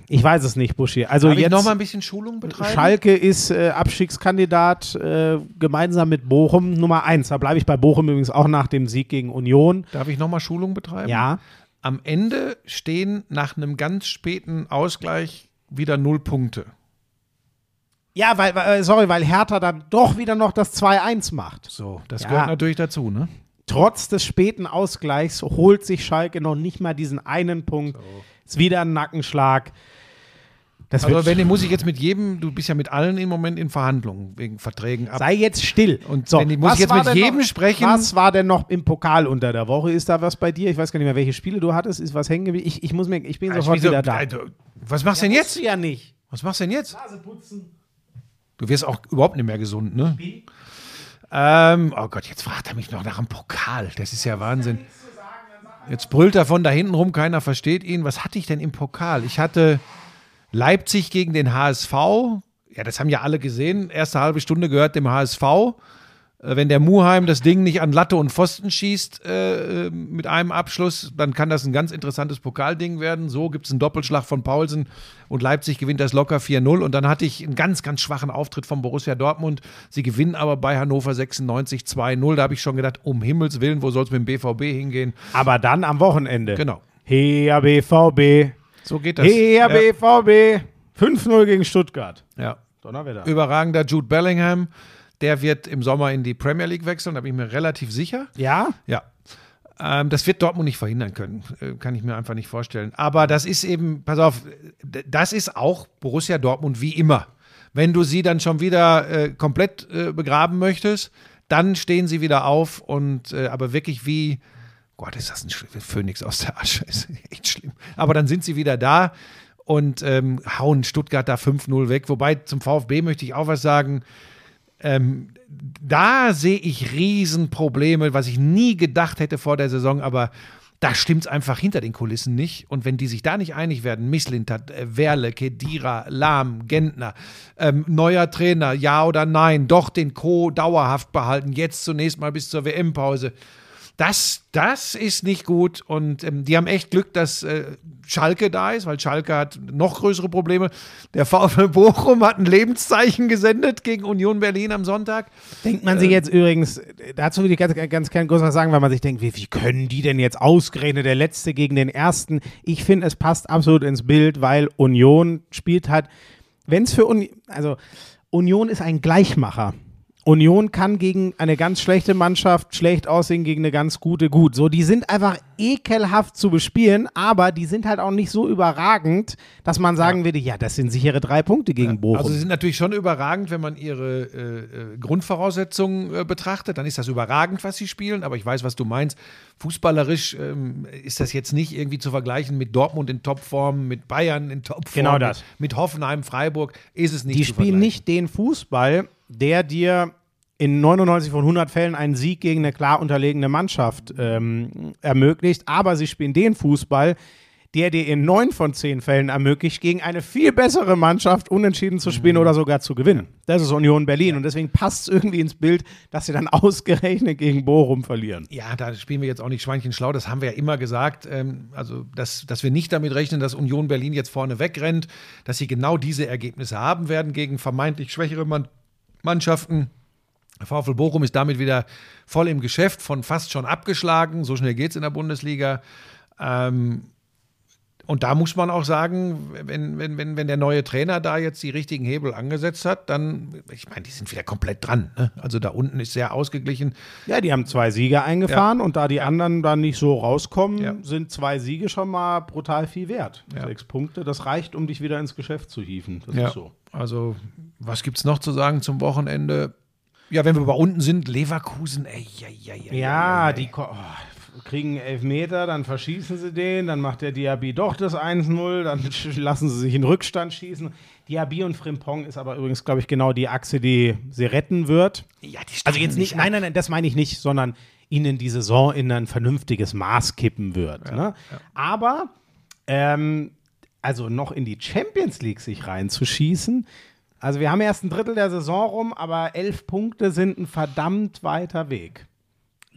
Ich weiß es nicht, Buschi. Also Darf ich jetzt noch mal ein bisschen Schulung betreiben? Schalke ist äh, Abstiegskandidat äh, gemeinsam mit Bochum Nummer eins. Da bleibe ich bei Bochum übrigens auch nach dem Sieg gegen Union. Darf ich noch mal Schulung betreiben? Ja. Am Ende stehen nach einem ganz späten Ausgleich wieder null Punkte. Ja, weil, weil, äh, sorry, weil Hertha dann doch wieder noch das 2-1 macht. So, das Ja. gehört natürlich dazu, ne? Trotz des späten Ausgleichs holt sich Schalke noch nicht mal diesen einen Punkt. Ist wieder ein Nackenschlag. Das Also, wenn muss ich jetzt mit jedem, du bist ja mit allen im Moment in Verhandlungen wegen Verträgen ab. sei jetzt still. Und wenn die- muss ich jetzt mit jedem noch, sprechen? Was war denn noch im Pokal unter der Woche? Ist da was bei dir? Ich weiß gar nicht mehr, welche Spiele du hattest. Ist was hängen geblieben? Ich, ich muss mir, ich bin Also, sofort wieso- wieder da. Also, Was machst du denn jetzt? Du ja nicht. Was machst du denn jetzt? Nase putzen. Du wirst auch überhaupt nicht mehr gesund, ne? Ähm, oh Gott, jetzt fragt er mich noch nach dem Pokal. Das ist ja Wahnsinn. Jetzt brüllt er von da hinten rum, keiner versteht ihn. Was hatte ich denn im Pokal? Ich hatte Leipzig gegen den HSV. Ja, das haben ja alle gesehen. Erste halbe Stunde gehört dem HSV. Äh, Wenn der Muheim das Ding nicht an Latte und Pfosten schießt äh, äh, mit einem Abschluss, dann kann das ein ganz interessantes Pokalding werden. So gibt es einen Doppelschlag von Paulsen und Leipzig gewinnt das locker 4-0. Und dann hatte ich einen ganz, ganz schwachen Auftritt von Borussia Dortmund. Sie gewinnen aber bei Hannover 96 2-0. Da habe ich schon gedacht, um Himmels Willen, wo soll es mit dem BVB hingehen? Aber dann am Wochenende. Genau. Heer BVB. So geht das. Heer BVB. 5-0 gegen Stuttgart. Ja. ja. Donnerwetter. Überragender Jude Bellingham. Der wird im Sommer in die Premier League wechseln, da bin ich mir relativ sicher. Ja? Ja. Ähm, das wird Dortmund nicht verhindern können. Äh, kann ich mir einfach nicht vorstellen. Aber das ist eben, pass auf, das ist auch Borussia Dortmund wie immer. Wenn du sie dann schon wieder äh, komplett äh, begraben möchtest, dann stehen sie wieder auf und äh, aber wirklich wie, Gott, ist das ein Phönix aus der Asche, ist echt schlimm. Aber dann sind sie wieder da und ähm, hauen Stuttgart da 5-0 weg. Wobei zum VfB möchte ich auch was sagen ähm, da sehe ich Riesenprobleme, was ich nie gedacht hätte vor der Saison, aber da stimmt es einfach hinter den Kulissen nicht. Und wenn die sich da nicht einig werden, Misslintat, äh, Werle, Kedira, Lahm, Gentner, ähm, neuer Trainer, ja oder nein, doch den Co. dauerhaft behalten, jetzt zunächst mal bis zur WM-Pause. Das, das ist nicht gut und ähm, die haben echt Glück, dass äh, Schalke da ist, weil Schalke hat noch größere Probleme. Der VfL Bochum hat ein Lebenszeichen gesendet gegen Union Berlin am Sonntag. Denkt man sich jetzt übrigens, dazu will ich ganz, ganz gerne kurz was sagen, weil man sich denkt, wie, wie können die denn jetzt ausgerechnet der Letzte gegen den Ersten? Ich finde, es passt absolut ins Bild, weil Union spielt halt, wenn es für Union, also Union ist ein Gleichmacher. Union kann gegen eine ganz schlechte Mannschaft schlecht aussehen, gegen eine ganz gute gut. So, die sind einfach ekelhaft zu bespielen, aber die sind halt auch nicht so überragend, dass man sagen würde, ja, das sind sichere drei Punkte gegen Bochum. Also sie sind natürlich schon überragend, wenn man ihre äh, äh, Grundvoraussetzungen äh, betrachtet, dann ist das überragend, was sie spielen, aber ich weiß, was du meinst. Fußballerisch ähm, ist das jetzt nicht irgendwie zu vergleichen mit Dortmund in Topform, mit Bayern in Topform, Genau das. Mit, mit Hoffenheim, Freiburg ist es nicht die spielen nicht den Fußball, der dir in 99 von 100 Fällen einen Sieg gegen eine klar unterlegene Mannschaft ähm, ermöglicht, aber sie spielen den Fußball, der dir in neun von zehn Fällen ermöglicht, gegen eine viel bessere Mannschaft unentschieden zu Mhm. spielen oder sogar zu gewinnen. Das ist Union Berlin und deswegen passt es irgendwie ins Bild, dass sie dann ausgerechnet gegen Bochum verlieren. Ja, da spielen wir jetzt auch nicht Schweinchen schlau, das haben wir ja immer gesagt. Ähm, also, dass, dass wir nicht damit rechnen, dass Union Berlin jetzt vorne wegrennt, dass sie genau diese Ergebnisse haben werden gegen vermeintlich schwächere Mann Mannschaften. VfL Bochum ist damit wieder voll im Geschäft, von fast schon abgeschlagen. So schnell geht es in der Bundesliga. Ähm, Und da muss man auch sagen, wenn, wenn, wenn, wenn der neue Trainer da jetzt die richtigen Hebel angesetzt hat, dann, ich meine, die sind wieder komplett dran. Ne? Also da unten ist sehr ausgeglichen. Ja, die haben zwei Siege eingefahren und da die anderen dann nicht so rauskommen, Ja. sind zwei Siege schon mal brutal viel wert. Ja. Sechs Punkte, das reicht, um dich wieder ins Geschäft zu hieven. Das Ja. ist so. Also, was gibt es noch zu sagen zum Wochenende? Ja, wenn wir bei unten sind, Leverkusen, ey, ja, ja, ja. Ja, die ko- oh, kriegen Elfmeter, dann verschießen sie den, dann macht der Diaby doch das 1-0, dann lassen sie sich in Rückstand schießen. Diaby und Frimpong ist aber übrigens, glaube ich, genau die Achse, die sie retten wird. ja die Also jetzt nicht, nein, nein, nein, das meine ich nicht, sondern ihnen die Saison in ein vernünftiges Maß kippen wird. ne? Aber ähm, also noch in die Champions League sich reinzuschießen. Also wir haben erst ein Drittel der Saison rum, aber elf Punkte sind ein verdammt weiter Weg.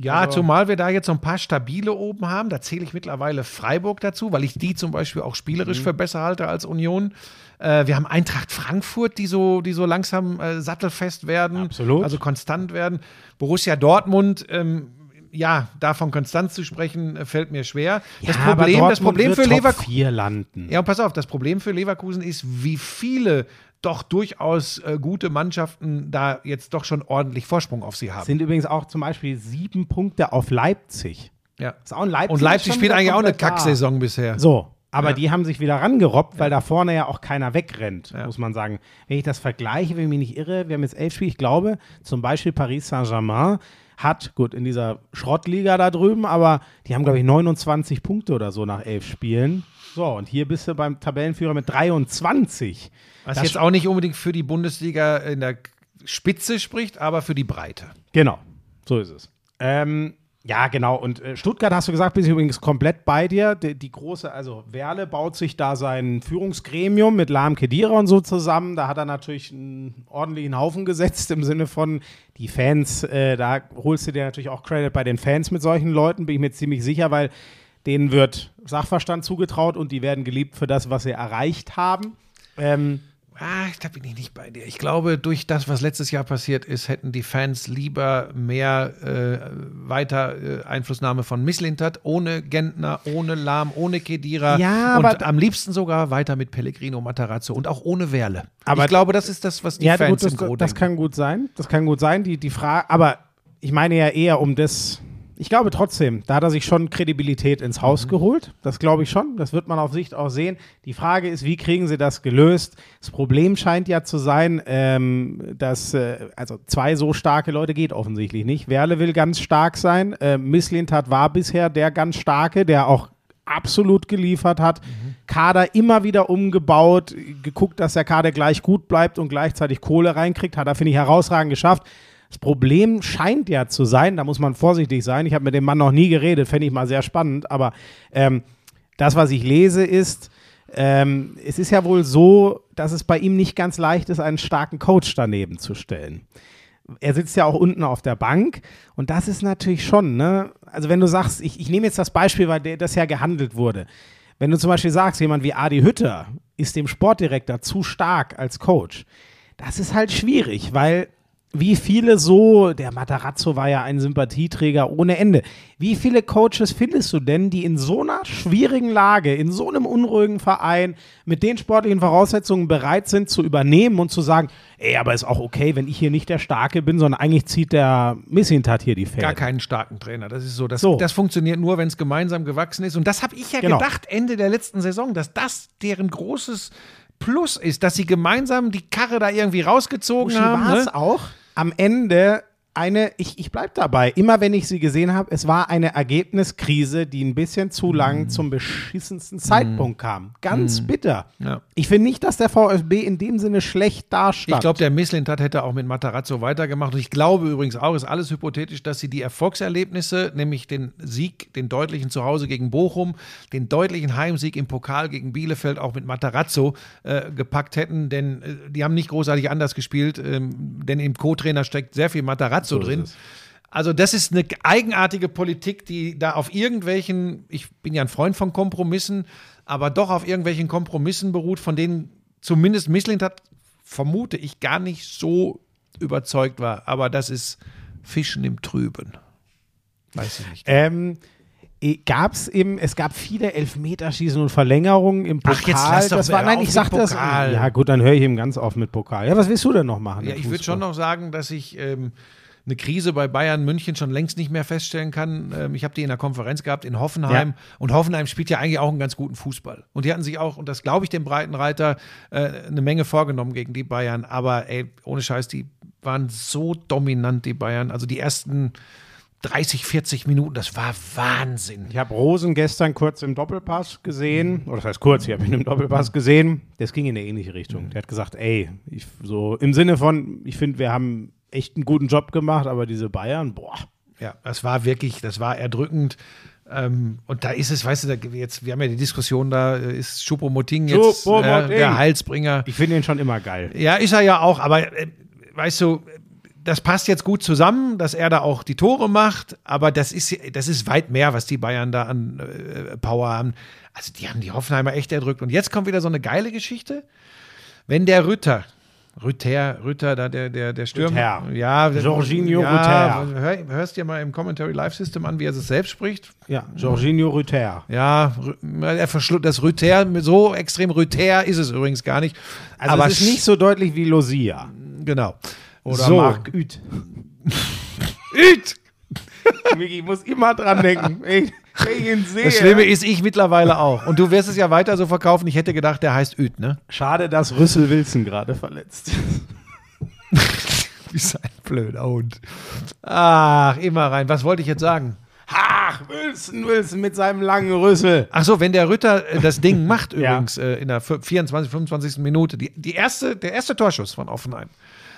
Ja, Also- zumal wir da jetzt so ein paar stabile oben haben. Da zähle ich mittlerweile Freiburg dazu, weil ich die zum Beispiel auch spielerisch Mhm. für besser halte als Union. Äh, wir haben Eintracht Frankfurt, die so, die so langsam äh, sattelfest werden. Absolut. Also konstant werden. Borussia Dortmund, ähm, ja, davon konstant zu sprechen, äh, fällt mir schwer. das Ja, Problem, das Problem für Leverkusen. Ja, und pass auf, das Problem für Leverkusen ist, wie viele doch durchaus äh, gute Mannschaften da jetzt doch schon ordentlich Vorsprung auf sie haben. Sind übrigens auch zum Beispiel sieben Punkte auf Leipzig. ja. Ist auch ein Leipzig Und Leipzig spielt eigentlich auch eine. Kacksaison bisher. So, aber Ja. die haben sich wieder rangerobbt, weil da vorne ja auch keiner wegrennt, Ja. muss man sagen. Wenn ich das vergleiche, wenn ich mich nicht irre, wir haben jetzt elf Spiele, ich glaube, zum Beispiel Paris Saint-Germain hat, gut, in dieser Schrottliga da drüben, aber die haben, glaube ich, 29 Punkte oder so nach elf Spielen. So, und hier bist du beim Tabellenführer mit 23. Was Das jetzt auch nicht unbedingt für die Bundesliga in der Spitze spricht, aber für die Breite. Genau, so ist es. Ähm, ja, genau. Und äh, Stuttgart hast du gesagt, bin ich übrigens komplett bei dir. Die, die große, also Werle baut sich da sein Führungsgremium mit Lahm Kedira und so zusammen. Da hat er natürlich einen ordentlichen Haufen gesetzt im Sinne von die Fans. Äh, da holst du dir natürlich auch Credit bei den Fans mit solchen Leuten, bin ich mir ziemlich sicher, weil denen wird Sachverstand zugetraut und die werden geliebt für das, was sie erreicht haben. Ähm, Ah, da bin ich nicht bei dir. Ich glaube, durch das, was letztes Jahr passiert ist, hätten die Fans lieber mehr äh, weiter äh, Einflussnahme von Misslintat, ohne Gentner, ohne Lahm, ohne Kedira Ja, und aber- am liebsten sogar weiter mit Pellegrino Matarazzo und auch ohne Werle. Aber- ich glaube, das ist das, was die ja, Fans gut, das, im Gro das denken. kann gut sein. Das kann gut sein. Die, die Frage, aber ich meine ja eher um das. Ich glaube trotzdem, da hat er sich schon Kredibilität ins Haus Mhm. geholt. Das glaube ich schon. Das wird man auf Sicht auch sehen. Die Frage ist, wie kriegen sie das gelöst? Das Problem scheint ja zu sein, ähm, dass äh, also zwei so starke Leute geht offensichtlich nicht. Werle will ganz stark sein. Äh, Misslintat war bisher der ganz starke, der auch absolut geliefert hat. Kader immer wieder umgebaut, geguckt, dass der Kader gleich gut bleibt und gleichzeitig Kohle reinkriegt. Hat er, finde ich, herausragend geschafft. Das Problem scheint ja zu sein, da muss man vorsichtig sein. Ich habe mit dem Mann noch nie geredet, fände ich mal sehr spannend, aber ähm, das, was ich lese, ist, ähm, es ist ja wohl so, dass es bei ihm nicht ganz leicht ist, einen starken Coach daneben zu stellen er sitzt ja auch unten auf der Bank und das ist natürlich schon, ne? Also wenn du sagst, ich, ich nehme jetzt das Beispiel, weil der, das ja gehandelt wurde. Wenn du zum Beispiel sagst, jemand wie Adi Hütter ist dem Sportdirektor zu stark als Coach, das ist halt schwierig, weil wie viele so, der Matarazzo war ja ein Sympathieträger ohne Ende. Wie viele Coaches findest du denn, die in so einer schwierigen Lage, in so einem unruhigen Verein, mit den sportlichen Voraussetzungen bereit sind zu übernehmen und zu sagen, ey, aber ist auch okay, wenn ich hier nicht der Starke bin, sondern eigentlich zieht der Missintat hier die Fäden. Gar keinen starken Trainer. Das ist so. Das, So. das funktioniert nur, wenn es gemeinsam gewachsen ist. Und das habe ich ja Genau. gedacht Ende der letzten Saison, dass das deren großes Plus ist, dass sie gemeinsam die Karre da irgendwie rausgezogen haben. war es Ne? auch am Ende eine, ich, ich bleibe dabei, immer wenn ich sie gesehen habe, es war eine Ergebniskrise, die ein bisschen zu lang zum beschissensten Zeitpunkt kam. Ganz bitter. Ja. Ich finde nicht, dass der VfB in dem Sinne schlecht dastand. Ich glaube, der Misslintat hätte auch mit Matarazzo weitergemacht. Und ich glaube übrigens auch, ist alles hypothetisch, dass sie die Erfolgserlebnisse, nämlich den Sieg, den deutlichen Zuhause gegen Bochum, den deutlichen Heimsieg im Pokal gegen Bielefeld auch mit Matarazzo äh, gepackt hätten. Denn äh, die haben nicht großartig anders gespielt, ähm, denn im Co-Trainer steckt sehr viel Matarazzo So ist drin. Also das ist eine eigenartige Politik, die da auf irgendwelchen, ich bin ja ein Freund von Kompromissen, aber doch auf irgendwelchen Kompromissen beruht, von denen zumindest Misslintat, vermute ich, gar nicht so überzeugt war. Aber das ist Fischen im Trüben. Weiß ich nicht. Ähm, gab es eben, es gab viele Elfmeterschießen und Verlängerungen im Pokal. Ach, jetzt lass doch das war, nein, ich sag das. Pokal. Ja, gut, dann höre ich ihm ganz oft mit Pokal. Ja, was willst du denn noch machen? Ja, ich würde schon noch sagen, dass ich ähm, eine Krise bei Bayern München schon längst nicht mehr feststellen kann. Ähm, ich habe die in der Konferenz gehabt in Hoffenheim Ja. und Hoffenheim spielt ja eigentlich auch einen ganz guten Fußball. Und die hatten sich auch, und das glaube ich dem Breitenreiter, äh, eine Menge vorgenommen gegen die Bayern. Aber ey, ohne Scheiß, die waren so dominant, die Bayern. Also die ersten 30, 40 Minuten, das war Wahnsinn. Ich habe Rosen gestern kurz im Doppelpass gesehen, oder das heißt kurz, ich habe ihn im Doppelpass gesehen. Das ging in eine ähnliche Richtung. Der hat gesagt, ey, ich, so im Sinne von, ich finde, wir haben echt einen guten Job gemacht, aber diese Bayern, boah. Ja, das war wirklich, das war erdrückend. Ähm, und da ist es, weißt du, da, jetzt, wir haben ja die Diskussion, da äh, ist Choupo-Moting jetzt äh, der Heilsbringer. Ich finde ihn schon immer geil. Ja, ist er ja auch, aber äh, weißt du, das passt jetzt gut zusammen, dass er da auch die Tore macht, aber das ist, das ist weit mehr, was die Bayern da an äh, Power haben. Also die haben die Hoffenheimer echt erdrückt. Und jetzt kommt wieder so eine geile Geschichte. Wenn der Rütter, Rütter, Rütter, da der, der, der Stürmer. Rütter. Ja, Jorginho ja, Rütter. Hör, hörst dir mal im Commentary Live System an, wie er es selbst spricht. Ja, Jorginho Rüther. Ja, er verschluckt das Rütter, so extrem Rütter ist es übrigens gar nicht. Also aber es ist nicht so deutlich wie Losia. genau. Oder so. Marc Uth. Üt! Miki, ich muss immer dran denken. Ich, wenn ich ihn sehe. Das Schlimme ist ich mittlerweile auch. Und du wirst es ja weiter so verkaufen. Ich hätte gedacht, der heißt Üt, ne? Schade, dass Rüssel Wilson gerade verletzt. Wie sein blöder Hund. Ach, immer rein. Was wollte ich jetzt sagen? Ach, Wilson, Wilson mit seinem langen Rüssel. Ach so, wenn der Ritter äh, das Ding macht Ja. übrigens äh, in der 24, 25. Minute, die, die erste, der erste Torschuss von Offenheim.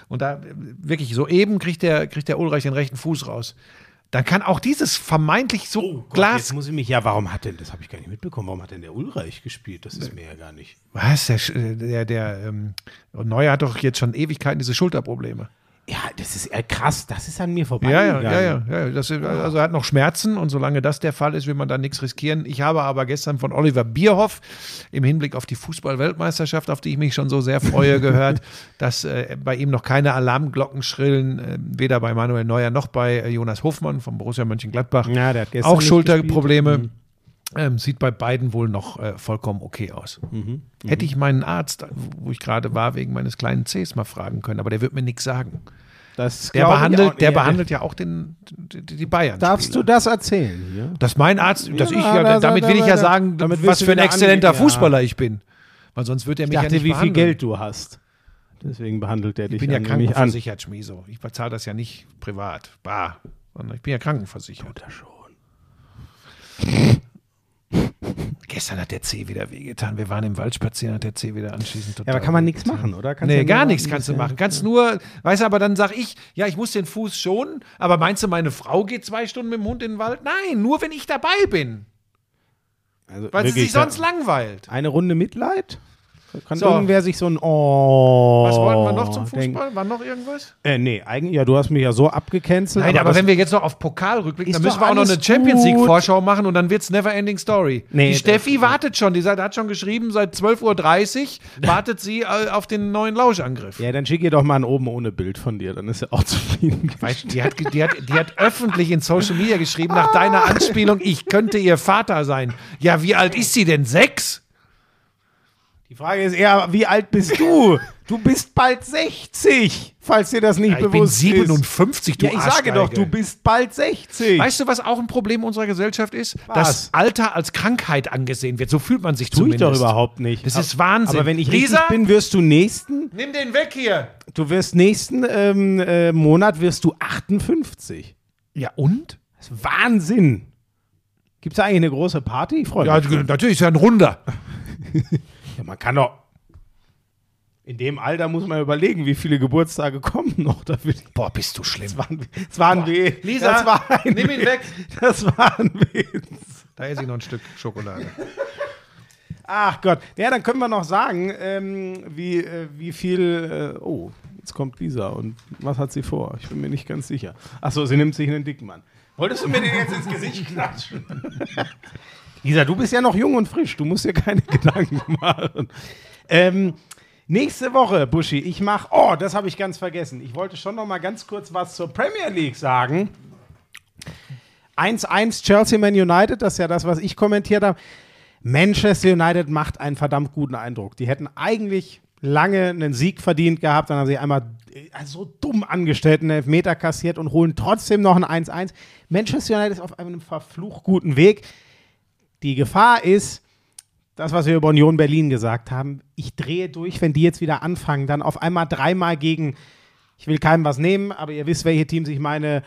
Und da äh, wirklich soeben kriegt der, kriegt der Ulreich den rechten Fuß raus. Dann kann auch dieses vermeintlich so Oh Gott, Glas. Jetzt muss ich mich, ja, warum hat denn, das habe ich gar nicht mitbekommen, warum hat denn der Ulreich gespielt? Das ist mir ja gar nicht. Was? Der, äh, der, der ähm, Neuer hat doch jetzt schon Ewigkeiten diese Schulterprobleme. Ja, das ist ja krass, das ist an mir vorbei. Ja, ja, ja, ja. ja. Das, also er hat noch Schmerzen und solange das der Fall ist, will man da nichts riskieren. Ich habe aber gestern von Oliver Bierhoff im Hinblick auf die Fußball-Weltmeisterschaft, auf die ich mich schon so sehr freue, gehört, dass äh, bei ihm noch keine Alarmglocken schrillen, äh, weder bei Manuel Neuer noch bei äh, Jonas Hofmann vom Borussia Mönchengladbach. Ja, der hat gestern Auch Schulterprobleme. gespielt. Ähm, sieht bei beiden wohl noch äh, vollkommen okay aus. Mhm, Hätte ich meinen Arzt, wo ich gerade war, wegen meines kleinen Cs mal fragen können, aber der wird mir nichts sagen. Das Der ich behandelt, der behandelt ja auch den, die, die Bayern. Darfst du das erzählen hier? Dass mein Arzt, dass Ja, ich ja, da- damit da- will ich ja da- sagen, was für ein exzellenter ja. Fußballer ich bin. Weil sonst wird er Ich mich ja dachte, nicht wie viel behandeln. Geld du hast. Deswegen behandelt er dich Ich bin ja krankenversichert, Schmieso. Ich bezahle das ja nicht privat, bar, sondern ich bin ja krankenversichert. Gestern hat der C wieder wehgetan. Wir waren im Wald spazieren, hat der C wieder anschließend total Ja, aber kann man nichts machen, oder? Kannst Nee, ja gar nichts kannst du machen. Kannst nur, weißt du, aber dann sag ich, ja, ich muss den Fuß schonen, aber meinst du, meine Frau geht zwei Stunden mit dem Hund in den Wald? Nein, nur wenn ich dabei bin, Also weil sie sich sonst langweilt. Eine Runde Mitleid? Kann So. irgendwer sich so ein Oh. Was wollten wir noch zum? Fußball? War noch irgendwas? Äh, nee, eigentlich, ja, du hast mich ja so abgecancelt. Nein, aber, das- wenn wir jetzt noch auf Pokal rückblicken, dann müssen wir auch noch eine Champions League gut. Vorschau machen und dann wird's never ending story. Nee, die Steffi wartet schon, die sagt, hat schon geschrieben, seit 12.30 Uhr wartet sie äh, auf den neuen Lauschangriff. Ja, dann schick ihr doch mal ein oben ohne Bild von dir, dann ist er auch zufrieden. Weißt, du, die, hat, die, hat, die hat öffentlich in Social Media geschrieben, nach deiner Anspielung, ich könnte ihr Vater sein. Ja, wie alt ist sie denn? Sechs? Die Frage ist eher, wie alt bist du? Du bist bald 60, falls dir das nicht Ja, ich bin bewusst ist. 57, du Ja, ich sage doch, du bist bald 60. Weißt du, was auch ein Problem unserer Gesellschaft ist? Was? Dass Alter als Krankheit angesehen wird. So fühlt man sich Tue ich zumindest. doch überhaupt nicht. Das ist Wahnsinn. Aber wenn ich Lisa? bin, wirst du nächsten, Nimm den weg hier. du wirst nächsten ähm, äh, Monat wirst du 58. Ja, und? Das ist Wahnsinn. Gibt es eigentlich eine große Party? Ich freue Ja, mich. schon. natürlich ist ja ein Runder. Ja, man kann doch. In dem Alter muss man überlegen, wie viele Geburtstage kommen noch. Da will ich, Boah, bist du schlimm. das war ein, das war ein Weh. Lisa, das war ein nimm ihn Weh. weg. Das war ein Witz. Da esse ich noch ein Stück Schokolade. Ach Gott. Ja, dann können wir noch sagen, ähm, wie, äh, wie viel. Äh, oh, jetzt kommt Lisa. Und was hat sie vor? Ich bin mir nicht ganz sicher. Achso, sie nimmt sich einen Dickmann. Wolltest du mir den jetzt ins Gesicht klatschen? Lisa, du bist ja noch jung und frisch. Du musst dir keine Gedanken machen. Ähm, nächste Woche, Buschi, ich mache. Oh, das habe ich ganz vergessen. Ich wollte schon noch mal ganz kurz was zur Premier League sagen. 1-1 Chelsea Man United, das ist ja das, was ich kommentiert habe. Manchester United macht einen verdammt guten Eindruck. Die hätten eigentlich lange einen Sieg verdient gehabt, dann haben sie einmal äh, so dumm angestellt, einen Elfmeter kassiert und holen trotzdem noch ein 1-1. Manchester United ist auf einem verflucht guten Weg. Die Gefahr ist, das, was wir über Union Berlin gesagt haben, ich drehe durch, wenn die jetzt wieder anfangen, dann auf einmal dreimal gegen, ich will keinem was nehmen, aber ihr wisst, welche Teams ich meine.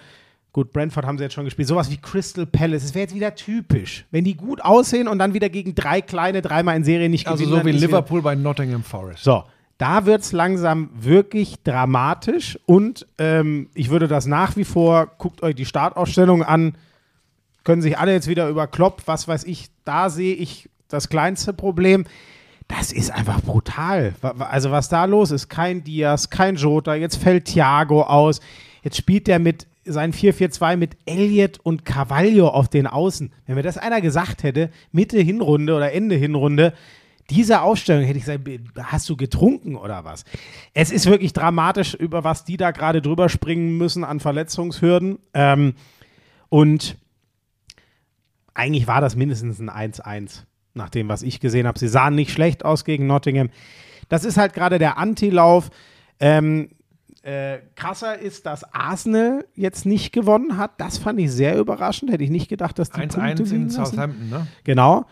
Gut, Brentford haben sie jetzt schon gespielt. Sowas wie Crystal Palace. Es wäre jetzt wieder typisch. Wenn die gut aussehen und dann wieder gegen drei kleine, dreimal in Serie nicht Also gewinnen. so dann wie Liverpool bei Nottingham Forest. so, da wird es langsam wirklich dramatisch und ähm, ich würde das nach wie vor, guckt euch die Startausstellung an, können sich alle jetzt wieder über Klopp, was weiß ich, da sehe ich das kleinste Problem. Das ist einfach brutal. Also was da los ist, kein Diaz, kein Jota, jetzt fällt Thiago aus, jetzt spielt der mit sein 4-4-2 mit Elliott und Carvalho auf den Außen. Wenn mir das einer gesagt hätte, Mitte Hinrunde oder Ende Hinrunde, diese Aufstellung hätte ich gesagt, hast du getrunken oder was? Es ist wirklich dramatisch, über was die da gerade drüber springen müssen an Verletzungshürden. Ähm, und eigentlich war das mindestens ein 1-1, nach dem, was ich gesehen habe. Sie sahen nicht schlecht aus gegen Nottingham. Das ist halt gerade der Antilauf. Ähm, äh, krasser ist, dass Arsenal jetzt nicht gewonnen hat. Das fand ich sehr überraschend. Hätte ich nicht gedacht, dass die 1-1 Punkte liegen in. Southampton, ne? Genau.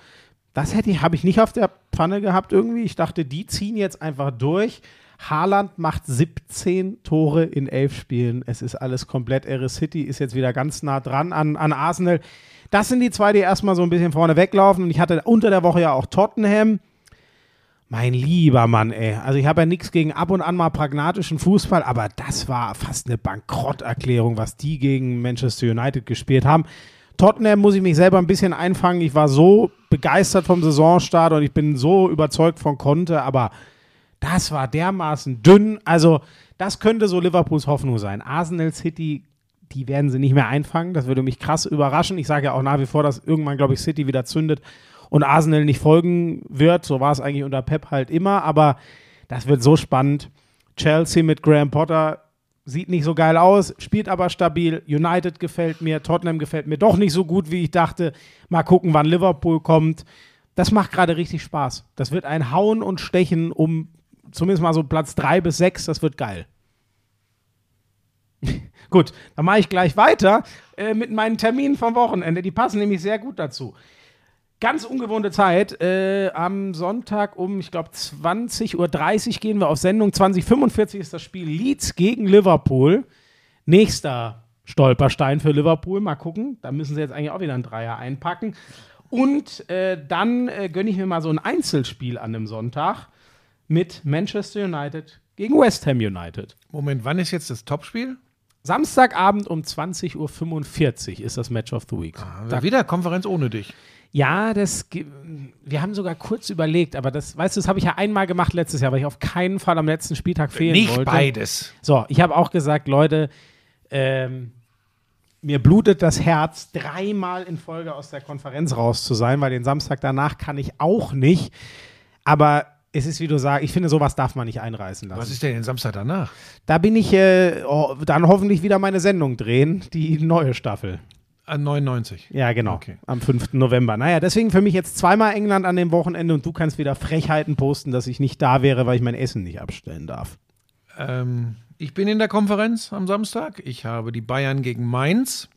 Das hätte ich, habe ich nicht auf der Pfanne gehabt irgendwie. Ich dachte, die ziehen jetzt einfach durch. Haaland macht 17 Tore in 11 Spielen. Es ist alles komplett irre. City ist jetzt wieder ganz nah dran an, an Arsenal. Das sind die zwei, die erstmal so ein bisschen vorne weglaufen. Und ich hatte unter der Woche ja auch Tottenham. Mein lieber Mann, ey. Also ich habe ja nichts gegen ab und an mal pragmatischen Fußball, aber das war fast eine Bankrotterklärung, was die gegen Manchester United gespielt haben. Tottenham muss ich mich selber ein bisschen einfangen. Ich war so begeistert vom Saisonstart und ich bin so überzeugt von Conte, aber das war dermaßen dünn. Also das könnte so Liverpools Hoffnung sein. Arsenal City, die werden sie nicht mehr einfangen. Das würde mich krass überraschen. Ich sage ja auch nach wie vor, dass irgendwann, glaube ich, City wieder zündet und Arsenal nicht folgen wird. So war es eigentlich unter Pep halt immer, aber das wird so spannend. Chelsea mit Graham Potter sieht nicht so geil aus, spielt aber stabil. United gefällt mir, Tottenham gefällt mir doch nicht so gut, wie ich dachte. Mal gucken, wann Liverpool kommt. Das macht gerade richtig Spaß. Das wird ein Hauen und Stechen um zumindest mal so Platz 3 bis 6. Das wird geil. gut, dann mache ich gleich weiter äh, mit meinen Terminen vom Wochenende. Die passen nämlich sehr gut dazu. Ganz ungewohnte Zeit. Äh, am Sonntag um, ich glaube, 20.30 Uhr gehen wir auf Sendung. 2045 ist das Spiel Leeds gegen Liverpool. Nächster Stolperstein für Liverpool. Mal gucken. Da müssen sie jetzt eigentlich auch wieder einen Dreier einpacken. Und äh, dann äh, gönne ich mir mal so ein Einzelspiel an dem Sonntag mit Manchester United gegen West Ham United. Moment, wann ist jetzt das Topspiel? Samstagabend um 20.45 Uhr ist das Match of the Week. Da wieder Konferenz ohne dich. Ja, das. Wir haben sogar kurz überlegt, aber das, weißt du, das habe ich ja einmal gemacht letztes Jahr, weil ich auf keinen Fall am letzten Spieltag fehlen Nicht wollte. beides. So, ich habe auch gesagt, Leute, ähm, mir blutet das Herz, dreimal in Folge aus der Konferenz raus zu sein, weil den Samstag danach kann ich auch nicht. Aber es ist, wie du sagst, ich finde, sowas darf man nicht einreißen lassen. Was ist denn den Samstag danach? da bin ich äh, oh, dann hoffentlich wieder meine Sendung drehen, die neue Staffel. An 99. Ja, genau. Okay. Am 5. November. Naja, deswegen für mich jetzt zweimal England an dem Wochenende und du kannst wieder Frechheiten posten, dass ich nicht da wäre, weil ich mein Essen nicht abstellen darf. Ähm, ich bin in der Konferenz am Samstag. Ich habe die Bayern gegen Mainz.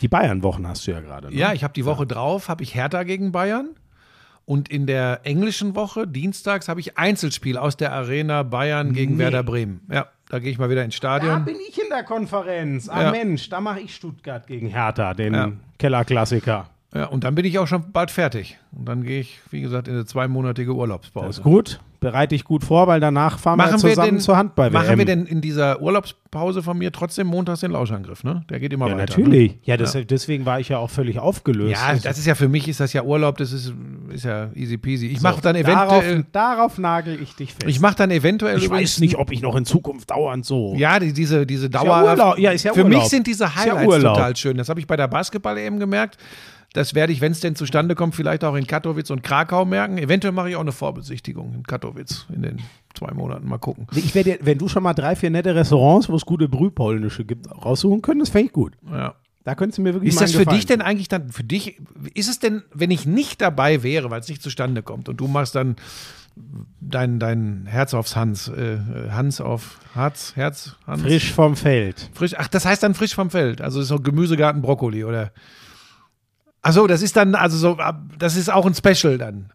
Die Bayern-Wochen hast du ja gerade. Ne? Ja, ich habe die Woche drauf, habe ich Hertha gegen Bayern. Und in der englischen Woche, dienstags, habe ich Einzelspiel aus der Arena Bayern gegen Werder Bremen. Ja, da gehe ich mal wieder ins Da Stadion. bin ich in der Konferenz. Ah Ja. Mensch, da mache ich Stuttgart gegen Hertha, den Ja. Kellerklassiker. Ja, und dann bin ich auch schon bald fertig. Und dann gehe ich, wie gesagt, in eine zweimonatige Das Urlaubspause. ist gut. Bereite dich gut vor, weil danach fahren wir Machen wir, zusammen denn, zur Handball-WM. machen wir denn in dieser Urlaubspause von mir trotzdem montags den Lauschangriff, ne? Der geht immer Ja, weiter. natürlich. Ne? Ja, das, deswegen war ich ja auch völlig aufgelöst. Ja, das ist ja für mich ist das ja Urlaub, das ist, ist ja easy peasy. Ich mache dann darauf, eventuell, darauf nagel ich dich fest. ich mache dann eventuell ich weiß nicht, ob ich noch in Zukunft dauernd so. Ja, die, diese, diese ja Dauer. Urlaub. Ja, ist ja Für Urlaub. mich sind diese Ist ja Highlights total schön. Das habe ich bei der Basketball eben gemerkt. Das werde ich, wenn es denn zustande kommt, vielleicht auch in Katowice und Krakau merken. Eventuell mache ich auch eine Vorbesichtigung in Katowice in den zwei Monaten. Mal gucken. Ich werde, wenn du schon mal drei, vier nette Restaurants, wo es gute Brühpolnische gibt, raussuchen können, das fände ich gut. Ja. Da könntest du mir wirklich Ist das für dich denn eigentlich dann, für dich, ist es denn, wenn ich nicht dabei wäre, weil es nicht zustande kommt und du machst dann dein, dein Herz aufs Hans, äh, Hans auf Herz, Herz, Hans? Frisch vom Feld. Frisch, ach, das heißt dann frisch vom Feld. Also ist so Gemüsegarten Brokkoli oder. Ach so, das ist dann, also so, das ist auch ein Special dann.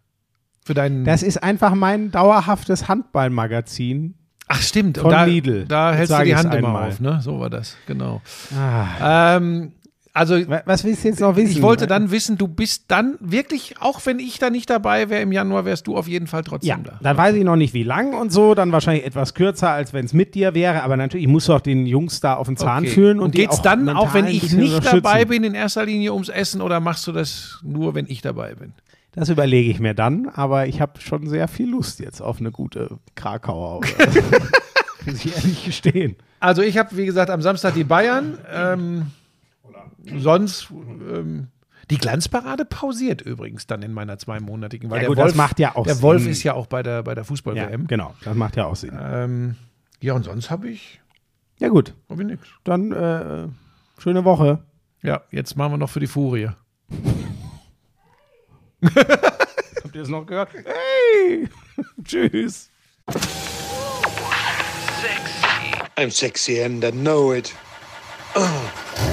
Für deinen. Das ist einfach mein dauerhaftes Handballmagazin. ach, stimmt. von da, Lidl. Da hältst du die Hand immer einmal. auf, ne? So war das, genau. Ah. Ähm, also, Wa- Was willst du jetzt noch wissen? ich wollte dann wissen, du bist dann wirklich, auch wenn ich da nicht dabei wäre im Januar, wärst du auf jeden Fall trotzdem Ja, da. dann weiß ich noch nicht, wie lang und so. Dann wahrscheinlich etwas kürzer, als wenn es mit dir wäre. Aber natürlich, ich muss doch den Jungs da auf den Zahn Okay. fühlen. Und, Und geht's auch dann, auch wenn ich nicht dabei bin, in erster Linie ums Essen oder machst du das nur, wenn ich dabei bin? Das überlege ich mir dann. Aber ich habe schon sehr viel Lust jetzt auf eine gute Krakauer. Muss ich ehrlich gestehen. Also ich habe, wie gesagt, am Samstag die Bayern. Ähm, sonst ähm, die Glanzparade pausiert übrigens dann in meiner zweimonatigen. Weil Ja der gut, Wolf, das macht ja auch Der Wolf ist ja auch bei der, bei der Ja, Fußball-WM. genau. Das macht ja auch Sinn. ähm, ja, und sonst habe ich, Ja gut, hab ich nichts. dann äh, schöne Woche. Ja, jetzt machen wir noch für die Furie. Habt ihr es noch gehört? Hey! Tschüss. I'm sexy and I know it.